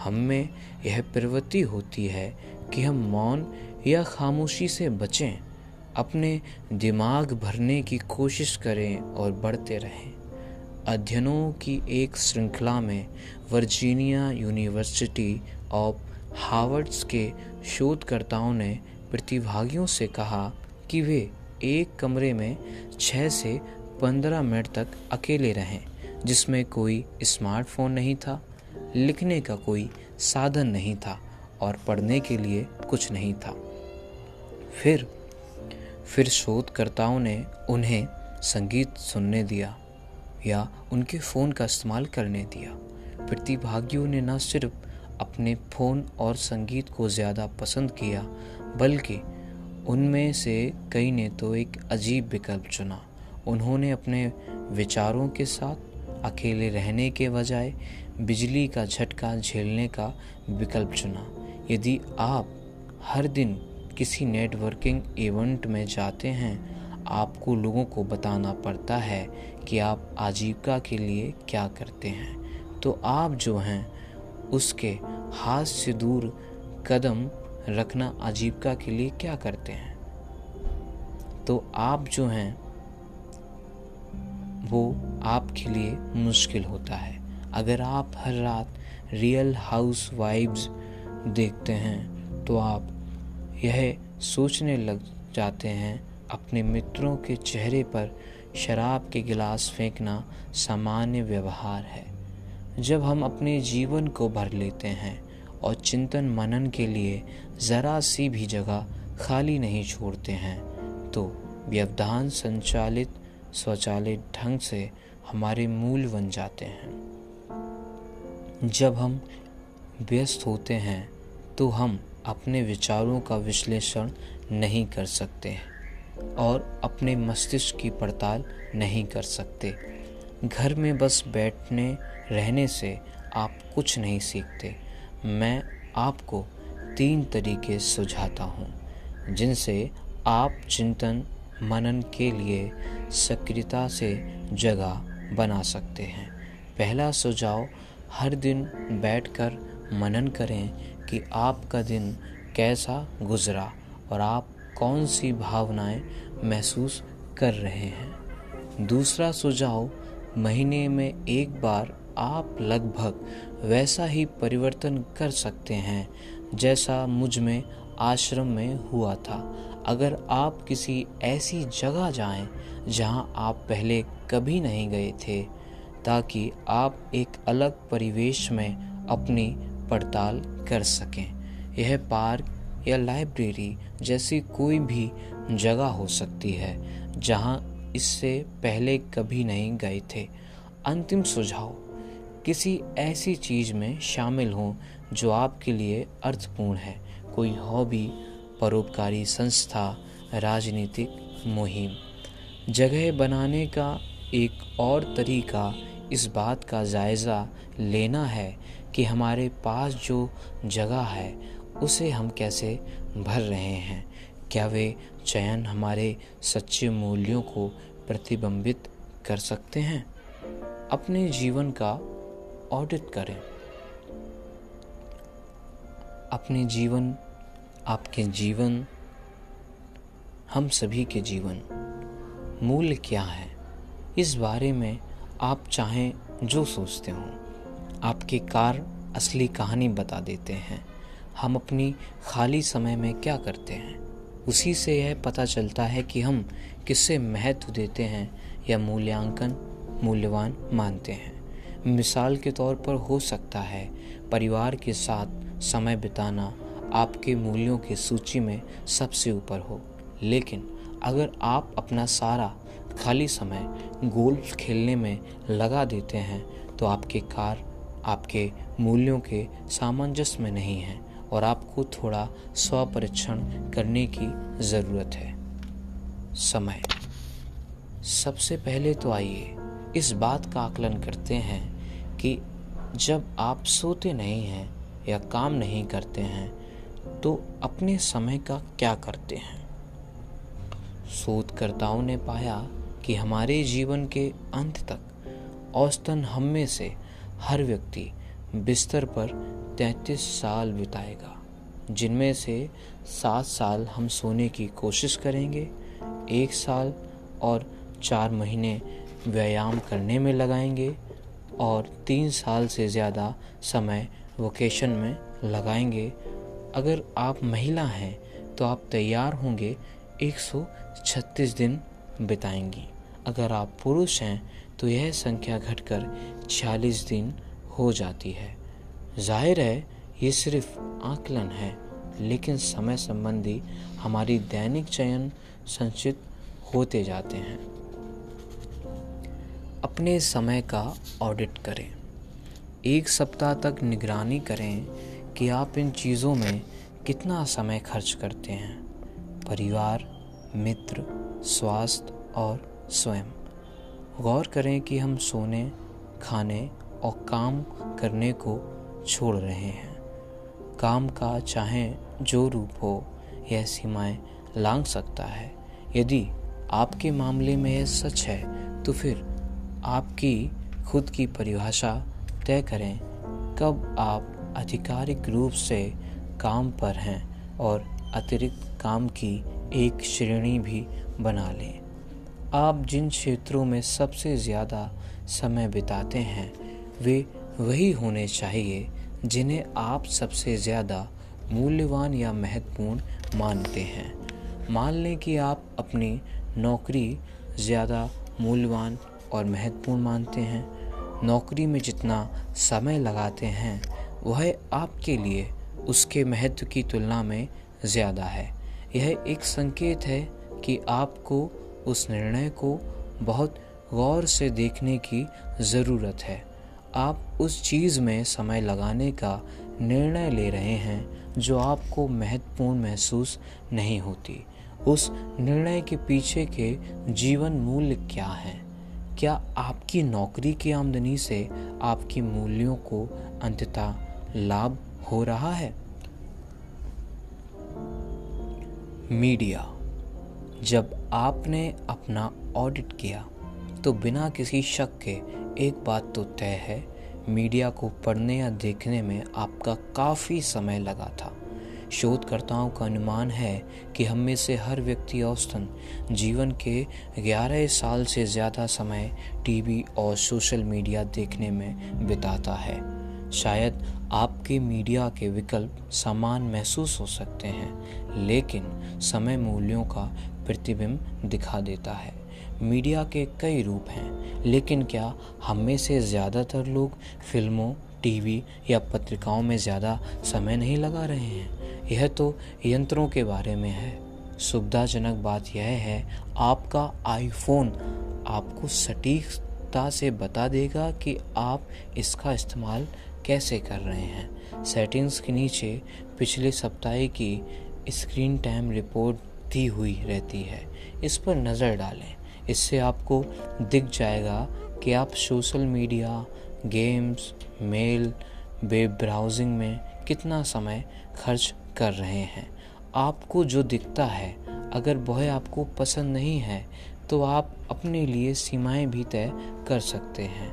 हम में यह प्रवृत्ति होती है कि हम मौन या खामोशी से बचें, अपने दिमाग भरने की कोशिश करें और बढ़ते रहें। अध्ययनों की एक श्रृंखला में वर्जीनिया यूनिवर्सिटी ऑफ़ हार्वर्ड्स के शोधकर्ताओं ने प्रतिभागियों से कहा कि वे एक कमरे में छः से पंद्रह मिनट तक अकेले रहें, जिसमें कोई स्मार्टफ़ोन नहीं था, लिखने का कोई साधन नहीं था और पढ़ने के लिए कुछ नहीं था। फिर फिर शोधकर्ताओं ने उन्हें संगीत सुनने दिया या उनके फ़ोन का इस्तेमाल करने दिया। प्रतिभागियों ने न सिर्फ़ अपने फ़ोन और संगीत को ज़्यादा पसंद किया, बल्कि उनमें से कई ने तो एक अजीब विकल्प चुना। उन्होंने अपने विचारों के साथ अकेले रहने के बजाय बिजली का झटका झेलने का विकल्प चुना। यदि आप हर दिन किसी नेटवर्किंग इवेंट में जाते हैं, आपको लोगों को बताना पड़ता है कि आप आजीविका के लिए क्या करते हैं। तो आप जो हैं, उसके हाथ से दूर कदम रखना आजीविका के लिए क्या करते हैं? तो आप जो हैं, वो आपके लिए मुश्किल होता है। अगर आप हर रात रियल हाउस वाइब्स देखते हैं तो आप यह सोचने लग जाते हैं, अपने मित्रों के चेहरे पर शराब के गिलास फेंकना सामान्य व्यवहार है। जब हम अपने जीवन को भर लेते हैं और चिंतन मनन के लिए ज़रा सी भी जगह खाली नहीं छोड़ते हैं तो व्यवधान संचालित, स्वचालित ढंग से हमारे मूल बन जाते हैं। जब हम व्यस्त होते हैं तो हम अपने विचारों का विश्लेषण नहीं कर सकते और अपने मस्तिष्क की पड़ताल नहीं कर सकते। घर में बस बैठने, रहने से आप कुछ नहीं सीखते। मैं आपको तीन तरीके सुझाता हूँ, जिनसे आप चिंतन, मनन के लिए सक्रियता से जगह बना सकते हैं। पहला सुझाव हर दिन बैठकर मनन करें कि आपका दिन कैसा गुजरा और आप कौन सी भावनाएँ महसूस कर रहे हैं। दूसरा सुझाव, महीने में एक बार आप लगभग वैसा ही परिवर्तन कर सकते हैं जैसा मुझमें आश्रम में हुआ था। अगर आप किसी ऐसी जगह जाएँ जहाँ आप पहले कभी नहीं गए थे ताकि आप एक अलग परिवेश में अपनी पड़ताल कर सकें। यह पार्क या लाइब्रेरी जैसी कोई भी जगह हो सकती है, जहाँ इससे पहले कभी नहीं गए थे। अंतिम सुझाव, किसी ऐसी चीज़ में शामिल हों जो आपके लिए अर्थपूर्ण है। कोई हॉबी, परोपकारी संस्था, राजनीतिक मुहिम, जगह बनाने का एक और तरीका इस बात का जायज़ा लेना है कि हमारे पास जो जगह है, उसे हम कैसे भर रहे हैं। क्या वे चयन हमारे सच्चे मूल्यों को प्रतिबिंबित कर सकते हैं? अपने जीवन का ऑडिट करें। अपने जीवन, आपके जीवन, हम सभी के जीवन, मूल्य क्या है? इस बारे में आप चाहें जो सोचते हों, आपके कार असली कहानी बता देते हैं। हम अपनी खाली समय में क्या करते हैं? उसी से यह पता चलता है कि हम किससे महत्व देते हैं या मूल्यांकन मूल्यवान मानते हैं। मिसाल के तौर पर हो सकता है, परिवार के साथ समय बिताना आपके मूल्यों की सूची में सबसे ऊपर हो। लेकिन अगर आप अपना सारा खाली समय गोल्फ खेलने में लगा देते हैं तो आपके कार आपके मूल्यों के सामंजस्य में नहीं है और आपको थोड़ा स्वपरीक्षण करने की ज़रूरत है। समय। सबसे पहले तो आइए इस बात का आकलन करते हैं कि जब आप सोते नहीं हैं या काम नहीं करते हैं तो अपने समय का क्या करते हैं? शोधकर्ताओं ने पाया कि हमारे जीवन के अंत तक औसतन हम में से हर व्यक्ति बिस्तर पर 33 साल बिताएगा, जिनमें से सात साल हम सोने की कोशिश करेंगे, एक साल और चार महीने व्यायाम करने में लगाएँगे और तीन साल से ज़्यादा समय वोकेशन में लगाएँगे। अगर आप महिला हैं तो आप तैयार होंगे 136 दिन बिताएँगी। अगर आप पुरुष हैं तो यह संख्या घटकर 46 दिन हो जाती है। ज़ाहिर है, ये सिर्फ़ आकलन है, लेकिन समय संबंधी हमारी दैनिक चयन संचित होते जाते हैं। अपने समय का ऑडिट करें। एक सप्ताह तक निगरानी करें कि आप इन चीज़ों में कितना समय खर्च करते हैं। परिवार, मित्र, स्वास्थ्य और स्वयं। गौर करें कि हम सोने, खाने और काम करने को छोड़ रहे हैं। काम का चाहे जो रूप हो, यह सीमाएँ लांग सकता है। यदि आपके मामले में यह सच है तो फिर आपकी खुद की परिभाषा तय करें, कब आप आधिकारिक रूप से काम पर हैं और अतिरिक्त काम की एक श्रेणी भी बना लें। आप जिन क्षेत्रों में सबसे ज़्यादा समय बिताते हैं, वे वही होने चाहिए जिन्हें आप सबसे ज़्यादा मूल्यवान या महत्वपूर्ण मानते हैं। मान लें कि आप अपनी नौकरी ज़्यादा मूल्यवान और महत्वपूर्ण मानते हैं। नौकरी में जितना समय लगाते हैं, वह आपके लिए उसके महत्व की तुलना में ज़्यादा है। यह एक संकेत है कि आपको उस निर्णय को बहुत गौर से देखने की ज़रूरत है। आप उस चीज़ में समय लगाने का निर्णय ले रहे हैं जो आपको महत्वपूर्ण महसूस नहीं होती। उस निर्णय के पीछे के जीवन मूल्य क्या हैं? क्या आपकी नौकरी की आमदनी से आपकी मूल्यों को अंततः लाभ हो रहा है? मीडिया। जब आपने अपना ऑडिट किया तो बिना किसी शक के एक बात तो तय है मीडिया को पढ़ने या देखने में आपका काफ़ी समय लगा था। शोधकर्ताओं का अनुमान है कि हम में से हर व्यक्ति औसतन जीवन के 11 साल से ज़्यादा समय टीवी और सोशल मीडिया देखने में बिताता है। शायद आपके मीडिया के विकल्प समान महसूस हो सकते हैं, लेकिन समय मूल्यों का प्रतिबिंब दिखा देता है। मीडिया के कई रूप हैं, लेकिन क्या हम में से ज़्यादातर लोग फ़िल्मों, टीवी या पत्रिकाओं में ज़्यादा समय नहीं लगा रहे हैं? यह तो यंत्रों के बारे में है। सुविधाजनक बात यह है, आपका आईफोन आपको सटीकता से बता देगा कि आप इसका इस्तेमाल कैसे कर रहे हैं। सेटिंग्स के नीचे पिछले सप्ताह की स्क्रीन टाइम रिपोर्ट दी हुई रहती है। इस पर नज़र डालें। इससे आपको दिख जाएगा कि आप social media, games, mail, web browsing में कितना समय खर्च कर रहे हैं। आपको जो दिखता है, अगर वह आपको पसंद नहीं है तो आप अपने लिए सीमाएँ भी तय कर सकते हैं।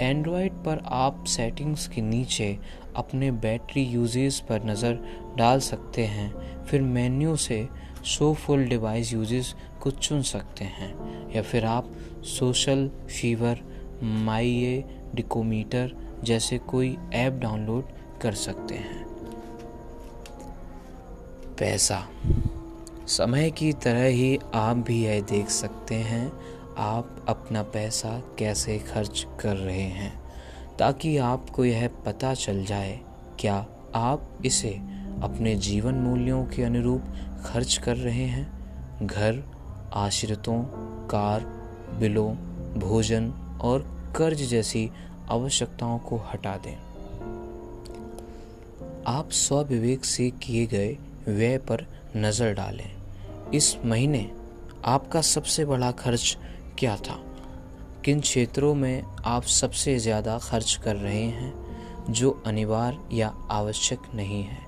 एंड्रॉयड पर आप सेटिंग्स के नीचे अपने बैटरी यूजेस पर नज़र डाल सकते हैं। फिर मेन्यू से शो फुल डिवाइस यूजेस को चुन सकते हैं। या फिर आप सोशल फीवर माई ए डिकोमीटर जैसे कोई ऐप डाउनलोड कर सकते हैं। पैसा। समय की तरह ही आप भी यह देख सकते हैं, आप अपना पैसा कैसे खर्च कर रहे हैं, ताकि आपको यह पता चल जाए, क्या आप इसे अपने जीवन मूल्यों के अनुरूप खर्च कर रहे हैं। घर, आश्रितों, कार, बिलों, भोजन और कर्ज जैसी आवश्यकताओं को हटा दें। आप स्वविवेक से किए गए व्यय पर नज़र डालें। इस महीने आपका सबसे बड़ा खर्च क्या था? किन क्षेत्रों में आप सबसे ज़्यादा खर्च कर रहे हैं, जो अनिवार्य या आवश्यक नहीं है?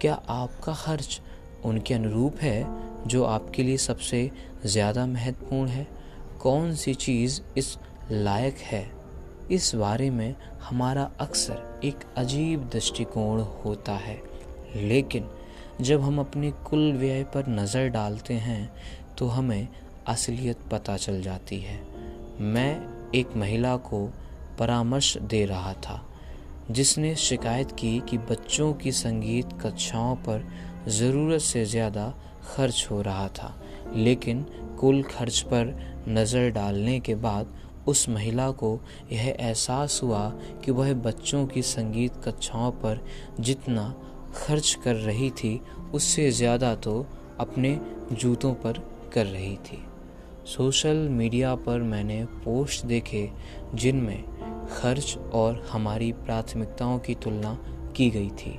क्या आपका खर्च उनके अनुरूप है जो आपके लिए सबसे ज़्यादा महत्वपूर्ण है। कौन सी चीज़ इस लायक है? इस बारे में हमारा अक्सर एक अजीब दृष्टिकोण होता है। लेकिन जब हम अपने कुल व्यय पर नज़र डालते हैं तो हमें असलियत पता चल जाती है। मैं एक महिला को परामर्श दे रहा था, जिसने शिकायत की कि बच्चों की संगीत कक्षाओं पर ज़रूरत से ज़्यादा खर्च हो रहा था। लेकिन कुल खर्च पर नज़र डालने के बाद उस महिला को यह एहसास हुआ कि वह बच्चों की संगीत कक्षाओं पर जितना खर्च कर रही थी, उससे ज़्यादा तो अपने जूतों पर कर रही थी। सोशल मीडिया पर मैंने पोस्ट देखे जिनमें खर्च और हमारी प्राथमिकताओं की तुलना की गई थी।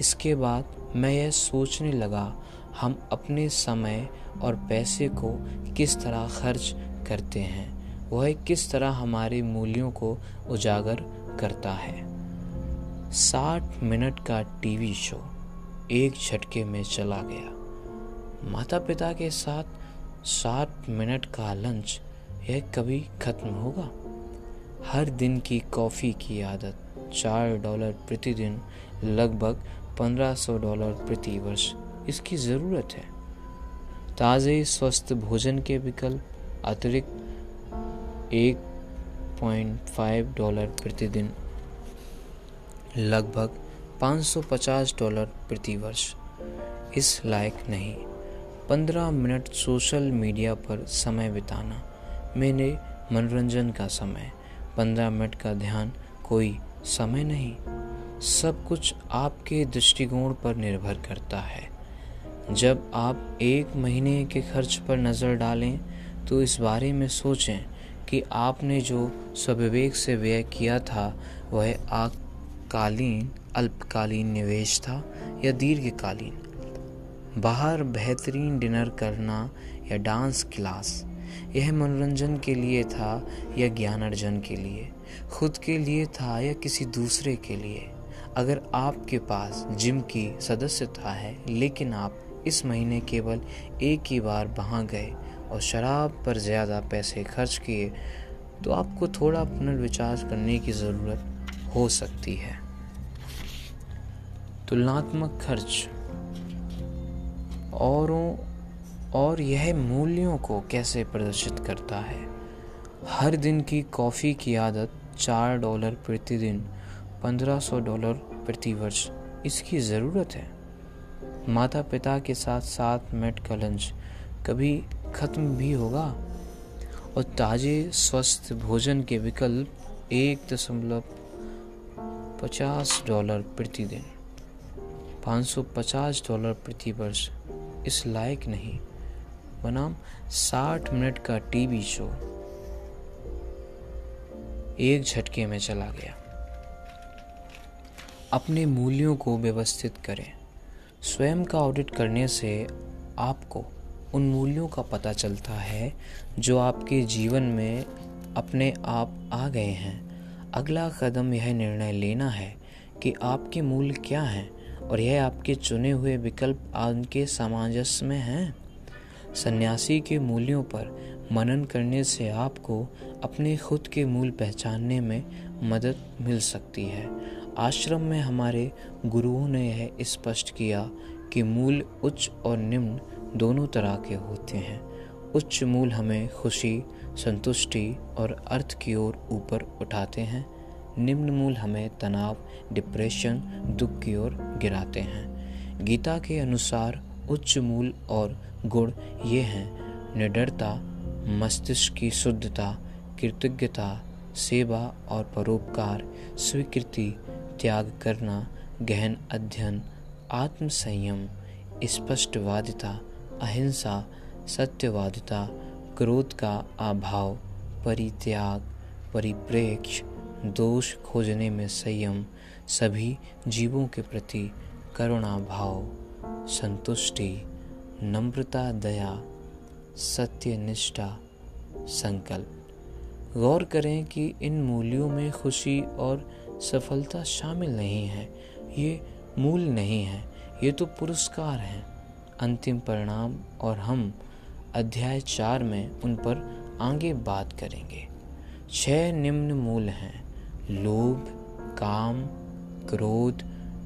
इसके बाद मैं यह सोचने लगा, हम अपने समय और पैसे को किस तरह खर्च करते हैं, वह किस तरह हमारे मूल्यों को उजागर करता है। साठ मिनट का टीवी शो एक झटके में चला गया। माता पिता के साथ साठ मिनट का लंच यह कभी खत्म होगा? हर दिन की कॉफ़ी की आदत, चार डॉलर प्रतिदिन लगभग पंद्रह सौ डॉलर प्रति वर्ष इसकी ज़रूरत है। ताज़े स्वस्थ भोजन के विकल्प, अतिरिक्त एक पॉइंट फाइव डॉलर प्रतिदिन, लगभग 550 डॉलर प्रति वर्ष इस लायक नहीं। पंद्रह मिनट सोशल मीडिया पर समय बिताना। मेरे मनोरंजन का समय, पंद्रह मिनट का ध्यान कोई समय नहीं। सब कुछ आपके दृष्टिकोण पर निर्भर करता है। जब आप एक महीने के खर्च पर नज़र डालें तो इस बारे में सोचें कि आपने जो स्वविवेक से व्यय किया था, वह आकालीन, अल्पकालीन निवेश था या दीर्घकालीन? बाहर बेहतरीन डिनर करना या डांस क्लास, यह मनोरंजन के लिए था या ज्ञान अर्जन के लिए? खुद के लिए था या किसी दूसरे के लिए? अगर आपके पास जिम की सदस्यता है, लेकिन आप इस महीने केवल एक ही बार वहाँ गए और शराब पर ज़्यादा पैसे खर्च किए तो आपको थोड़ा पुनर्विचार करने की ज़रूरत हो सकती है। तुलनात्मक खर्च। औरों और यह मूल्यों को कैसे प्रदर्शित करता है? हर दिन की कॉफ़ी की आदत चार डॉलर प्रतिदिन पंद्रह सौ डॉलर प्रति वर्ष इसकी ज़रूरत है। माता पिता के साथ साथ मिनट का लंच कभी ख़त्म भी होगा? और ताज़े स्वस्थ भोजन के विकल्प एक दशमलव पचास डॉलर प्रतिदिन 550 डॉलर प्रति वर्ष इस लायक नहीं। बनाम 60 मिनट का टीवी शो। एक झटके में चला गया। अपने मूल्यों को व्यवस्थित करें। स्वयं का ऑडिट करने से आपको उन मूल्यों का पता चलता है जो आपके जीवन में अपने आप आ गए हैं। अगला कदम यह निर्णय लेना है कि आपके मूल्य क्या हैं और यह आपके चुने हुए विकल्प आपके सामंजस्य में हैं। सन्यासी के मूल्यों पर मनन करने से आपको अपने खुद के मूल पहचानने में मदद मिल सकती है। आश्रम में हमारे गुरुओं ने यह स्पष्ट किया कि मूल उच्च और निम्न दोनों तरह के होते हैं। उच्च मूल हमें खुशी, संतुष्टि और अर्थ की ओर ऊपर उठाते हैं। निम्न मूल हमें तनाव, डिप्रेशन, दुख की ओर गिराते हैं। गीता के अनुसार उच्च मूल और गुण ये हैं, निडरता, मस्तिष्क की शुद्धता, कृतज्ञता, सेवा और परोपकार, स्वीकृति त्याग करना, गहन अध्ययन आत्म संयम स्पष्टवादिता, अहिंसा, सत्यवादिता, क्रोध का अभाव, परित्याग, परिप्रेक्ष्य, दोष खोजने में संयम, सभी जीवों के प्रति करुणा भाव संतुष्टि, नम्रता, दया, सत्यनिष्ठा, संकल्प। गौर करें कि इन मूल्यों में खुशी और सफलता शामिल नहीं है, ये मूल नहीं है, ये तो पुरस्कार हैं। अंतिम परिणाम और हम अध्याय चार में उन पर आगे बात करेंगे। छह निम्न मूल हैं, लोभ, काम, क्रोध,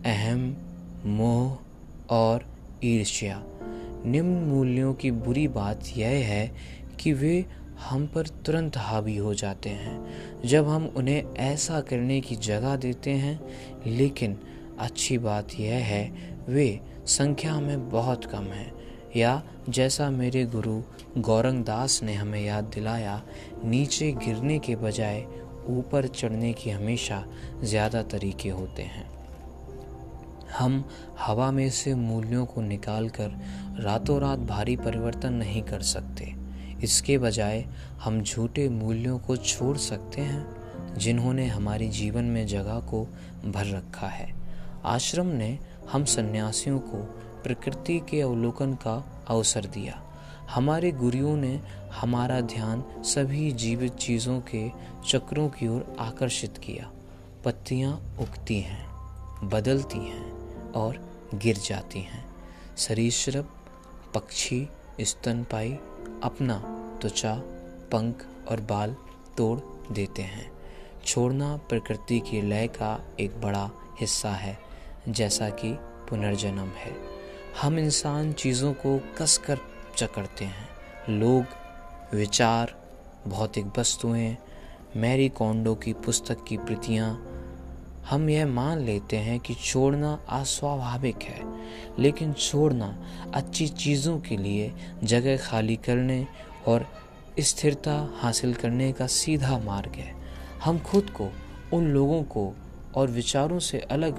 अहम, मोह और ईर्ष्या। निम्न मूल्यों की बुरी बात यह है कि वे हम पर तुरंत हावी हो जाते हैं, जब हम उन्हें ऐसा करने की जगह देते हैं। लेकिन अच्छी बात यह है, वे संख्या में बहुत कम हैं। या जैसा मेरे गुरु गौरंग दास ने हमें याद दिलाया, नीचे गिरने के बजाय ऊपर चढ़ने की हमेशा ज़्यादा तरीके होते हैं। हम हवा में से मूल्यों को निकालकर रातों रात भारी परिवर्तन नहीं कर सकते। इसके बजाय हम झूठे मूल्यों को छोड़ सकते हैं, जिन्होंने हमारे जीवन में जगह को भर रखा है। आश्रम ने हम सन्यासियों को प्रकृति के अवलोकन का अवसर दिया। हमारे गुरुओं ने हमारा ध्यान सभी जीवित चीज़ों के चक्रों की ओर आकर्षित किया। पत्तियाँ उगती हैं, बदलती हैं और गिर जाती हैं। सरीसृप, पक्षी स्तनपाई अपना त्वचा, पंख और बाल तोड़ देते हैं। छोड़ना प्रकृति की लय का एक बड़ा हिस्सा है, जैसा कि पुनर्जन्म है। हम इंसान चीज़ों को कस कर चकड़ते हैं। लोग, विचार, भौतिक वस्तुएँ मैरी कॉन्डो की पुस्तक की प्रतियाँ हम यह मान लेते हैं कि छोड़ना अस्वाभाविक है, लेकिन छोड़ना अच्छी चीज़ों के लिए, जगह खाली करने और स्थिरता हासिल करने का सीधा मार्ग है। हम खुद को, उन लोगों को और विचारों से अलग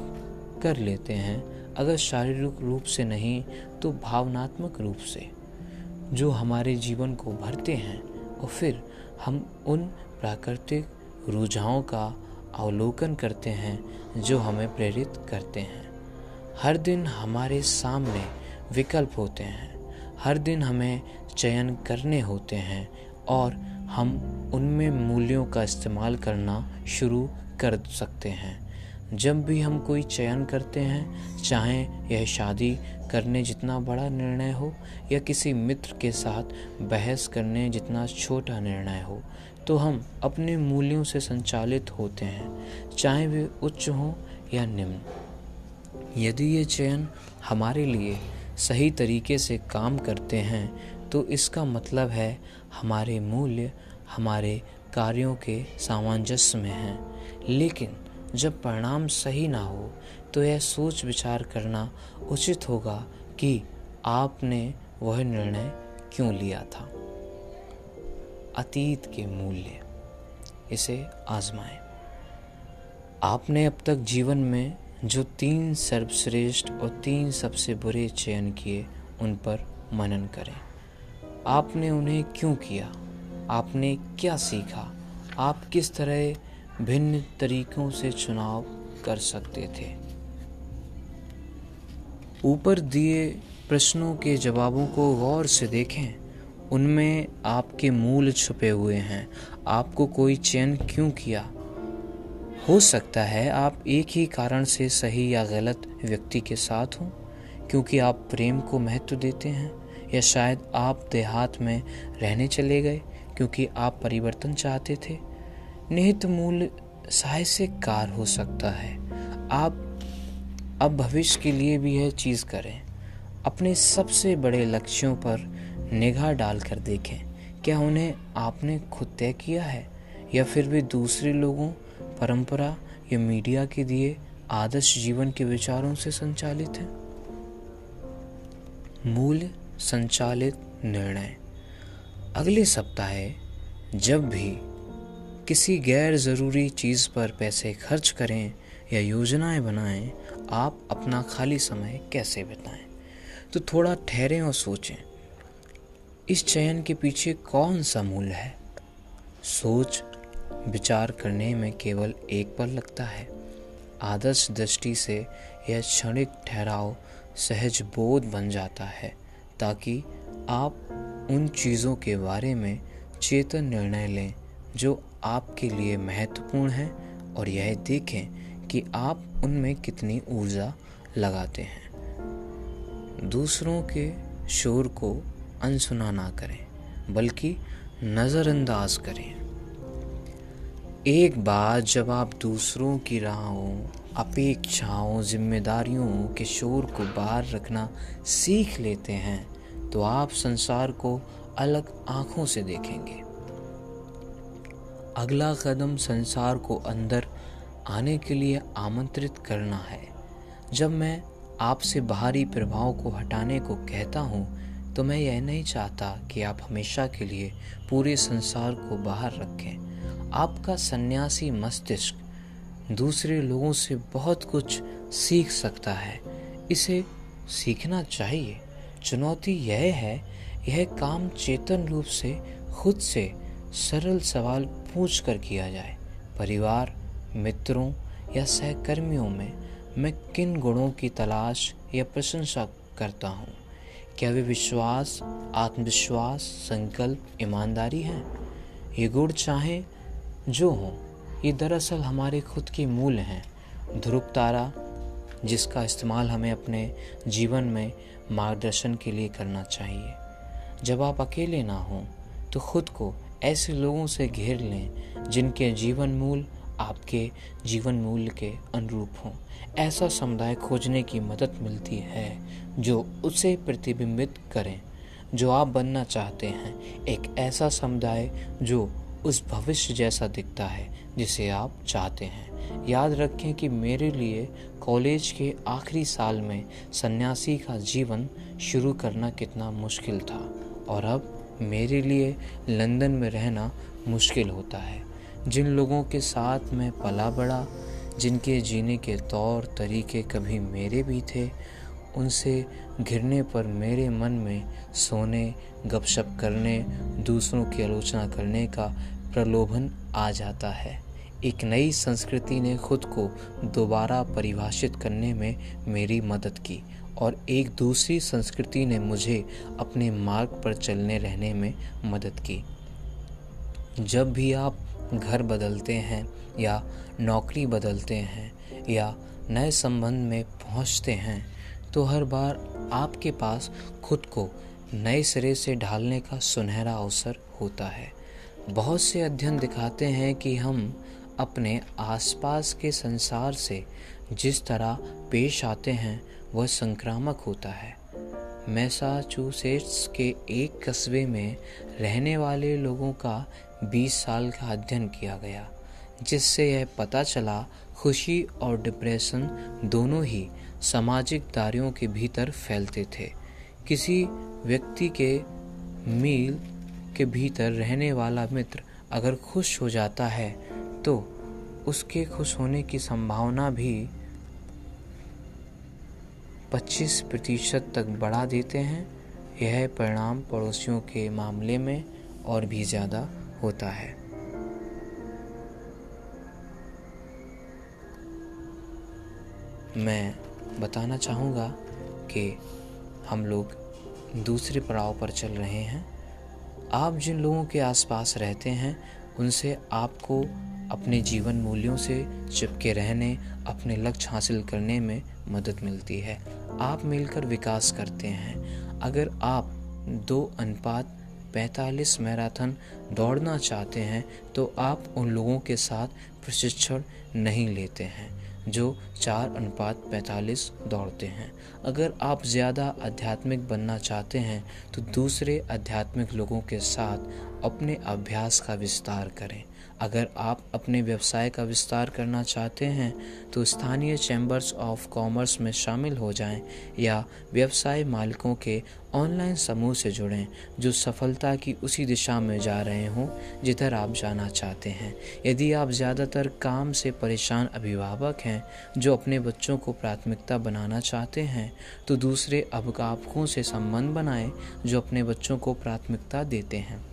कर लेते हैं, अगर शारीरिक रूप से नहीं तो भावनात्मक रूप से। जो हमारे जीवन को भरते हैं, और फिर हम उन प्राकृतिक रुझानों का अवलोकन करते हैं, जो हमें प्रेरित करते हैं। हर दिन हमारे सामने विकल्प होते हैं। हर दिन हमें चयन करने होते हैं और हम उनमें मूल्यों का इस्तेमाल करना शुरू कर सकते हैं। जब भी हम कोई चयन करते हैं, चाहे यह शादी करने जितना बड़ा निर्णय हो या किसी मित्र के साथ बहस करने जितना छोटा निर्णय हो तो हम अपने मूल्यों से संचालित होते हैं, चाहे वे उच्च हों या निम्न। यदि ये चयन हमारे लिए सही तरीके से काम करते हैं तो इसका मतलब है हमारे मूल्य हमारे कार्यों के सामंजस्य में हैं। लेकिन जब परिणाम सही ना हो तो यह सोच विचार करना उचित होगा कि आपने वह निर्णय क्यों लिया था। अतीत के मूल्य इसे आजमाएँ। आपने अब तक जीवन में जो तीन सर्वश्रेष्ठ और तीन सबसे बुरे चयन किए, उन पर मनन करें। आपने उन्हें क्यों किया? आपने क्या सीखा? आप किस तरह भिन्न तरीकों से चुनाव कर सकते थे? ऊपर दिए प्रश्नों के जवाबों को गौर से देखें। उनमें आपके मूल छुपे हुए हैं। आपको कोई चयन क्यों किया? हो सकता है आप एक ही कारण से सही या गलत व्यक्ति के साथ हों, क्योंकि आप प्रेम को महत्व देते हैं, या शायद आप देहात में रहने चले गए, क्योंकि आप परिवर्तन चाहते थे। निहित मूल्य कार हो सकता है। आप अब भविष्य के लिए भी यह चीज़ करें। अपने सबसे बड़े लक्ष्यों पर निगाह डालकर देखें, क्या उन्हें आपने खुद तय किया है? या फिर भी दूसरे लोगों, परंपरा या मीडिया के दिए आदर्श जीवन के विचारों से संचालित हैं? मूल्य संचालित निर्णय। अगले सप्ताह, जब भी किसी गैर ज़रूरी चीज़ पर पैसे खर्च करें या योजनाएँ बनाएँ, आप अपना खाली समय कैसे बिताएँ? तो थोड़ा ठहरें और सोचें। इस चयन के पीछे कौन सा मूल है? सोच विचार करने में केवल एक पल लगता है। आदर्श दृष्टि से यह क्षणिक ठहराव सहज बोध बन जाता है, ताकि आप उन चीज़ों के बारे में चेतन निर्णय लें जो आपके लिए महत्वपूर्ण हैं और यह देखें कि आप उनमें कितनी ऊर्जा लगाते हैं। दूसरों के शोर को अनसुना ना करें, बल्कि नज़रअंदाज करें। एक बार जब आप दूसरों की राहों, अपेक्षाओं, जिम्मेदारियों के शोर को बाहर रखना सीख लेते हैं तो आप संसार को अलग आँखों से देखेंगे। अगला कदम संसार को अंदर आने के लिए आमंत्रित करना है। जब मैं आपसे बाहरी प्रभाव को हटाने को कहता हूँ तो मैं यह नहीं चाहता कि आप हमेशा के लिए पूरे संसार को बाहर रखें। आपका सन्यासी मस्तिष्क दूसरे लोगों से बहुत कुछ सीख सकता है। इसे सीखना चाहिए। चुनौती यह है, यह काम चेतन रूप से खुद से सरल सवाल पूछ कर किया जाए। परिवार, मित्रों या सहकर्मियों में मैं किन गुणों की तलाश या प्रशंसा करता हूँ? क्या वे विश्वास, आत्मविश्वास, संकल्प, ईमानदारी हैं? ये गुण चाहे जो हो, ये दरअसल हमारे खुद के मूल हैं। ध्रुव तारा, जिसका इस्तेमाल हमें अपने जीवन में मार्गदर्शन के लिए करना चाहिए। जब आप अकेले ना हों तो खुद को ऐसे लोगों से घेर लें, जिनके जीवन मूल आपके जीवन मूल्य के अनुरूप हों। ऐसा समुदाय खोजने की मदद मिलती है। जो उसे प्रतिबिंबित करें, जो आप बनना चाहते हैं। एक ऐसा समुदाय जो उस भविष्य जैसा दिखता है जिसे आप चाहते हैं। याद रखें कि मेरे लिए कॉलेज के आखिरी साल में सन्यासी का जीवन शुरू करना कितना मुश्किल था, और अब मेरे लिए लंदन में रहना मुश्किल होता है। जिन लोगों के साथ मैं पला बड़ा, जिनके जीने के तौर तरीके कभी मेरे भी थे उनसे घिरने पर मेरे मन में सोने, गपशप करने, दूसरों की आलोचना करने का प्रलोभन आ जाता है। एक नई संस्कृति ने खुद को दोबारा परिभाषित करने में मेरी मदद की और एक दूसरी संस्कृति ने मुझे अपने मार्ग पर चलने रहने में मदद की। जब भी आप घर बदलते हैं या नौकरी बदलते हैं या नए संबंध में पहुँचते हैं तो हर बार आपके पास खुद को नए सिरे से ढालने का सुनहरा अवसर होता है। बहुत से अध्ययन दिखाते हैं कि हम अपने आसपास के संसार से जिस तरह पेश आते हैं, वह संक्रामक होता है। मैसाचुसेट्स के एक कस्बे में रहने वाले लोगों का 20 साल का अध्ययन किया गया, जिससे यह पता चला, खुशी और डिप्रेशन दोनों ही सामाजिक दायरों के भीतर फैलते थे। किसी व्यक्ति के मील के भीतर रहने वाला मित्र अगर खुश हो जाता है तो उसके खुश होने की संभावना भी 25 प्रतिशत तक बढ़ा देते हैं। यह परिणाम पड़ोसियों के मामले में और भी ज़्यादा होता है। मैं बताना चाहूँगा कि हम लोग दूसरे पड़ाव पर चल रहे हैं। आप जिन लोगों के आसपास रहते हैं, उनसे आपको अपने जीवन मूल्यों से चिपके रहने, अपने लक्ष्य हासिल करने में मदद मिलती है। आप मिलकर विकास करते हैं। अगर आप दो अनुपात 45 मैराथन दौड़ना चाहते हैं तो आप उन लोगों के साथ प्रशिक्षण नहीं लेते हैं। जो चार अनुपात पैंतालीस दौड़ते हैं। अगर आप ज़्यादा आध्यात्मिक बनना चाहते हैं तो दूसरे आध्यात्मिक लोगों के साथ अपने अभ्यास का विस्तार करें। अगर आप अपने व्यवसाय का विस्तार करना चाहते हैं तो स्थानीय चैम्बर्स ऑफ़ कॉमर्स में शामिल हो जाएँ या व्यवसाय मालिकों के ऑनलाइन समूह से जुड़ें जो सफलता की उसी दिशा में जा रहे हों, जिधर आप जाना चाहते हैं। यदि आप ज़्यादातर काम से परेशान अभिभावक हैं, जो अपने बच्चों को प्राथमिकता बनाना चाहते हैं तो दूसरे अभिभावकों से संबंध बनाएँ जो अपने बच्चों को प्राथमिकता देते हैं।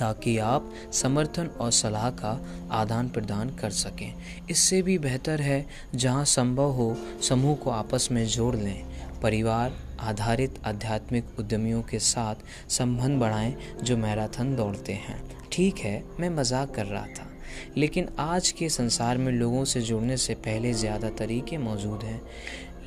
ताकि आप समर्थन और सलाह का आदान प्रदान कर सकें। इससे भी बेहतर है, जहाँ संभव हो, समूह को आपस में जोड़ लें। परिवार, आधारित आध्यात्मिक उद्यमियों के साथ संबंध बढ़ाएँ, जो मैराथन दौड़ते हैं। ठीक है, मैं मज़ाक कर रहा था, लेकिन आज के संसार में लोगों से जुड़ने से पहले ज़्यादा तरीके मौजूद हैं।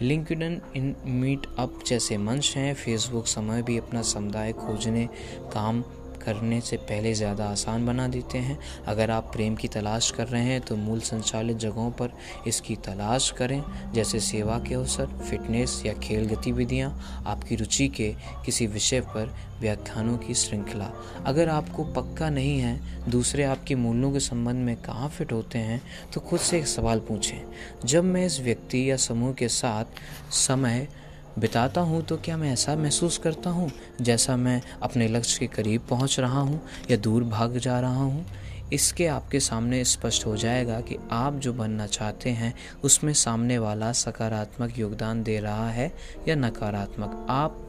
लिंकडन इन मीट अप जैसे मंच हैं, फेसबुक समय भी अपना समुदाय खोजने, काम करने से पहले ज़्यादा आसान बना देते हैं। अगर आप प्रेम की तलाश कर रहे हैं तो मूल संचालित जगहों पर इसकी तलाश करें, जैसे सेवा के अवसर, फिटनेस या खेल गतिविधियाँ, आपकी रुचि के किसी विषय पर व्याख्यानों की श्रृंखला। अगर आपको पक्का नहीं है, दूसरे आपके मूल्यों के संबंध में कहाँ फिट होते हैं तो खुद से एक सवाल पूछें। जब मैं इस व्यक्ति या समूह के साथ समय बिताता हूँ तो क्या मैं ऐसा महसूस करता हूँ जैसा मैं अपने लक्ष्य के करीब पहुँच रहा हूँ या दूर भाग जा रहा हूँ? इसके आपके सामने स्पष्ट हो जाएगा कि आप जो बनना चाहते हैं, उसमें सामने वाला सकारात्मक योगदान दे रहा है या नकारात्मक? आप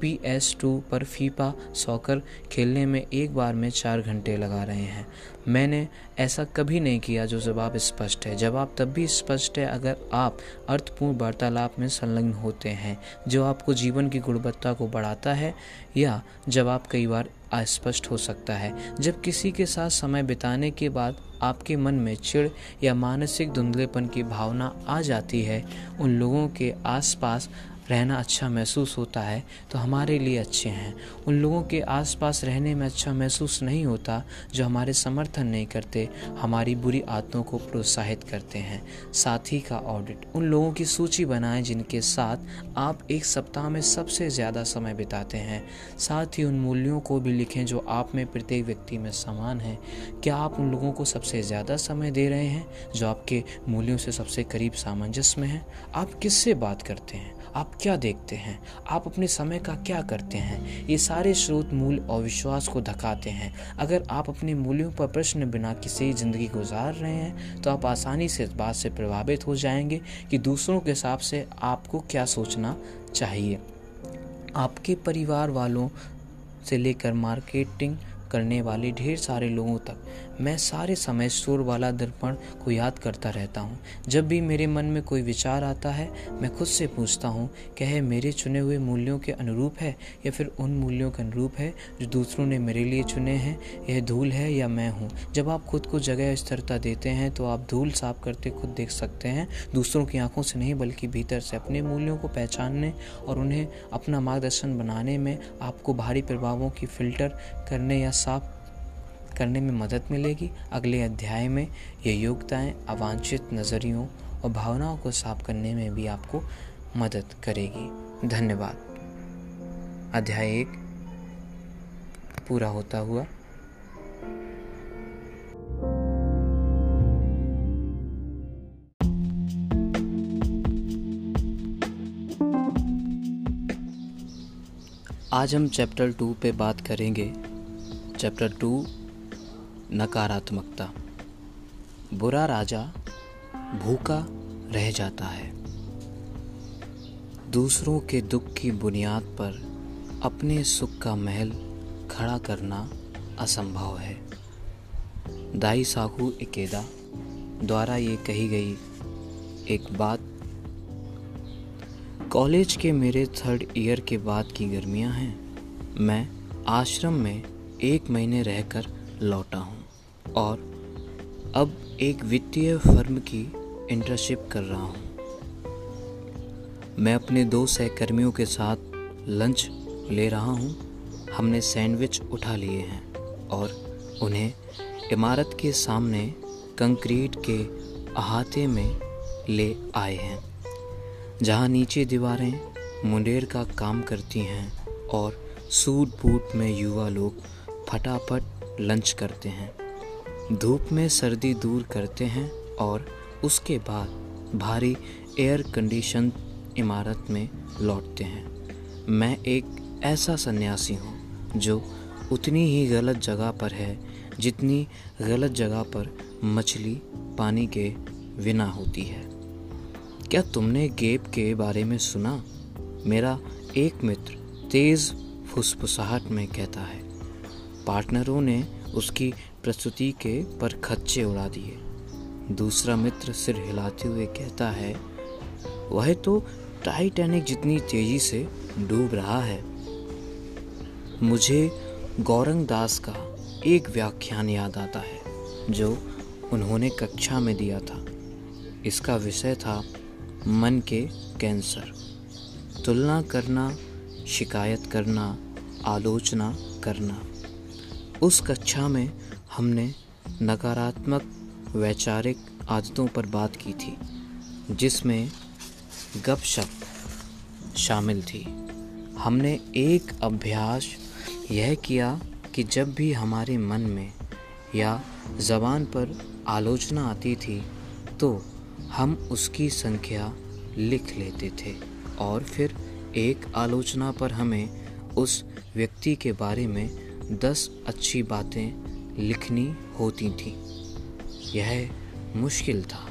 पी एस टू पर फीफा सॉकर खेलने में एक बार में चार घंटे लगा रहे हैं। मैंने ऐसा कभी नहीं किया जो जवाब स्पष्ट है। जवाब तब भी स्पष्ट है अगर आप अर्थपूर्ण वार्तालाप में संलग्न होते हैं, जो आपको जीवन की गुणवत्ता को बढ़ाता है, या जवाब कई बार अस्पष्ट हो सकता है। जब किसी के साथ समय बिताने के बाद आपके मन में चिड़ या मानसिक धुंधलेपन की भावना आ जाती है, उन लोगों के आसपास रहना अच्छा महसूस होता है तो हमारे लिए अच्छे हैं। उन लोगों के आसपास रहने में अच्छा महसूस नहीं होता, जो हमारे समर्थन नहीं करते, हमारी बुरी आदतों को प्रोत्साहित करते हैं। साथी का ऑडिट उन लोगों की सूची बनाएँ जिनके साथ आप एक सप्ताह में सबसे ज़्यादा समय बिताते हैं। साथ ही उन मूल्यों को भी लिखें जो आप में प्रत्येक व्यक्ति में समान है। क्या आप उन लोगों को सबसे ज़्यादा समय दे रहे हैं, जो आपके मूल्यों से सबसे करीब सामंजस्य में हैं? आप किससे बात करते हैं? आप क्या देखते हैं? आप अपने समय का क्या करते हैं? ये सारे स्रोत मूल और विश्वास को धकाते हैं। अगर आप अपने मूल्यों पर प्रश्न बिना किसी ज़िंदगी गुजार रहे हैं तो आप आसानी से इस बात से प्रभावित हो जाएँगे कि दूसरों के हिसाब से आपको क्या सोचना चाहिए। आपके परिवार वालों से लेकर मार्केटिंग करने वाले ढेर सारे लोगों तक मैं सारे समय सुर वाला दर्पण को याद करता रहता हूँ। जब भी मेरे मन में कोई विचार आता है, मैं खुद से पूछता हूँ, क्या मेरे चुने हुए मूल्यों के अनुरूप है या फिर उन मूल्यों के अनुरूप है जो दूसरों ने मेरे लिए चुने हैं? यह धूल है या मैं हूँ? जब आप खुद को जगह स्थिरता देते हैं तो आप धूल साफ़ करते खुद देख सकते हैं। दूसरों की आँखों से नहीं, बल्कि भीतर से अपने मूल्यों को पहचानने और उन्हें अपना मार्गदर्शन बनाने में आपको भारी प्रभावों की फ़िल्टर करने या साफ़ करने में मदद मिलेगी। अगले अध्याय में ये योग्यताएँ, अवांछित नज़रियों और भावनाओं को साफ़ करने में भी आपको मदद करेगी। धन्यवाद। अध्याय एक पूरा होता हुआ। आज हम चैप्टर टू पे बात करेंगे। चैप्टर टू नकारात्मकता। बुरा राजा भूखा रह जाता है। दूसरों के दुख की बुनियाद पर अपने सुख का महल खड़ा करना असंभव है। दाई साहू इकेदा द्वारा ये कही गई एक बात। कॉलेज के मेरे थर्ड ईयर के बाद की गर्मियाँ हैं। मैं आश्रम में एक महीने रहकर लौटा हूँ। और अब एक वित्तीय फर्म की इंटर्नशिप कर रहा हूँ। मैं अपने दो सहकर्मियों के साथ लंच ले रहा हूँ। हमने सैंडविच उठा लिए हैं और उन्हें इमारत के सामने कंक्रीट के अहाते में ले आए हैं, जहाँ नीचे दीवारें मुंडेर का काम करती हैं और सूट बूट में युवा लोग फटाफट लंच करते हैं। धूप में सर्दी दूर करते हैं और उसके बाद भारी एयर कंडीशन इमारत में लौटते हैं। मैं एक ऐसा सन्यासी हूँ जो उतनी ही गलत जगह पर है जितनी गलत जगह पर मछली पानी के बिना होती है। क्या तुमने गेप के बारे में सुना? मेरा एक मित्र तेज फुसफुसाहट में कहता है। पार्टनरों ने उसकी प्रस्तुति के पर खच्चे उड़ा दिए। दूसरा मित्र सिर हिलाते हुए कहता है, वह तो टाइटैनिक जितनी तेज़ी से डूब रहा है। मुझे गौरंग दास का एक व्याख्यान याद आता है, जो उन्होंने कक्षा में दिया था। इसका विषय था मन के कैंसर। तुलना करना, शिकायत करना, आलोचना करना। उस कक्षा में हमने नकारात्मक वैचारिक आदतों पर बात की थी, जिसमें गपशप शामिल थी। हमने एक अभ्यास यह किया कि जब भी हमारे मन में या ज़बान पर आलोचना आती थी तो हम उसकी संख्या लिख लेते थे और फिर एक आलोचना पर हमें उस व्यक्ति के बारे में दस अच्छी बातें लिखनी होती थी। यह मुश्किल था।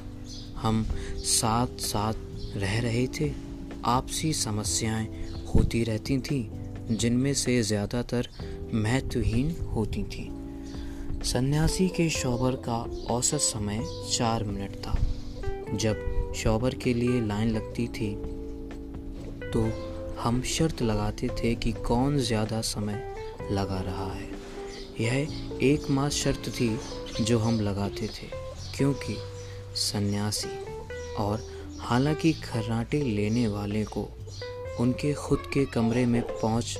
हम साथ साथ रह रहे थे। आपसी समस्याएँ होती रहती थीं, जिनमें से ज़्यादातर महत्वहीन होती थीं। सन्यासी के शौबर का औसत समय चार मिनट था। जब शौबर के लिए लाइन लगती थी तो हम शर्त लगाते थे कि कौन ज़्यादा समय लगा रहा है। यह एकमात्र शर्त थी जो हम लगाते थे, क्योंकि सन्यासी और हालाँकि खर्राटे लेने वाले को उनके खुद के कमरे में पहुँच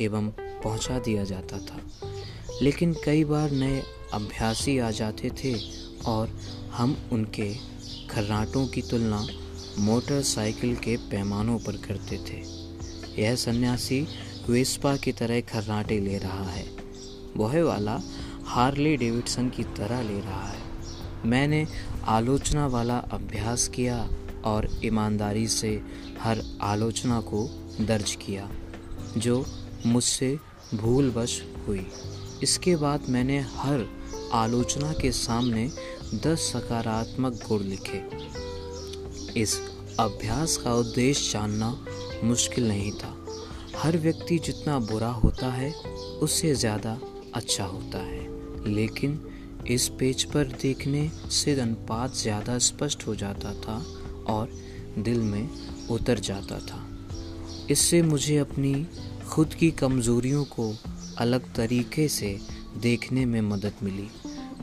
एवं पहुँचा दिया जाता था। लेकिन कई बार नए अभ्यासी आ जाते थे और हम उनके खर्राटों की तुलना मोटरसाइकिल के पैमानों पर करते थे। यह सन्यासी वेस्पा की तरह खर्राटे ले रहा है। वह वाला हार्ले डेविडसन की तरह ले रहा है। मैंने आलोचना वाला अभ्यास किया और ईमानदारी से हर आलोचना को दर्ज किया, जो मुझसे भूलवश हुई। इसके बाद मैंने हर आलोचना के सामने दस सकारात्मक गुण लिखे। इस अभ्यास का उद्देश्य जानना मुश्किल नहीं था। हर व्यक्ति जितना बुरा होता है, उससे ज़्यादा अच्छा होता है, लेकिन इस पेज पर देखने से अनुपात ज़्यादा स्पष्ट हो जाता था और दिल में उतर जाता था। इससे मुझे अपनी खुद की कमज़ोरियों को अलग तरीके से देखने में मदद मिली।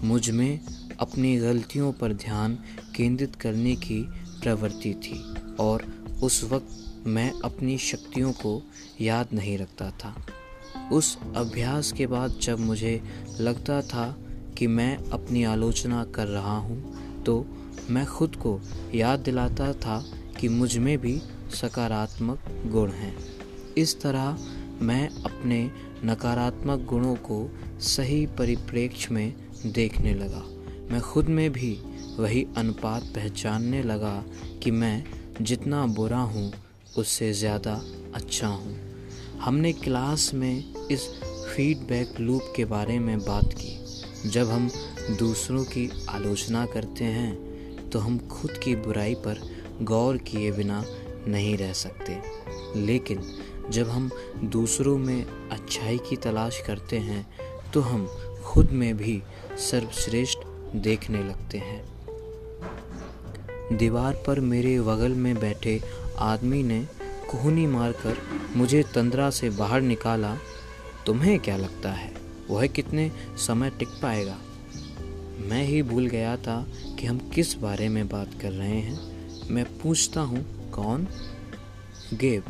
मुझमें अपनी गलतियों पर ध्यान केंद्रित करने की प्रवृत्ति थी और उस वक्त मैं अपनी शक्तियों को याद नहीं रखता था। उस अभ्यास के बाद जब मुझे लगता था कि मैं अपनी आलोचना कर रहा हूँ तो मैं खुद को याद दिलाता था कि मुझमें भी सकारात्मक गुण हैं। इस तरह मैं अपने नकारात्मक गुणों को सही परिप्रेक्ष्य में देखने लगा। मैं खुद में भी वही अनुपात पहचानने लगा कि मैं जितना बुरा हूँ, उससे ज़्यादा अच्छा हूँ। हमने क्लास में इस फीडबैक लूप के बारे में बात की। जब हम दूसरों की आलोचना करते हैं तो हम खुद की बुराई पर गौर किए बिना नहीं रह सकते। लेकिन जब हम दूसरों में अच्छाई की तलाश करते हैं तो हम खुद में भी सर्वश्रेष्ठ देखने लगते हैं। दीवार पर मेरे बगल में बैठे आदमी ने कोहनी मारकर मुझे तंद्रा से बाहर निकाला तुम्हें क्या लगता है? वह कितने समय टिक पाएगा? मैं ही भूल गया था कि हम किस बारे में बात कर रहे हैं। मैं पूछता हूँ, कौन? गेब।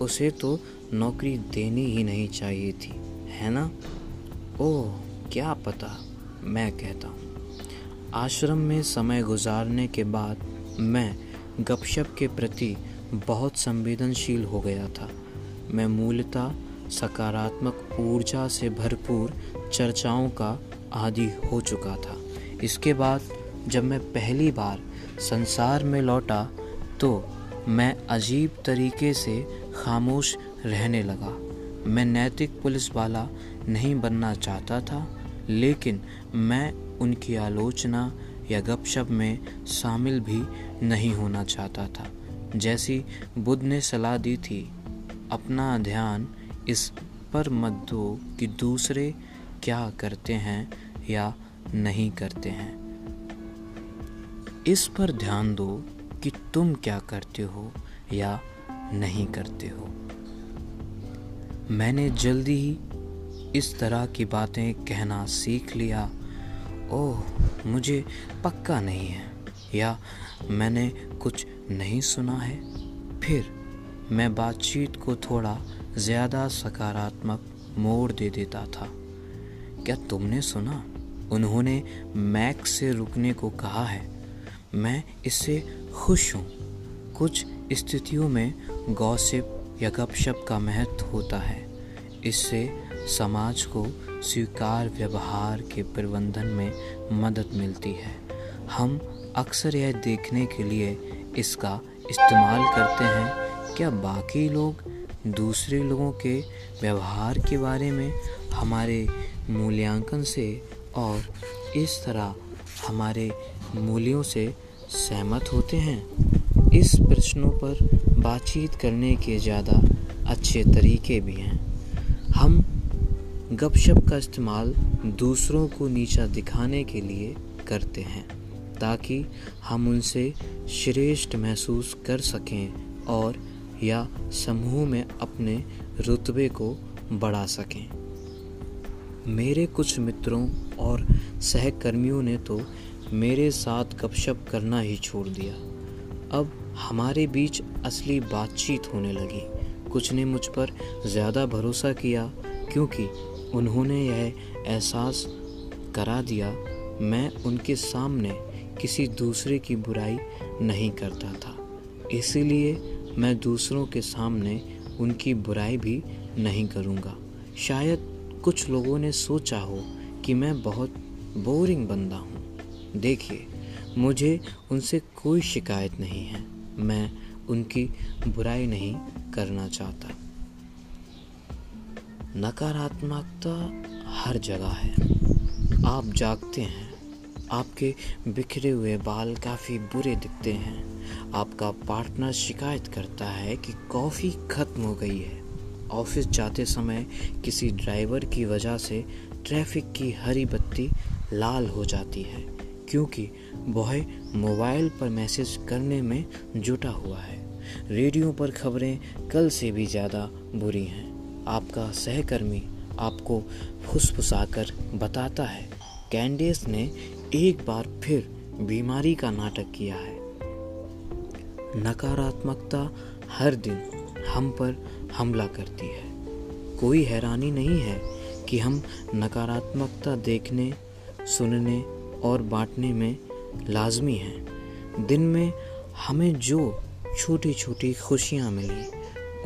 उसे तो नौकरी देनी ही नहीं चाहिए थी, है ना? ओह, क्या पता, मैं कहता हूँ। आश्रम में समय गुजारने के बाद मैं गपशप के प्रति बहुत संवेदनशील हो गया था। मैं मूलतः सकारात्मक ऊर्जा से भरपूर चर्चाओं का आदि हो चुका था। इसके बाद जब मैं पहली बार संसार में लौटा तो मैं अजीब तरीके से खामोश रहने लगा। मैं नैतिक पुलिस वाला नहीं बनना चाहता था, लेकिन मैं उनकी आलोचना या गपशप में शामिल भी नहीं होना चाहता था। जैसी बुद्ध ने सलाह दी थी, अपना ध्यान इस पर मत दो कि दूसरे क्या करते हैं या नहीं करते हैं। इस पर ध्यान दो कि तुम क्या करते हो या नहीं करते हो। मैंने जल्दी ही इस तरह की बातें कहना सीख लिया। ओह, मुझे पक्का नहीं है या मैंने कुछ नहीं सुना है। फिर मैं बातचीत को थोड़ा ज़्यादा सकारात्मक मोड़ दे देता था। क्या तुमने सुना? उन्होंने मैक से रुकने को कहा है। मैं इससे खुश हूँ। कुछ स्थितियों में गॉसिप या गपशप का महत्व होता है। इससे समाज को स्वीकार व्यवहार के प्रबंधन में मदद मिलती है। हम अक्सर यह देखने के लिए इसका इस्तेमाल करते हैं। क्या बाकी लोग दूसरे लोगों के व्यवहार के बारे में, हमारे मूल्यांकन से और इस तरह हमारे मूल्यों से सहमत होते हैं। इस प्रश्नों पर बातचीत करने के ज़्यादा अच्छे तरीके भी हैं। हम गपशप का इस्तेमाल दूसरों को नीचा दिखाने के लिए करते हैं, ताकि हम उनसे श्रेष्ठ महसूस कर सकें और या समूह में अपने रुतबे को बढ़ा सकें। मेरे कुछ मित्रों और सहकर्मियों ने तो मेरे साथ गपशप करना ही छोड़ दिया। अब हमारे बीच असली बातचीत होने लगी। कुछ ने मुझ पर ज़्यादा भरोसा किया, क्योंकि उन्होंने यह एहसास करा दिया, मैं उनके सामने किसी दूसरे की बुराई नहीं करता था। इसीलिए मैं दूसरों के सामने उनकी बुराई भी नहीं करूँगा। शायद कुछ लोगों ने सोचा हो कि मैं बहुत बोरिंग बंदा हूँ। देखिए, मुझे उनसे कोई शिकायत नहीं है। मैं उनकी बुराई नहीं करना चाहता। नकारात्मकता हर जगह है। आप जागते हैं आपके बिखरे हुए बाल काफ़ी बुरे दिखते हैं। आपका पार्टनर शिकायत करता है कि कॉफ़ी ख़त्म हो गई है। ऑफ़िस जाते समय किसी ड्राइवर की वजह से ट्रैफ़िक की हरी बत्ती लाल हो जाती है, क्योंकि वह मोबाइल पर मैसेज करने में जुटा हुआ है। रेडियो पर खबरें कल से भी ज़्यादा बुरी हैं। आपका सहकर्मी आपको फुसफुसाकर बताता है। कैंडेस ने एक बार फिर बीमारी का नाटक किया है। नकारात्मकता हर दिन हम पर हमला करती है। कोई हैरानी नहीं है कि हम नकारात्मकता देखने, सुनने और बांटने में लाजमी हैं। दिन में हमें जो छोटी छोटी खुशियाँ मिली,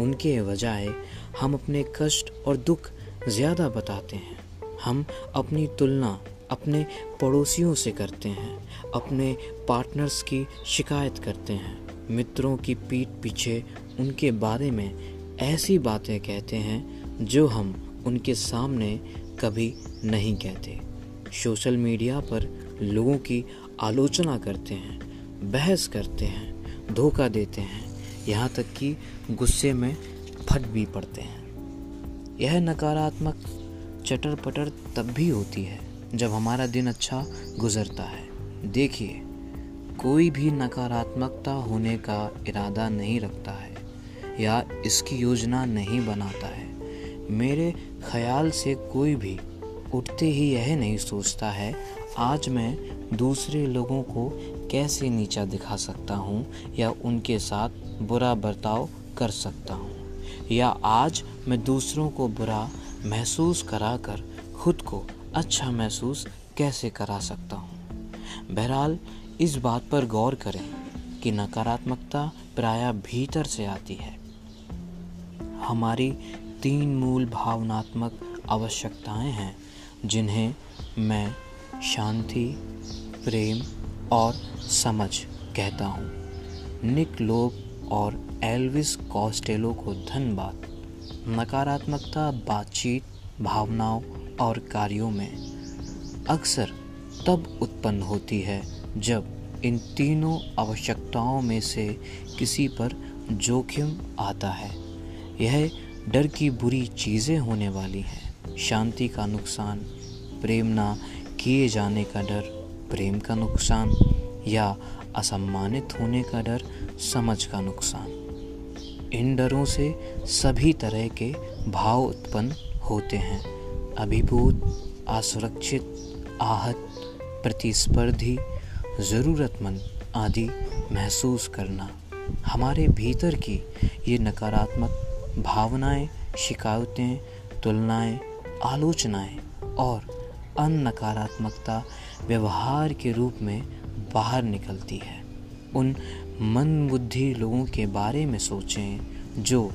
उनके बजाय हम अपने कष्ट और दुख ज़्यादा बताते हैं। हम अपनी तुलना अपने पड़ोसियों से करते हैं, अपने पार्टनर्स की शिकायत करते हैं। मित्रों की पीठ पीछे उनके बारे में ऐसी बातें कहते हैं जो हम उनके सामने कभी नहीं कहते। सोशल मीडिया पर लोगों की आलोचना करते हैं, बहस करते हैं, धोखा देते हैं। यहाँ तक कि गुस्से में फट भी पड़ते हैं। यह नकारात्मक चटर पटर तब भी होती है जब हमारा दिन अच्छा गुजरता है। देखिए, कोई भी नकारात्मकता होने का इरादा नहीं रखता है, या इसकी योजना नहीं बनाता है। मेरे ख्याल से कोई भी उठते ही यह नहीं सोचता है, आज मैं दूसरे लोगों को कैसे नीचा दिखा सकता हूँ, या उनके साथ बुरा बर्ताव कर सकता हूँ, या आज मैं दूसरों को बुरा महसूस कराकर खुद को अच्छा महसूस कैसे करा सकता हूँ? बहरहाल, इस बात पर गौर करें कि नकारात्मकता प्राय भीतर से आती है। हमारी तीन मूल भावनात्मक आवश्यकताएँ हैं, जिन्हें मैं शांति, प्रेम और समझ कहता हूँ। निक लोग और एल्विस कॉस्टेलो को धन्यवाद। नकारात्मकता, बातचीत, भावनाओं और कार्यों में अक्सर तब उत्पन्न होती है जब इन तीनों आवश्यकताओं में से किसी पर जोखिम आता है। यह डर की बुरी चीज़ें होने वाली हैं। शांति का नुकसान, प्रेम ना किए जाने का डर, प्रेम का नुकसान या असम्मानित होने का डर, समझ का नुकसान। इन डरों से सभी तरह के भाव उत्पन्न होते हैं। अभिभूत, असुरक्षित, आहत, प्रतिस्पर्धी, ज़रूरतमंद आदि महसूस करना। हमारे भीतर की ये नकारात्मक भावनाएँ, शिकायतें, तुलनाएँ, आलोचनाएँ और अनकारात्मकता व्यवहार के रूप में बाहर निकलती है। उन मन बुद्धि लोगों के बारे में सोचें जो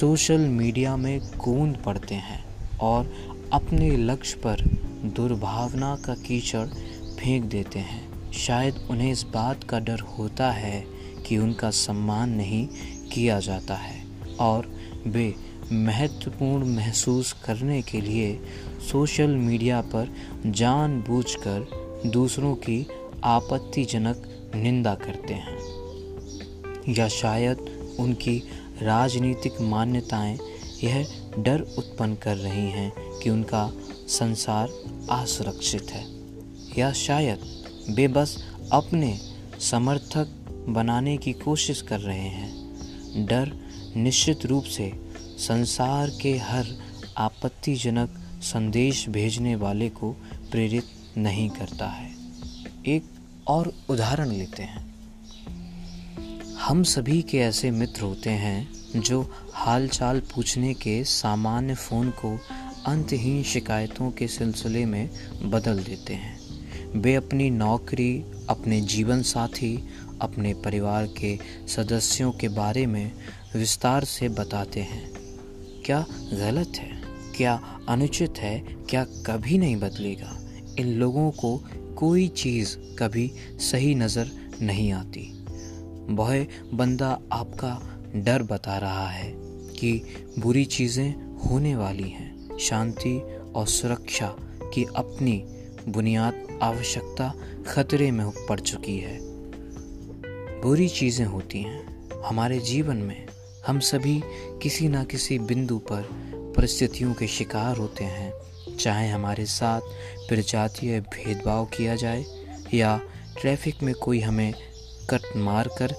सोशल मीडिया में कूद पड़ते हैं और अपने लक्ष्य पर दुर्भावना का कीचड़ फेंक देते हैं। शायद उन्हें इस बात का डर होता है कि उनका सम्मान नहीं किया जाता है और वे महत्वपूर्ण महसूस करने के लिए सोशल मीडिया पर जानबूझकर दूसरों की आपत्तिजनक निंदा करते हैं। या शायद उनकी राजनीतिक मान्यताएँ यह डर उत्पन्न कर रही हैं कि उनका संसार असुरक्षित है। या शायद वे बस अपने समर्थक बनाने की कोशिश कर रहे हैं। डर निश्चित रूप से संसार के हर आपत्तिजनक संदेश भेजने वाले को प्रेरित नहीं करता है। एक और उदाहरण लेते हैं। हम सभी के ऐसे मित्र होते हैं जो हालचाल पूछने के सामान्य फ़ोन को अंतहीन शिकायतों के सिलसिले में बदल देते हैं। वे अपनी नौकरी, अपने जीवन साथी, अपने परिवार के सदस्यों के बारे में विस्तार से बताते हैं। क्या गलत है? क्या अनुचित है? क्या कभी नहीं बदलेगा? इन लोगों को कोई चीज़ कभी सही नज़र नहीं आती। वह बंदा आपका डर बता रहा है कि बुरी चीज़ें होने वाली हैं। शांति और सुरक्षा की अपनी बुनियाद आवश्यकता खतरे में पड़ चुकी है। बुरी चीज़ें होती हैं। हमारे जीवन में हम सभी किसी न किसी बिंदु पर परिस्थितियों के शिकार होते हैं। चाहे हमारे साथ प्रजातीय भेदभाव किया जाए या ट्रैफ़िक में कोई हमें कट मार कर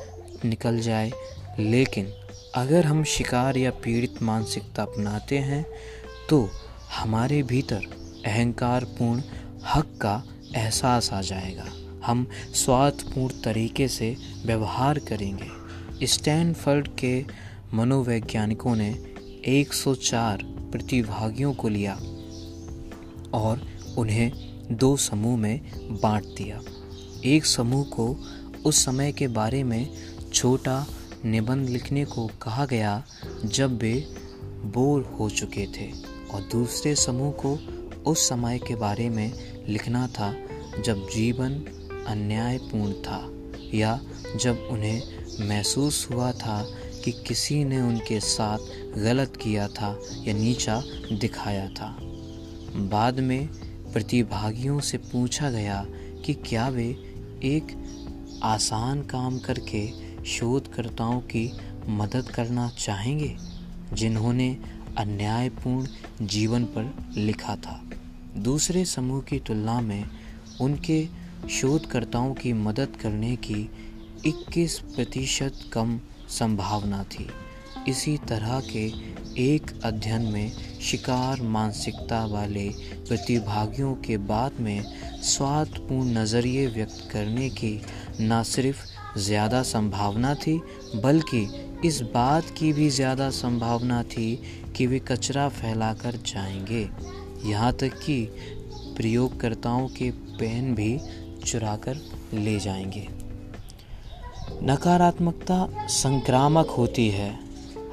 निकल जाए। लेकिन अगर हम शिकार या पीड़ित मानसिकता अपनाते हैं तो हमारे भीतर अहंकारपूर्ण हक का एहसास आ जाएगा। हम स्वार्थपूर्ण तरीके से व्यवहार करेंगे। स्टैनफर्ड के मनोवैज्ञानिकों ने 104 प्रतिभागियों को लिया और उन्हें दो समूह में बांट दिया। एक समूह को उस समय के बारे में छोटा निबंध लिखने को कहा गया जब वे बोर हो चुके थे। और दूसरे समूह को उस समय के बारे में लिखना था जब जीवन अन्यायपूर्ण था या जब उन्हें महसूस हुआ था कि किसी ने उनके साथ गलत किया था या नीचा दिखाया था। बाद में प्रतिभागियों से पूछा गया कि क्या वे एक आसान काम करके शोधकर्ताओं की मदद करना चाहेंगे, जिन्होंने अन्यायपूर्ण जीवन पर लिखा था। दूसरे समूह की तुलना में उनके शोधकर्ताओं की मदद करने की 21 प्रतिशत कम संभावना थी। इसी तरह के एक अध्ययन में शिकार मानसिकता वाले प्रतिभागियों के बाद में स्वार्थपूर्ण नज़रिए व्यक्त करने की न सिर्फ़ ज़्यादा संभावना थी, बल्कि इस बात की भी ज़्यादा संभावना थी कि वे कचरा फैलाकर जाएँगे। यहाँ तक कि प्रयोगकर्ताओं के पेन भी चुराकर ले जाएँगे। नकारात्मकता संक्रामक होती है।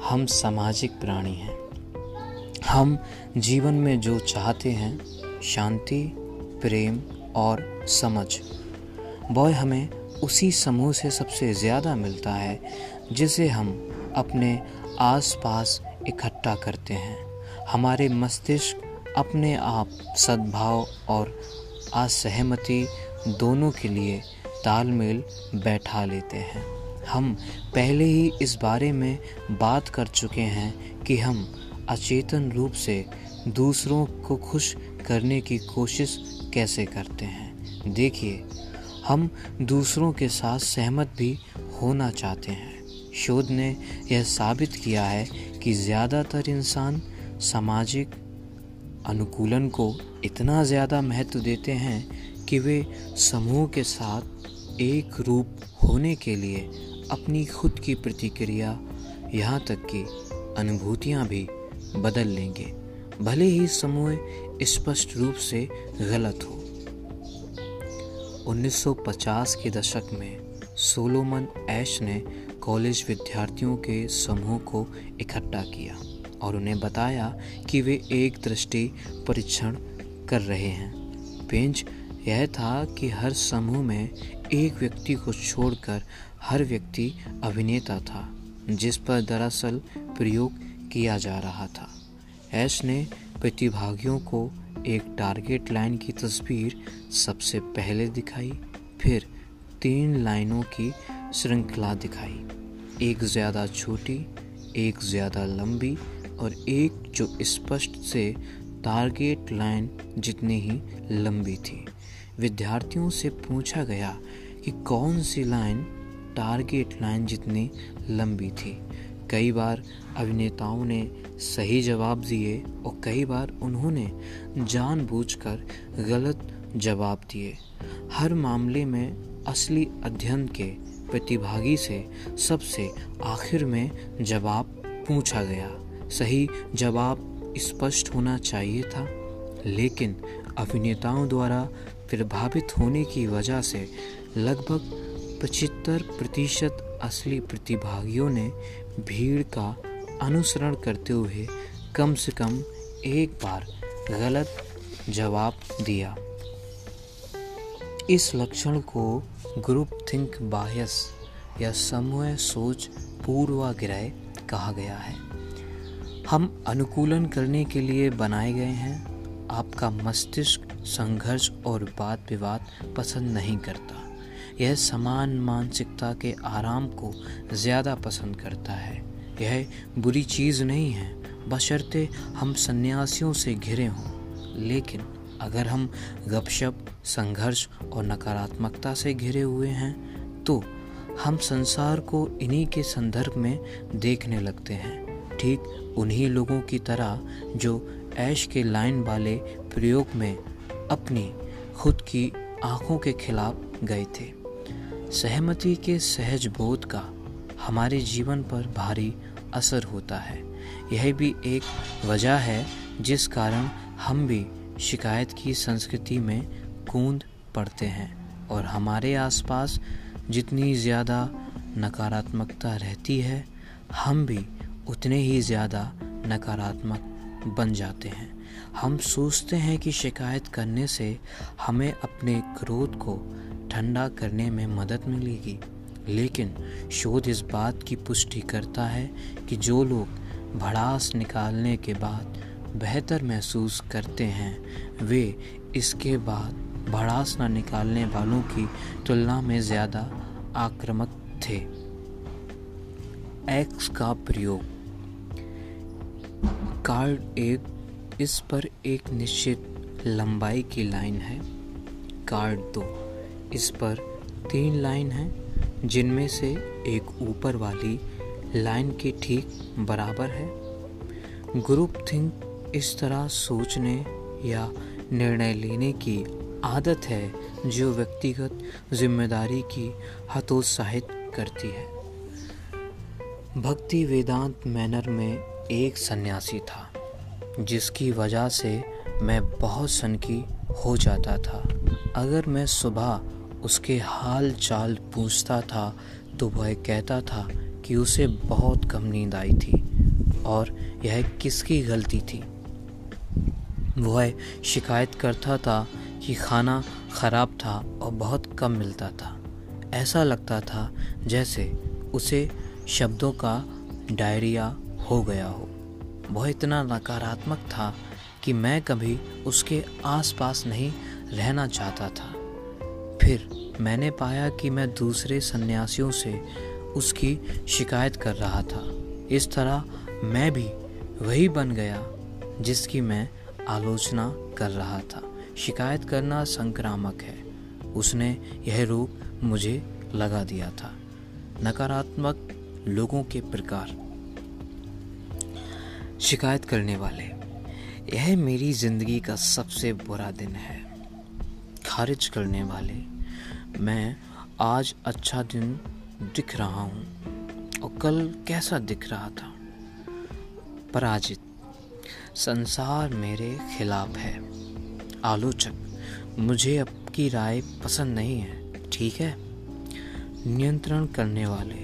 हम सामाजिक प्राणी हैं। हम जीवन में जो चाहते हैं, शांति, प्रेम और समझ, वह हमें उसी समूह से सबसे ज़्यादा मिलता है जिसे हम अपने आसपास इकट्ठा करते हैं। हमारे मस्तिष्क अपने आप सद्भाव और असहमति दोनों के लिए तालमेल बैठा लेते हैं। हम पहले ही इस बारे में बात कर चुके हैं कि हम अचेतन रूप से दूसरों को खुश करने की कोशिश कैसे करते हैं। देखिए, हम दूसरों के साथ सहमत भी होना चाहते हैं। शोध ने यह साबित किया है कि ज़्यादातर इंसान सामाजिक अनुकूलन को इतना ज़्यादा महत्व देते हैं कि वे समूह के साथ एक रूप होने के लिए अपनी खुद की प्रतिक्रिया यहाँ तक कि अनुभूतियाँ भी बदल लेंगे। भले ही समूह स्पष्ट रूप से गलत हो। 1950 के दशक में सोलोमन ऐश ने कॉलेज विद्यार्थियों के समूह को इकट्ठा किया और उन्हें बताया कि वे एक दृष्टि परीक्षण कर रहे हैं। पेंच यह था कि हर समूह में एक व्यक्ति को छोड़कर हर व्यक्ति अभिनेता था, जिस पर दरअसल प्रयोग किया जा रहा था। ऐश ने प्रतिभागियों को एक टारगेट लाइन की तस्वीर सबसे पहले दिखाई, फिर तीन लाइनों की श्रृंखला दिखाई। एक ज़्यादा छोटी, एक ज़्यादा लंबी और एक जो स्पष्ट से टारगेट लाइन जितनी ही लंबी थी। विद्यार्थियों से पूछा गया कि कौन सी लाइन टारगेट लाइन जितनी लंबी थी। कई बार अभिनेताओं ने सही जवाब दिए और कई बार उन्होंने जानबूझकर गलत जवाब दिए। हर मामले में असली अध्ययन के प्रतिभागी से सबसे आखिर में जवाब पूछा गया। सही जवाब स्पष्ट होना चाहिए था, लेकिन अभिनेताओं द्वारा प्रभावित होने की वजह से लगभग पचहत्तर प्रतिशत असली प्रतिभागियों ने भीड़ का अनुसरण करते हुए कम से कम एक बार गलत जवाब दिया। इस लक्षण को ग्रुप थिंक बायस या समूह सोच पूर्वाग्रह कहा गया है। हम अनुकूलन करने के लिए बनाए गए हैं। आपका मस्तिष्क संघर्ष और वाद विवाद पसंद नहीं करता। यह समान मानसिकता के आराम को ज़्यादा पसंद करता है। यह बुरी चीज़ नहीं है। बशर्ते हम सन्यासियों से घिरे हों। लेकिन अगर हम गपशप, संघर्ष और नकारात्मकता से घिरे हुए हैं तो हम संसार को इन्हीं के संदर्भ में देखने लगते हैं। ठीक उन्हीं लोगों की तरह जो ऐश के लाइन वाले प्रयोग में अपनी खुद की आँखों के खिलाफ गए थे। सहमति के सहज बोध का हमारे जीवन पर भारी असर होता है। यह भी एक वजह है जिस कारण हम भी शिकायत की संस्कृति में कूद पड़ते हैं और हमारे आसपास जितनी ज़्यादा नकारात्मकता रहती है, हम भी उतने ही ज़्यादा नकारात्मक बन जाते हैं। हम सोचते हैं कि शिकायत करने से हमें अपने क्रोध को ठंडा करने में मदद मिलेगी, लेकिन शोध इस बात की पुष्टि करता है कि जो लोग भड़ास निकालने के बाद बेहतर महसूस करते हैं। वे इसके बाद भड़ास न निकालने वालों की तुलना में ज़्यादा आक्रामक थे। एक्स का प्रयोग। कार्ड एक, इस पर एक निश्चित लंबाई की लाइन है। कार्ड दो, इस पर तीन लाइन हैं, जिनमें से एक ऊपर वाली लाइन के ठीक बराबर है। ग्रुप थिंक इस तरह सोचने या निर्णय लेने की आदत है जो व्यक्तिगत ज़िम्मेदारी की हतोत्साहित करती है। भक्ति वेदांत मैनर में एक सन्यासी था, जिसकी वजह से मैं बहुत सनकी हो जाता था। अगर मैं सुबह उसके हाल चाल पूछता था तो वह कहता था कि उसे बहुत कम नींद आई थी और यह किसकी गलती थी? वह शिकायत करता था कि खाना ख़राब था और बहुत कम मिलता था। ऐसा लगता था जैसे उसे शब्दों का डायरिया हो गया हो। वह इतना नकारात्मक था कि मैं कभी उसके आसपास नहीं रहना चाहता था। फिर मैंने पाया कि मैं दूसरे सन्यासियों से उसकी शिकायत कर रहा था। इस तरह मैं भी वही बन गया जिसकी मैं आलोचना कर रहा था। शिकायत करना संक्रामक है। उसने यह रोग मुझे लगा दिया था। नकारात्मक लोगों के प्रकार। शिकायत करने वाले, यह मेरी ज़िंदगी का सबसे बुरा दिन है। खारिज करने वाले, मैं आज अच्छा दिन दिख रहा हूँ और कल कैसा दिख रहा था। पराजित। संसार मेरे खिलाफ है। आलोचक, मुझे आपकी राय पसंद नहीं है, ठीक है? नियंत्रण करने वाले,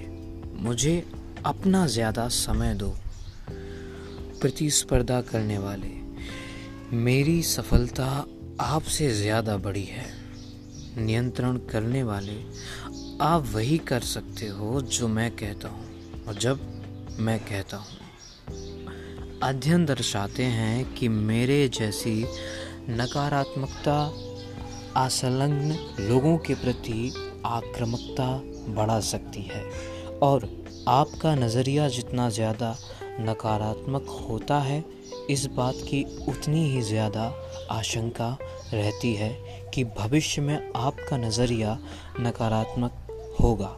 मुझे अपना ज़्यादा समय दो। प्रतिस्पर्धा करने वाले, मेरी सफलता आपसे ज़्यादा बड़ी है। नियंत्रण करने वाले, आप वही कर सकते हो जो मैं कहता हूँ, और जब मैं कहता हूँ। अध्ययन दर्शाते हैं कि मेरे जैसी नकारात्मकता, असंलग्न लोगों के प्रति आक्रामकता बढ़ा सकती है और आपका नज़रिया जितना ज़्यादा नकारात्मक होता है, इस बात की उतनी ही ज़्यादा आशंका रहती है कि भविष्य में आपका नज़रिया नकारात्मक होगा।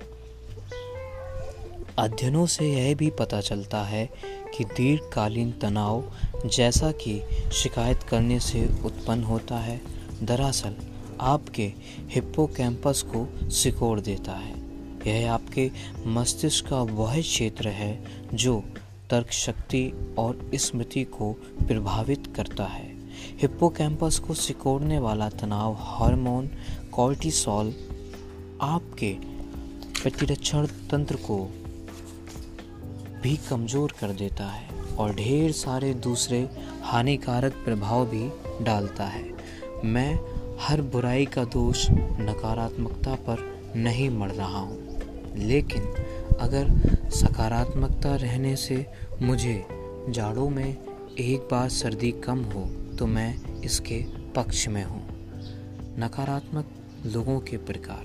अध्ययनों से यह भी पता चलता है कि दीर्घकालीन तनाव जैसा कि शिकायत करने से उत्पन्न होता है, दरअसल आपके हिप्पोकैम्पस को सिकोड़ देता है। यह आपके मस्तिष्क का वह क्षेत्र है जो तर्क शक्ति और स्मृति को प्रभावित करता है। हिप्पोकैम्पस को सिकोड़ने वाला तनाव हार्मोन कॉर्टिसोल आपके प्रतिरक्षण तंत्र को भी कमज़ोर कर देता है और ढेर सारे दूसरे हानिकारक प्रभाव भी डालता है। मैं हर बुराई का दोष नकारात्मकता पर नहीं मर रहा हूँ। लेकिन अगर सकारात्मकता रहने से मुझे जाड़ों में एक बार सर्दी कम हो तो मैं इसके पक्ष में हूँ। नकारात्मक लोगों के प्रकार।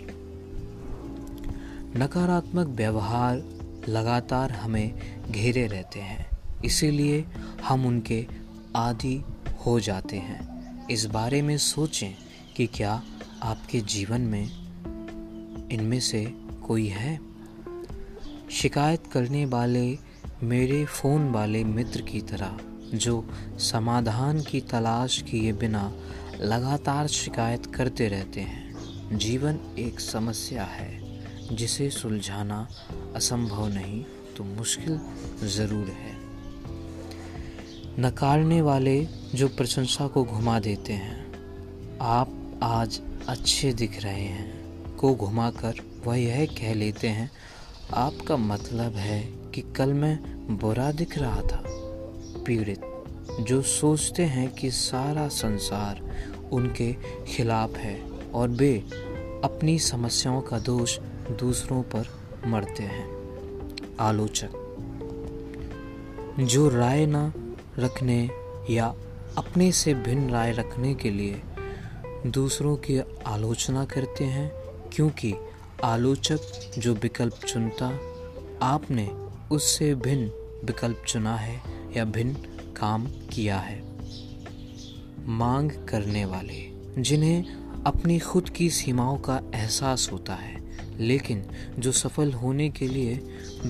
नकारात्मक व्यवहार लगातार हमें घेरे रहते हैं। इसीलिए हम उनके आदि हो जाते हैं। इस बारे में सोचें कि क्या आपके जीवन में इनमें से कोई है? शिकायत करने वाले मेरे फ़ोन वाले मित्र की तरह, जो समाधान की तलाश किए बिना लगातार शिकायत करते रहते हैं, जीवन एक समस्या है। जिसे सुलझाना असंभव नहीं तो मुश्किल ज़रूर है। नकारने वाले जो प्रशंसा को घुमा देते हैं, आप आज अच्छे दिख रहे हैं, को घुमाकर वह यह कह लेते हैं, आपका मतलब है कि कल मैं बुरा दिख रहा था। पीड़ित, जो सोचते हैं कि सारा संसार उनके खिलाफ है और वे अपनी समस्याओं का दोष दूसरों पर मरते हैं। आलोचक। जो राय न रखने या अपने से भिन्न राय रखने के लिए दूसरों की आलोचना करते हैं, क्योंकि आलोचक जो विकल्प चुनता, आपने उससे भिन्न विकल्प चुना है या भिन्न काम किया है। मांग करने वाले, जिन्हें अपनी खुद की सीमाओं का एहसास होता है लेकिन जो सफल होने के लिए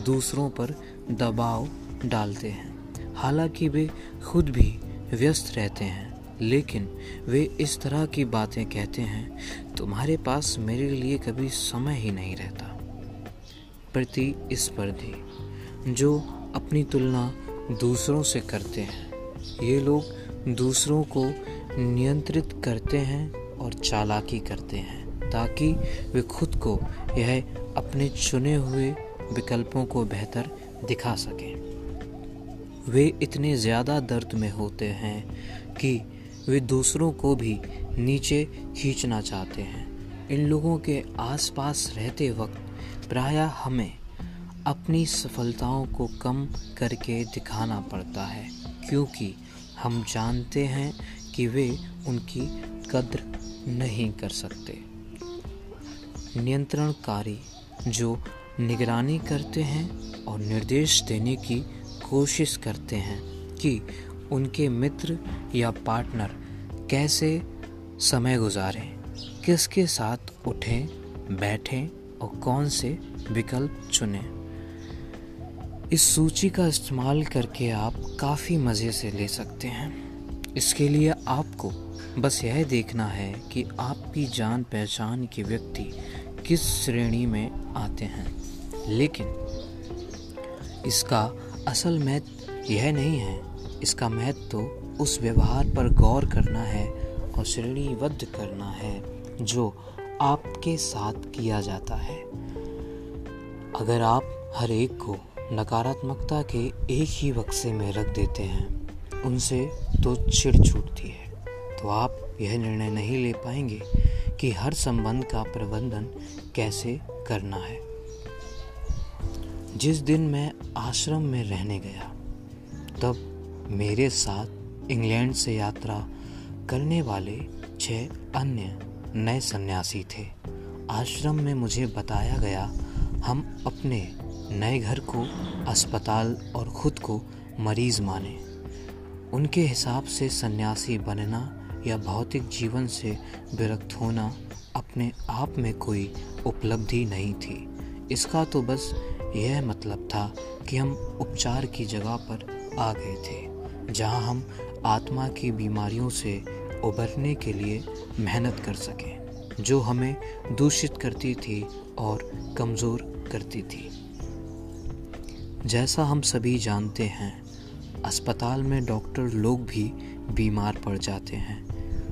दूसरों पर दबाव डालते हैं। हालाँकि वे खुद भी व्यस्त रहते हैं, लेकिन वे इस तरह की बातें कहते हैं, तुम्हारे पास मेरे लिए कभी समय ही नहीं रहता। प्रतिस्पर्धी जो अपनी तुलना दूसरों से करते हैं। ये लोग दूसरों को नियंत्रित करते हैं और चालाकी करते हैं। ताकि वे खुद को यह अपने चुने हुए विकल्पों को बेहतर दिखा सकें। वे इतने ज़्यादा दर्द में होते हैं कि वे दूसरों को भी नीचे खींचना चाहते हैं। इन लोगों के आसपास रहते वक्त प्रायः हमें अपनी सफलताओं को कम करके दिखाना पड़ता है, क्योंकि हम जानते हैं कि वे उनकी कद्र नहीं कर सकते। नियंत्रणकारी जो निगरानी करते हैं और निर्देश देने की कोशिश करते हैं कि उनके मित्र या पार्टनर कैसे समय गुजारें, किसके साथ उठें, बैठें और कौन से विकल्प चुनें। इस सूची का इस्तेमाल करके आप काफ़ी मज़े से ले सकते हैं। इसके लिए आपको बस यह देखना है कि आपकी जान पहचान के व्यक्ति किस श्रेणी में आते हैं। लेकिन इसका असल महत्व यह नहीं है। इसका महत्व तो उस व्यवहार पर गौर करना है और श्रेणीबद्ध करना है जो आपके साथ किया जाता है। अगर आप हर एक को नकारात्मकता के एक ही बक्से में रख देते हैं, उनसे तो चिड़ छूटती है। तो आप यह निर्णय नहीं ले पाएँगे कि हर संबंध का प्रबंधन कैसे करना है। जिस दिन मैं आश्रम में रहने गया, तब मेरे साथ इंग्लैंड से यात्रा करने वाले छह अन्य नए सन्यासी थे। आश्रम में मुझे बताया गया, हम अपने नए घर को, अस्पताल और खुद को मरीज़ माने। उनके हिसाब से सन्यासी बनना या भौतिक जीवन से विरक्त होना अपने आप में कोई उपलब्धि नहीं थी। इसका तो बस यह मतलब था कि हम उपचार की जगह पर आ गए थे, जहाँ हम आत्मा की बीमारियों से उबरने के लिए मेहनत कर सकें, जो हमें दूषित करती थी और कमज़ोर करती थी। जैसा हम सभी जानते हैं, अस्पताल में डॉक्टर लोग भी बीमार पड़ जाते हैं।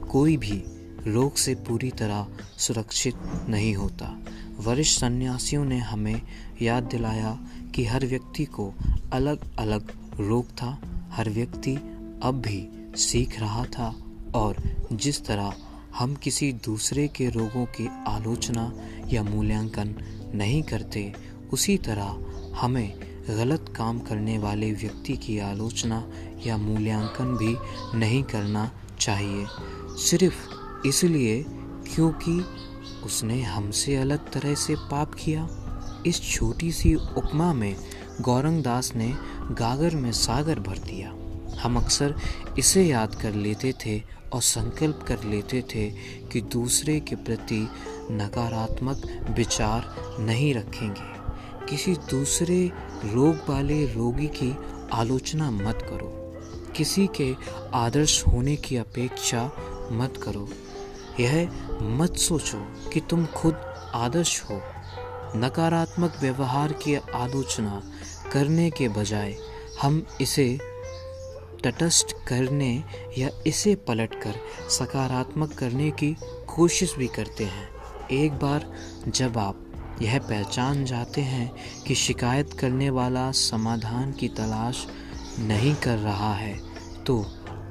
कोई भी रोग से पूरी तरह सुरक्षित नहीं होता। वरिष्ठ सन्यासियों ने हमें याद दिलाया कि हर व्यक्ति को अलग अलग रोग था। हर व्यक्ति अब भी सीख रहा था और जिस तरह हम किसी दूसरे के रोगों की आलोचना या मूल्यांकन नहीं करते, उसी तरह हमें गलत काम करने वाले व्यक्ति की आलोचना या मूल्यांकन भी नहीं करना चाहिए। सिर्फ़ इसलिए क्योंकि उसने हमसे अलग तरह से पाप किया। इस छोटी सी उपमा में गौरंग दास ने गागर में सागर भर दिया। हम अक्सर इसे याद कर लेते थे और संकल्प कर लेते थे कि दूसरे के प्रति नकारात्मक विचार नहीं रखेंगे। किसी दूसरे रोग वाले रोगी की आलोचना मत करो। किसी के आदर्श होने की अपेक्षा मत करो। यह मत सोचो कि तुम खुद आदर्श हो। नकारात्मक व्यवहार की आलोचना करने के बजाय हम इसे तटस्थ करने या इसे पलटकर सकारात्मक करने की कोशिश भी करते हैं। एक बार जब आप यह पहचान जाते हैं कि शिकायत करने वाला समाधान की तलाश नहीं कर रहा है तो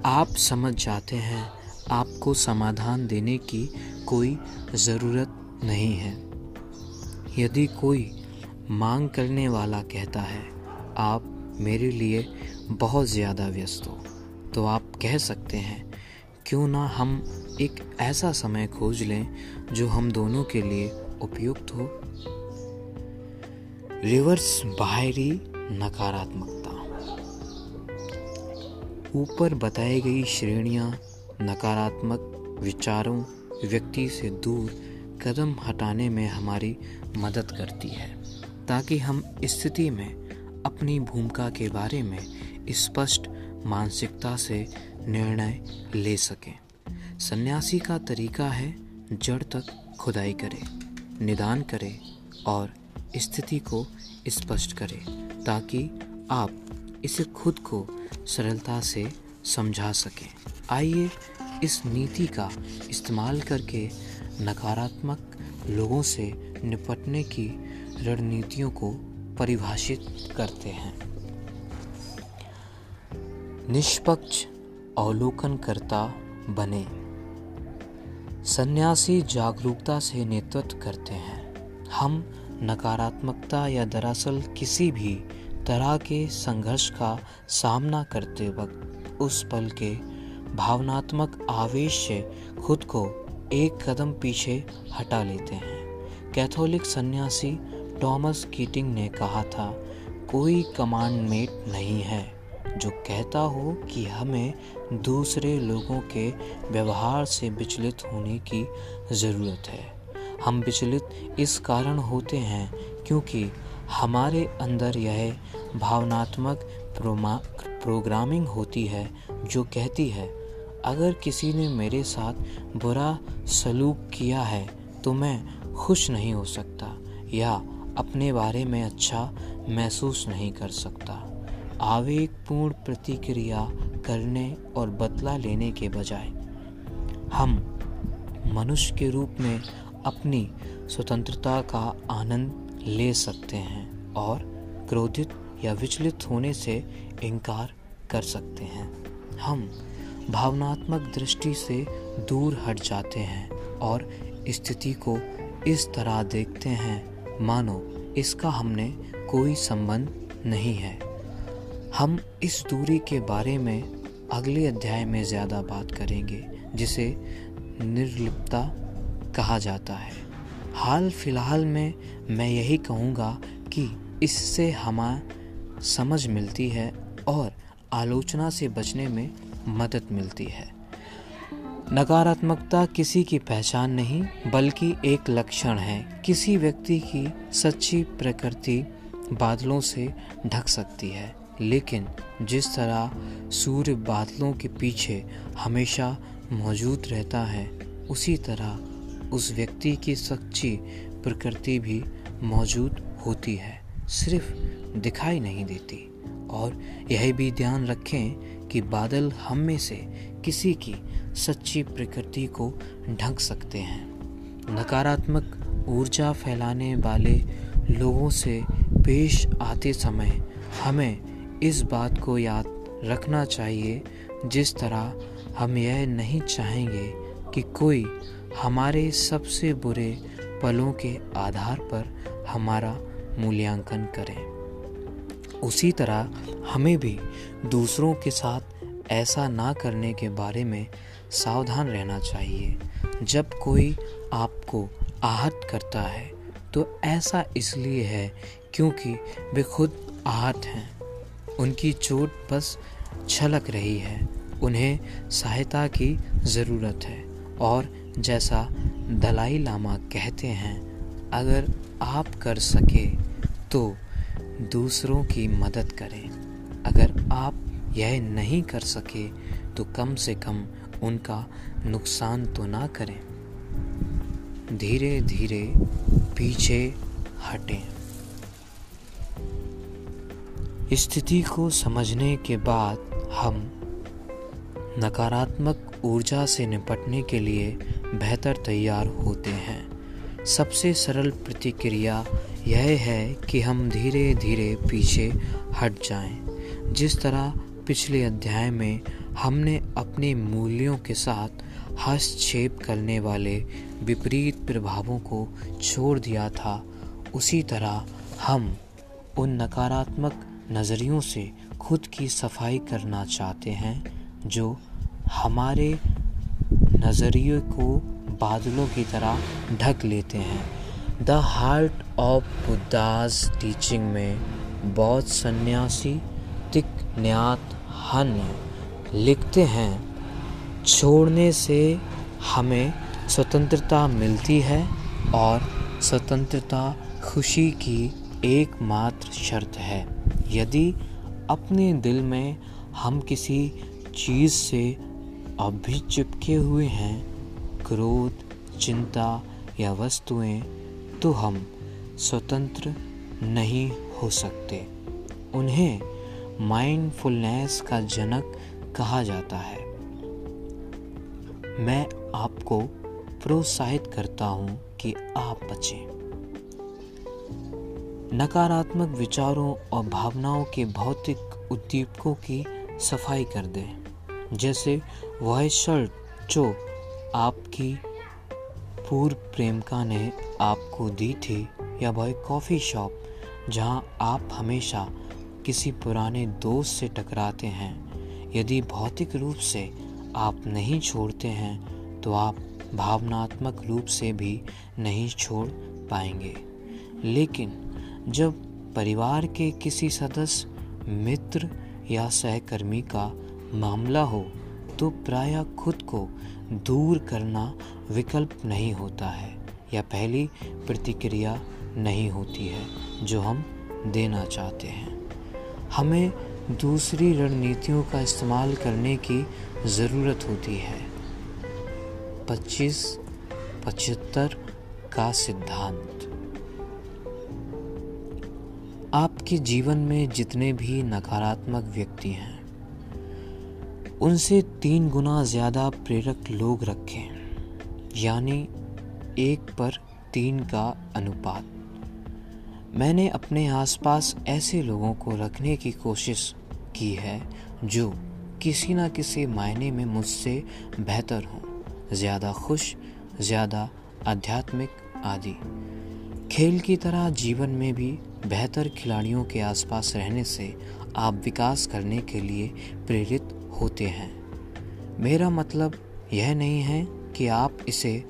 आप समझ जाते हैं आपको समाधान देने की कोई ज़रूरत नहीं है। यदि कोई मांग करने वाला कहता है, आप मेरे लिए बहुत ज़्यादा व्यस्त हो तो आप कह सकते हैं, क्यों ना हम एक ऐसा समय खोज लें जो हम दोनों के लिए उपयुक्त हो? रिवर्स बाहरी नकारात्मकता। ऊपर बताई गई श्रेणियाँ नकारात्मक विचारों, व्यक्ति से दूर कदम हटाने में हमारी मदद करती है, ताकि हम स्थिति में अपनी भूमिका के बारे में स्पष्ट मानसिकता से निर्णय ले सकें। सन्यासी का तरीका है, जड़ तक खुदाई करें, निदान करें और स्थिति को स्पष्ट करें, ताकि आप इसे खुद को सरलता से समझा सकें। आइए इस नीति का इस्तेमाल करके नकारात्मक लोगों से निपटने की रणनीतियों को परिभाषित करते हैं। निष्पक्ष अवलोकनकर्ता बने। सन्यासी जागरूकता से नेतृत्व करते हैं। हम नकारात्मकता या दरअसल किसी भी तरह के संघर्ष का सामना करते वक्त उस पल के भावनात्मक आवेश से खुद को एक कदम पीछे हटा लेते हैं। कैथोलिक सन्यासी टॉमस कीटिंग ने कहा था, कोई कमांडमेट नहीं है जो कहता हो कि हमें दूसरे लोगों के व्यवहार से विचलित होने की ज़रूरत है। हम विचलित इस कारण होते हैं क्योंकि हमारे अंदर यह भावनात्मक प्रोग्रामिंग होती है जो कहती है अगर किसी ने मेरे साथ बुरा सलूक किया है तो मैं खुश नहीं हो सकता या अपने बारे में अच्छा महसूस नहीं कर सकता। आवेगपूर्ण प्रतिक्रिया करने और बदला लेने के बजाय, हम मनुष्य के रूप में अपनी स्वतंत्रता का आनंद ले सकते हैं और क्रोधित या विचलित होने से इनकार कर सकते हैं। हम भावनात्मक दृष्टि से दूर हट जाते हैं और स्थिति को इस तरह देखते हैं। मानो, इसका हमने कोई संबंध नहीं है। हम इस दूरी के बारे में अगले अध्याय में ज़्यादा बात करेंगे, जिसे निर्लिप्ता कहा जाता है। हाल फ़िलहाल में मैं यही कहूँगा कि इससे हमार समझ मिलती है और आलोचना से बचने में मदद मिलती है। नकारात्मकता किसी की पहचान नहीं, बल्कि एक लक्षण है। किसी व्यक्ति की सच्ची प्रकृति बादलों से ढक सकती है। लेकिन जिस तरह सूर्य बादलों के पीछे हमेशा मौजूद रहता है, उसी तरह उस व्यक्ति की सच्ची प्रकृति भी मौजूद होती है। सिर्फ़ दिखाई नहीं देती। और यह भी ध्यान रखें कि बादल हम में से किसी की सच्ची प्रकृति को ढक सकते हैं। नकारात्मक ऊर्जा फैलाने वाले लोगों से पेश आते समय हमें इस बात को याद रखना चाहिए, जिस तरह हम यह नहीं चाहेंगे कि कोई हमारे सबसे बुरे पलों के आधार पर हमारा मूल्यांकन करे। उसी तरह हमें भी दूसरों के साथ ऐसा ना करने के बारे में सावधान रहना चाहिए। जब कोई आपको आहत करता है तो ऐसा इसलिए है क्योंकि वे खुद आहत हैं। उनकी चोट बस छलक रही है। उन्हें सहायता की ज़रूरत है। और जैसा दलाई लामा कहते हैं, अगर आप कर सके तो दूसरों की मदद करें। अगर आप यह नहीं कर सके तो कम से कम उनका नुकसान तो ना करें। धीरे धीरे पीछे हटें। स्थिति को समझने के बाद हम नकारात्मक ऊर्जा से निपटने के लिए बेहतर तैयार होते हैं। सबसे सरल प्रतिक्रिया यह है कि हम धीरे धीरे पीछे हट जाएँ। जिस तरह पिछले अध्याय में हमने अपने मूल्यों के साथ हस्तक्षेप करने वाले विपरीत प्रभावों को छोड़ दिया था, उसी तरह हम उन नकारात्मक नज़रियों से खुद की सफ़ाई करना चाहते हैं, जो हमारे नज़रिए को बादलों की तरह ढक लेते हैं the heart of Buddha's teaching में बौद्ध सन्यासी तिक न्यात हन लिखते हैं, छोड़ने से हमें स्वतंत्रता मिलती है और स्वतंत्रता खुशी की एकमात्र शर्त है। यदि अपने दिल में हम किसी चीज़ से अभी चिपके हुए हैं, क्रोध, चिंता या वस्तुएँ तो हम स्वतंत्र नहीं हो सकते। उन्हें माइंडफुलनेस का जनक कहा जाता है। मैं आपको प्रोत्साहित करता हूँ कि आप बचें। नकारात्मक विचारों और भावनाओं के भौतिक उद्दीपकों की सफ़ाई कर दें। जैसे वह शर्ट जो आपकी पूर्व प्रेमिका ने आपको दी थी या वह कॉफ़ी शॉप जहाँ आप हमेशा किसी पुराने दोस्त से टकराते हैं। यदि भौतिक रूप से आप नहीं छोड़ते हैं तो आप भावनात्मक रूप से भी नहीं छोड़ पाएँगे। लेकिन जब परिवार के किसी सदस्य, मित्र या सहकर्मी का मामला हो तो प्राय खुद को दूर करना विकल्प नहीं होता है या पहली प्रतिक्रिया नहीं होती है जो हम देना चाहते हैं। हमें दूसरी रणनीतियों का इस्तेमाल करने की ज़रूरत होती है। 25 पचहत्तर का सिद्धांत। आपके जीवन में जितने भी नकारात्मक व्यक्ति हैं, उनसे तीन गुना ज़्यादा प्रेरक लोग रखें। यानी एक पर तीन का अनुपात। मैंने अपने आसपास ऐसे लोगों को रखने की कोशिश की है जो किसी न किसी मायने में मुझसे बेहतर हों, ज़्यादा खुश, ज़्यादा आध्यात्मिक आदि। खेल की तरह जीवन में भी बेहतर खिलाड़ियों के आसपास रहने से आप विकास करने के लिए प्रेरित होते हैं। मेरा मतलब यह नहीं है कि आप इसे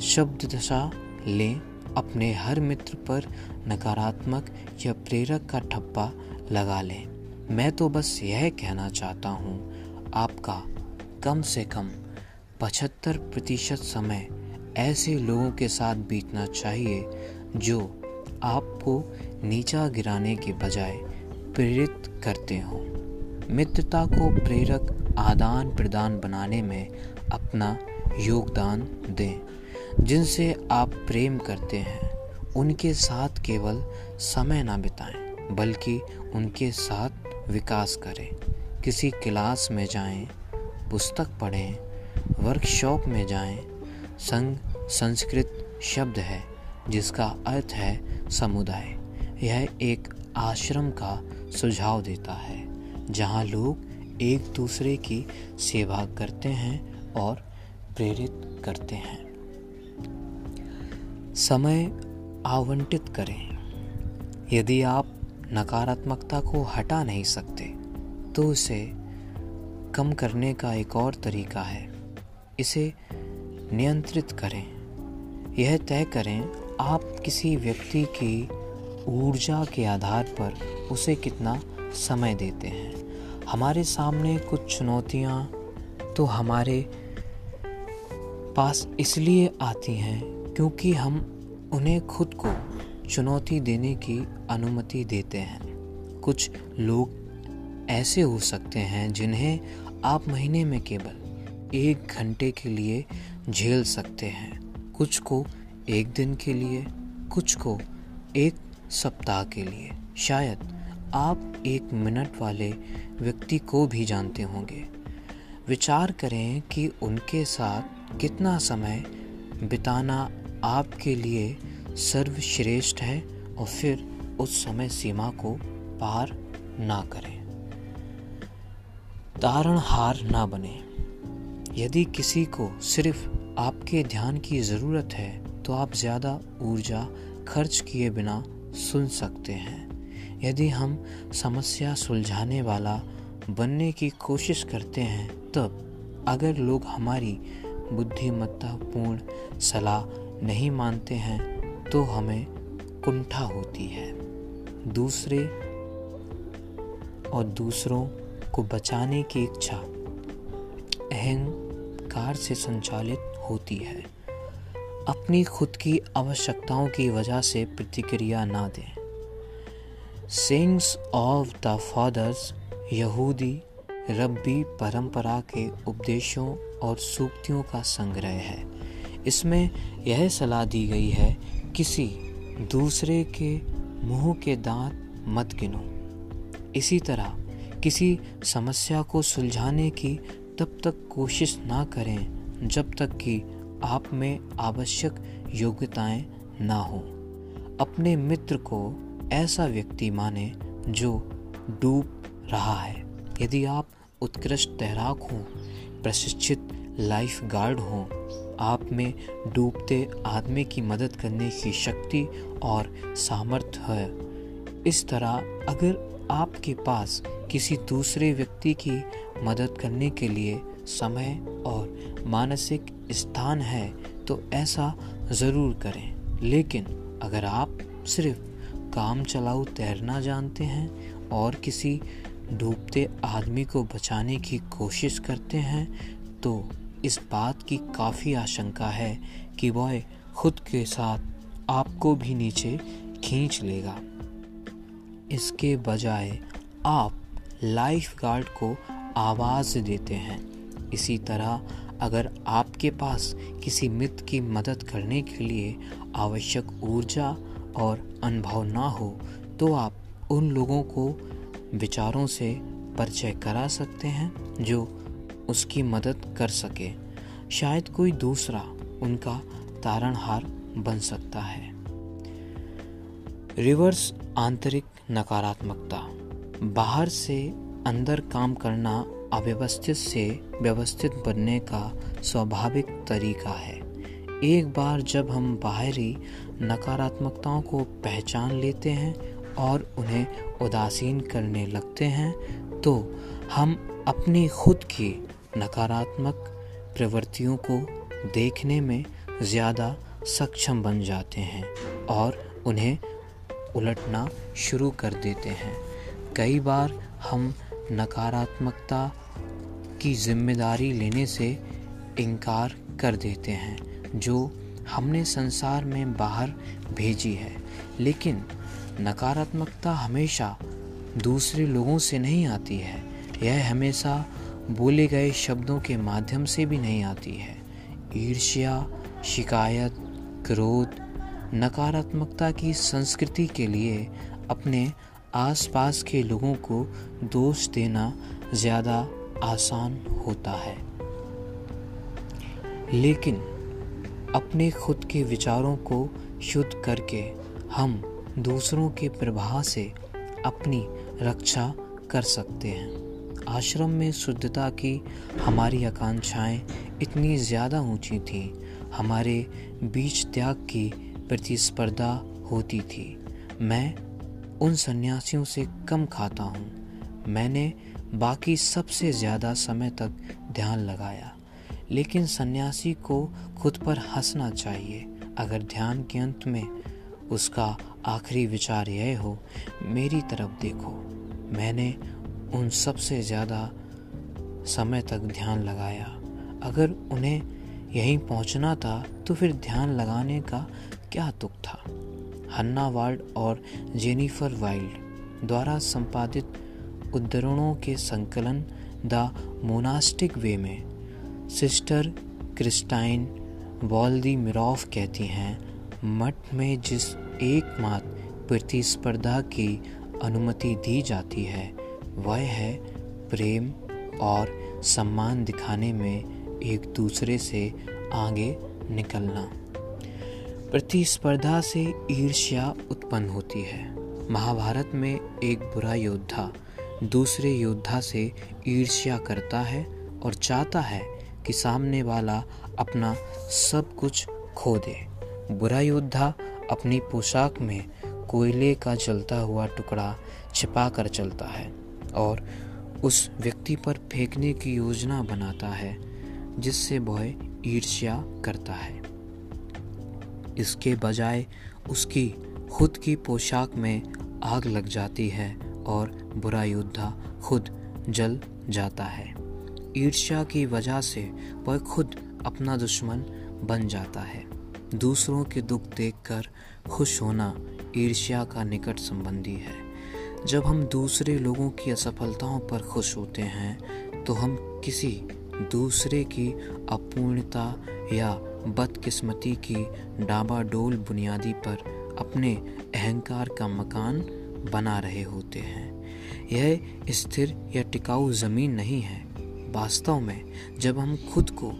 शब्द दशा लें, अपने हर मित्र पर नकारात्मक या प्रेरक का ठप्पा लगा लें। मैं तो बस यह कहना चाहता हूँ, आपका कम से कम पचहत्तर प्रतिशत समय ऐसे लोगों के साथ बीतना चाहिए जो आपको नीचा गिराने के बजाय प्रेरित करते हों। मित्रता को प्रेरक आदान प्रदान बनाने में अपना योगदान दें। जिनसे आप प्रेम करते हैं उनके साथ केवल समय ना बिताएँ बल्कि उनके साथ विकास करें। किसी क्लास में जाएँ, पुस्तक पढ़ें वर्कशॉप में जाएँ, संग संस्कृत शब्द है जिसका अर्थ है समुदाय। यह एक आश्रम का सुझाव देता है जहाँ लोग एक दूसरे की सेवा करते हैं और प्रेरित करते हैं। समय आवंटित करें। यदि आप नकारात्मकता को हटा नहीं सकते तो उसे कम करने का एक और तरीका है। इसे नियंत्रित करें। यह तय करें, आप किसी व्यक्ति की ऊर्जा के आधार पर उसे कितना समय देते हैं। हमारे सामने कुछ चुनौतियाँ तो हमारे पास इसलिए आती हैं क्योंकि हम उन्हें खुद को चुनौती देने की अनुमति देते हैं। कुछ लोग ऐसे हो सकते हैं जिन्हें आप महीने में केवल एक घंटे के लिए झेल सकते हैं। कुछ को एक दिन के लिए, कुछ को एक सप्ताह के लिए। शायद आप एक मिनट वाले व्यक्ति को भी जानते होंगे। विचार करें कि उनके साथ कितना समय बिताना आपके लिए सर्वश्रेष्ठ है और फिर उस समय सीमा को पार ना करें। तारणहार ना बने। यदि किसी को सिर्फ़ आपके ध्यान की ज़रूरत है तो आप ज़्यादा ऊर्जा खर्च किए बिना सुन सकते हैं। यदि हम समस्या सुलझाने वाला बनने की कोशिश करते हैं, तब अगर लोग हमारी बुद्धिमत्तापूर्ण सलाह नहीं मानते हैं तो हमें कुंठा होती है। दूसरे और दूसरों को बचाने की इच्छा अहंकार से संचालित होती है। अपनी खुद की आवश्यकताओं की वजह से प्रतिक्रिया ना दें। सिंग्स ऑफ़ द फादर्स यहूदी रब्बी परंपरा के उपदेशों और सूक्तियों का संग्रह है। इसमें यह सलाह दी गई है, किसी दूसरे के मुँह के दांत मत गिनो। इसी तरह किसी समस्या को सुलझाने की तब तक कोशिश ना करें, जब तक कि आप में आवश्यक योग्यताएँ ना हो। अपने मित्र को ऐसा व्यक्ति माने जो डूब रहा है। यदि आप उत्कृष्ट तैराक हों प्रशिक्षित लाइफ गार्ड हों। आप में डूबते आदमी की मदद करने की शक्ति और सामर्थ्य है। इस तरह अगर आपके पास किसी दूसरे व्यक्ति की मदद करने के लिए समय और मानसिक स्थान है तो ऐसा ज़रूर करें। लेकिन अगर आप सिर्फ़ काम चलाऊ तैरना जानते हैं और किसी डूबते आदमी को बचाने की कोशिश करते हैं तो इस बात की काफ़ी आशंका है कि वह खुद के साथ आपको भी नीचे खींच लेगा। इसके बजाय आप लाइफ गार्ड को आवाज़ देते हैं। इसी तरह अगर आपके पास किसी मित्र की मदद करने के लिए आवश्यक ऊर्जा और अनुभव ना हो तो आप उन लोगों को विचारों से परिचय करा सकते हैं जो उसकी मदद कर सके। शायद कोई दूसरा उनका तारणहार बन सकता है। रिवर्स आंतरिक नकारात्मकता। बाहर से अंदर काम करना अव्यवस्थित से व्यवस्थित बनने का स्वाभाविक तरीका है। एक बार जब हम बाहरी नकारात्मकताओं को पहचान लेते हैं और उन्हें उदासीन करने लगते हैं तो हम अपनी खुद की नकारात्मक प्रवृत्तियों को देखने में ज़्यादा सक्षम बन जाते हैं और उन्हें उलटना शुरू कर देते हैं। कई बार हम नकारात्मकता की ज़िम्मेदारी लेने से इनकार कर देते हैं, जो हमने संसार में बाहर भेजी है। लेकिन नकारात्मकता हमेशा दूसरे लोगों से नहीं आती है। यह हमेशा बोले गए शब्दों के माध्यम से भी नहीं आती है। ईर्ष्या, शिकायत, क्रोध, नकारात्मकता की संस्कृति के लिए अपने आसपास के लोगों को दोष देना ज़्यादा आसान होता है। लेकिन अपने खुद के विचारों को शुद्ध करके हम दूसरों के प्रभाव से अपनी रक्षा कर सकते हैं। आश्रम में शुद्धता की हमारी आकांक्षाएँ इतनी ज़्यादा ऊँची थी, हमारे बीच त्याग की प्रतिस्पर्धा होती थी। मैं उन सन्यासियों से कम खाता हूँ। मैंने बाकी सबसे ज़्यादा समय तक ध्यान लगाया। लेकिन सन्यासी को खुद पर हंसना चाहिए। अगर ध्यान के अंत में उसका आखिरी विचार यह हो, मेरी तरफ़ देखो। मैंने उन सबसे ज़्यादा समय तक ध्यान लगाया। अगर उन्हें यहीं पहुँचना था तो फिर ध्यान लगाने का क्या तुक था? हन्ना वाल्ड और जेनिफर वाइल्ड द्वारा संपादित उद्धरणों के संकलन द मोनास्टिक वे में सिस्टर क्रिस्टाइन वॉल्दी मिरोफ कहती हैं, मठ में जिस एकमात्र प्रतिस्पर्धा की अनुमति दी जाती है। वह है प्रेम और सम्मान दिखाने में एक दूसरे से आगे निकलना। प्रतिस्पर्धा से ईर्ष्या उत्पन्न होती है। महाभारत में एक बुरा योद्धा दूसरे योद्धा से ईर्ष्या करता है और चाहता है कि सामने वाला अपना सब कुछ खो दे। बुरा योद्धा अपनी पोशाक में कोयले का जलता हुआ टुकड़ा छिपा कर चलता है और उस व्यक्ति पर फेंकने की योजना बनाता है, जिससे वह ईर्ष्या करता है। इसके बजाय उसकी खुद की पोशाक में आग लग जाती है और बुरा योद्धा खुद जल जाता है। ईर्ष्या की वजह से वह खुद अपना दुश्मन बन जाता है। दूसरों के दुख देखकर खुश होना ईर्ष्या का निकट संबंधी है। जब हम दूसरे लोगों की असफलताओं पर खुश होते हैं तो हम किसी दूसरे की अपूर्णता या बदकिस्मती की डाबाडोल बुनियादी पर अपने अहंकार का मकान बना रहे होते हैं। यह स्थिर या टिकाऊ ज़मीन नहीं है। वास्तव में, जब हम खुद को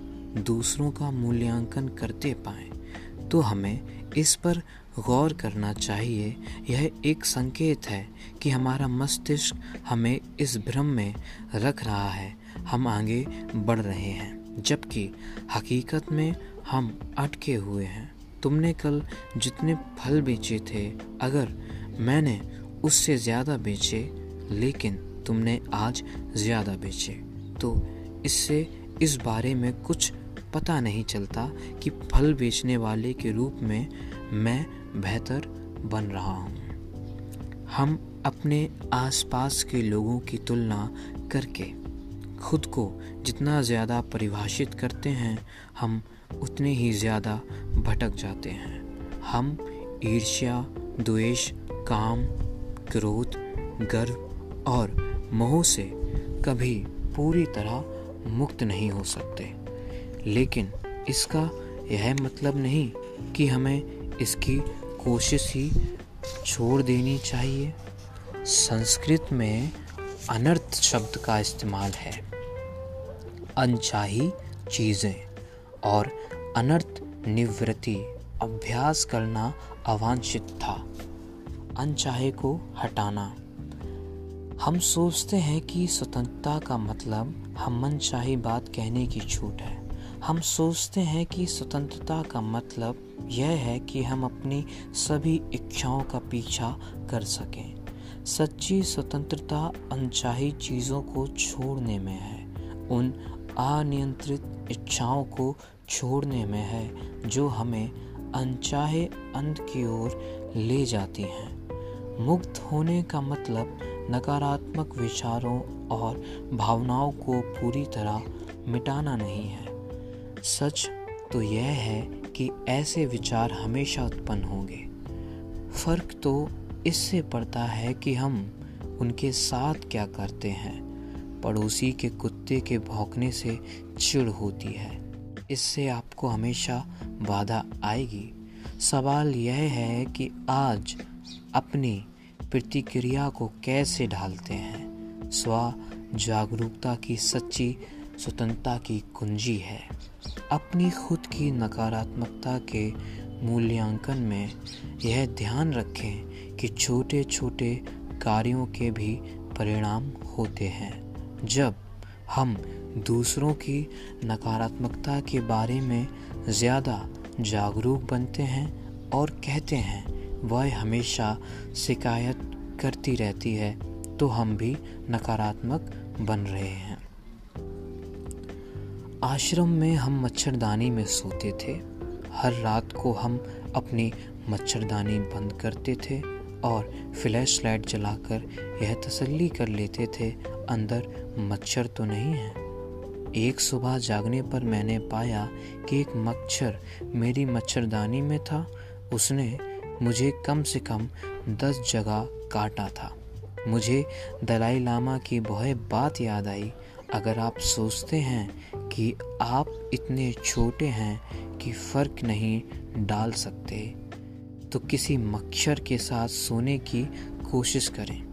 दूसरों का मूल्यांकन करते पाए तो हमें इस पर गौर करना चाहिए। यह एक संकेत है कि हमारा मस्तिष्क हमें इस भ्रम में रख रहा है। हम आगे बढ़ रहे हैं, जबकि हकीकत में हम अटके हुए हैं। तुमने कल जितने फल बेचे थे, अगर मैंने उससे ज़्यादा बेचे, लेकिन तुमने आज ज़्यादा बेचे तो इससे इस बारे में कुछ पता नहीं चलता कि फल बेचने वाले के रूप में मैं बेहतर बन रहा हूँ। हम अपने आसपास के लोगों की तुलना करके, खुद को जितना ज़्यादा परिभाषित करते हैं, हम उतने ही ज़्यादा भटक जाते हैं। हम ईर्ष्या, द्वेष, काम, क्रोध, गर्व और मोह से कभी पूरी तरह मुक्त नहीं हो सकते। लेकिन इसका यह मतलब नहीं कि हमें इसकी कोशिश ही छोड़ देनी चाहिए। संस्कृत में अनर्थ शब्द का इस्तेमाल है। अनचाही चीज़ें और अनर्थ निवृत्ति अभ्यास करना अवांछित था। अनचाहे को हटाना। हम सोचते हैं कि स्वतंत्रता का मतलब हम मनचाही बात कहने की छूट है। हम सोचते हैं कि स्वतंत्रता का मतलब यह है कि हम अपनी सभी इच्छाओं का पीछा कर सकें। सच्ची स्वतंत्रता अनचाही चीज़ों को छोड़ने में है। उन अनियंत्रित इच्छाओं को छोड़ने में है, जो हमें अनचाहे अंत की ओर ले जाती हैं। मुक्त होने का मतलब नकारात्मक विचारों और भावनाओं को पूरी तरह मिटाना नहीं है। सच तो यह है कि ऐसे विचार हमेशा उत्पन्न होंगे। फ़र्क तो इससे पड़ता है कि हम उनके साथ क्या करते हैं। पड़ोसी के कुत्ते के भौंकने से चिड़ होती है। इससे आपको हमेशा बाधा आएगी। सवाल यह है कि आज अपनी प्रतिक्रिया को कैसे ढालते हैं? स्व जागरूकता की सच्ची स्वतंत्रता की कुंजी है। अपनी खुद की नकारात्मकता के मूल्यांकन में यह ध्यान रखें कि छोटे छोटे कार्यों के भी परिणाम होते हैं। जब हम दूसरों की नकारात्मकता के बारे में ज़्यादा जागरूक बनते हैं और कहते हैं, वह हमेशा शिकायत करती रहती है तो हम भी नकारात्मक बन रहे हैं। आश्रम में हम मच्छरदानी में सोते थे। हर रात को हम अपनी मच्छरदानी बंद करते थे और फ्लैश लाइट जलाकर यह तसल्ली कर लेते थे, अंदर मच्छर तो नहीं है। एक सुबह जागने पर मैंने पाया कि एक मच्छर मेरी मच्छरदानी में था। उसने मुझे कम से कम दस जगह काटा था। मुझे दलाई लामा की वह बात याद आई अगर आप सोचते हैं कि आप इतने छोटे हैं कि फ़र्क नहीं डाल सकते तो किसी मच्छर के साथ सोने की कोशिश करें।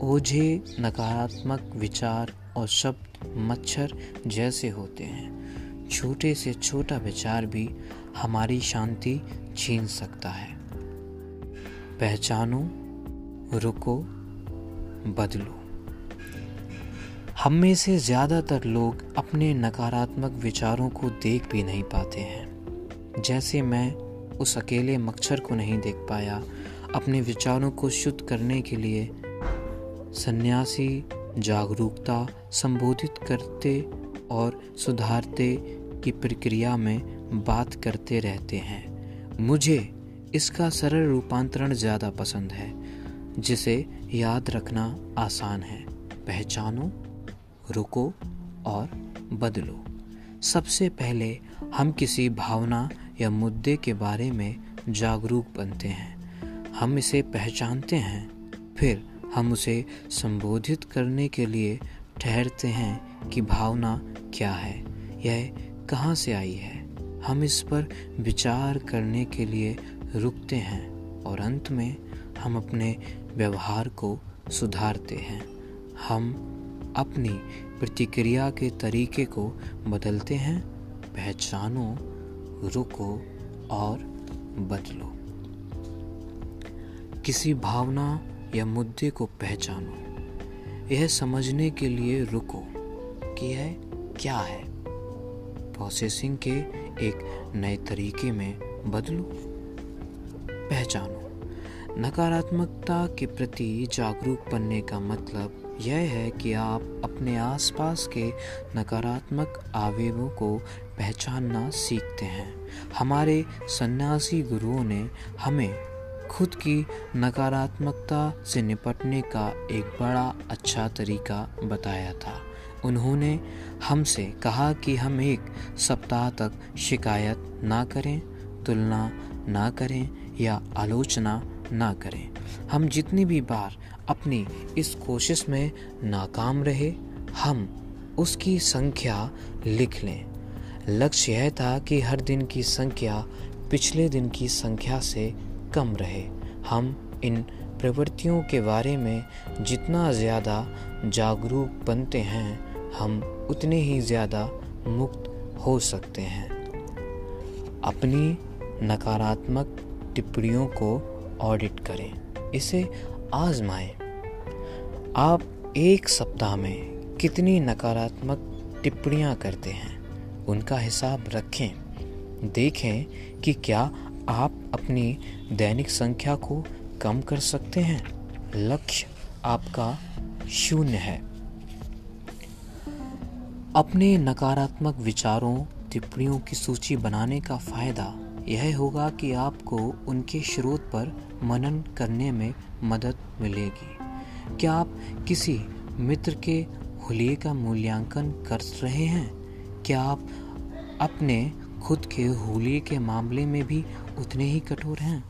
ओझे, नकारात्मक विचार और शब्द मच्छर जैसे होते हैं। छोटे से छोटा विचार भी हमारी शांति छीन सकता है। पहचानो, रुको, बदलो। हम में से ज़्यादातर लोग अपने नकारात्मक विचारों को देख भी नहीं पाते हैं। जैसे मैं उस अकेले मच्छर को नहीं देख पाया, अपने विचारों को शुद्ध करने के लिए सन्यासी, जागरूकता, संबोधित करते और सुधारते की प्रक्रिया में बात करते रहते हैं। मुझे इसका सरल रूपांतरण ज़्यादा पसंद है, जिसे याद रखना आसान है। पहचानो रुको और बदलो। सबसे पहले हम किसी भावना या मुद्दे के बारे में जागरूक बनते हैं। हम इसे पहचानते हैं, फिर हम उसे संबोधित करने के लिए ठहरते हैं कि भावना क्या है, यह कहाँ से आई है। हम इस पर विचार करने के लिए रुकते हैं और अंत में हम अपने व्यवहार को सुधारते हैं। हम अपनी प्रतिक्रिया के तरीके को बदलते हैं। पहचानो, रुको और बदलो। किसी भावना या मुद्दे को पहचानो। यह समझने के लिए रुको कि यह क्या है। प्रोसेसिंग के एक नए तरीके में बदलो। पहचानो। नकारात्मकता के प्रति जागरूक बनने का मतलब यह है कि आप अपने आसपास के नकारात्मक आवेगों को पहचानना सीखते हैं। हमारे सन्यासी गुरुओं ने हमें खुद की नकारात्मकता से निपटने का एक बड़ा अच्छा तरीका बताया था। उन्होंने हमसे कहा कि हम एक सप्ताह तक शिकायत ना करें, तुलना ना करें या आलोचना ना करें। हम जितनी भी बार अपनी इस कोशिश में नाकाम रहे, हम उसकी संख्या लिख लें। लक्ष्य यह था कि हर दिन की संख्या पिछले दिन की संख्या से कम रहे। हम इन प्रवृत्तियों के बारे में जितना ज़्यादा जागरूक बनते हैं, हम उतने ही ज़्यादा मुक्त हो सकते हैं। अपनी नकारात्मक टिप्पणियों को ऑडिट करें। इसे आजमाएँ। आप एक सप्ताह में कितनी नकारात्मक टिप्पणियाँ करते हैं? उनका हिसाब रखें। देखें कि क्या आप अपनी दैनिक संख्या को कम कर सकते हैं। लक्ष्य आपका शून्य है। अपने नकारात्मक विचारों, टिप्पणियों की सूची बनाने का फ़ायदा यह होगा कि आपको उनके स्रोत पर मनन करने में मदद मिलेगी। क्या आप किसी मित्र के हुलिये का मूल्यांकन कर रहे हैं? क्या आप अपने खुद के हुलिये के मामले में भी उतने ही कठोर हैं?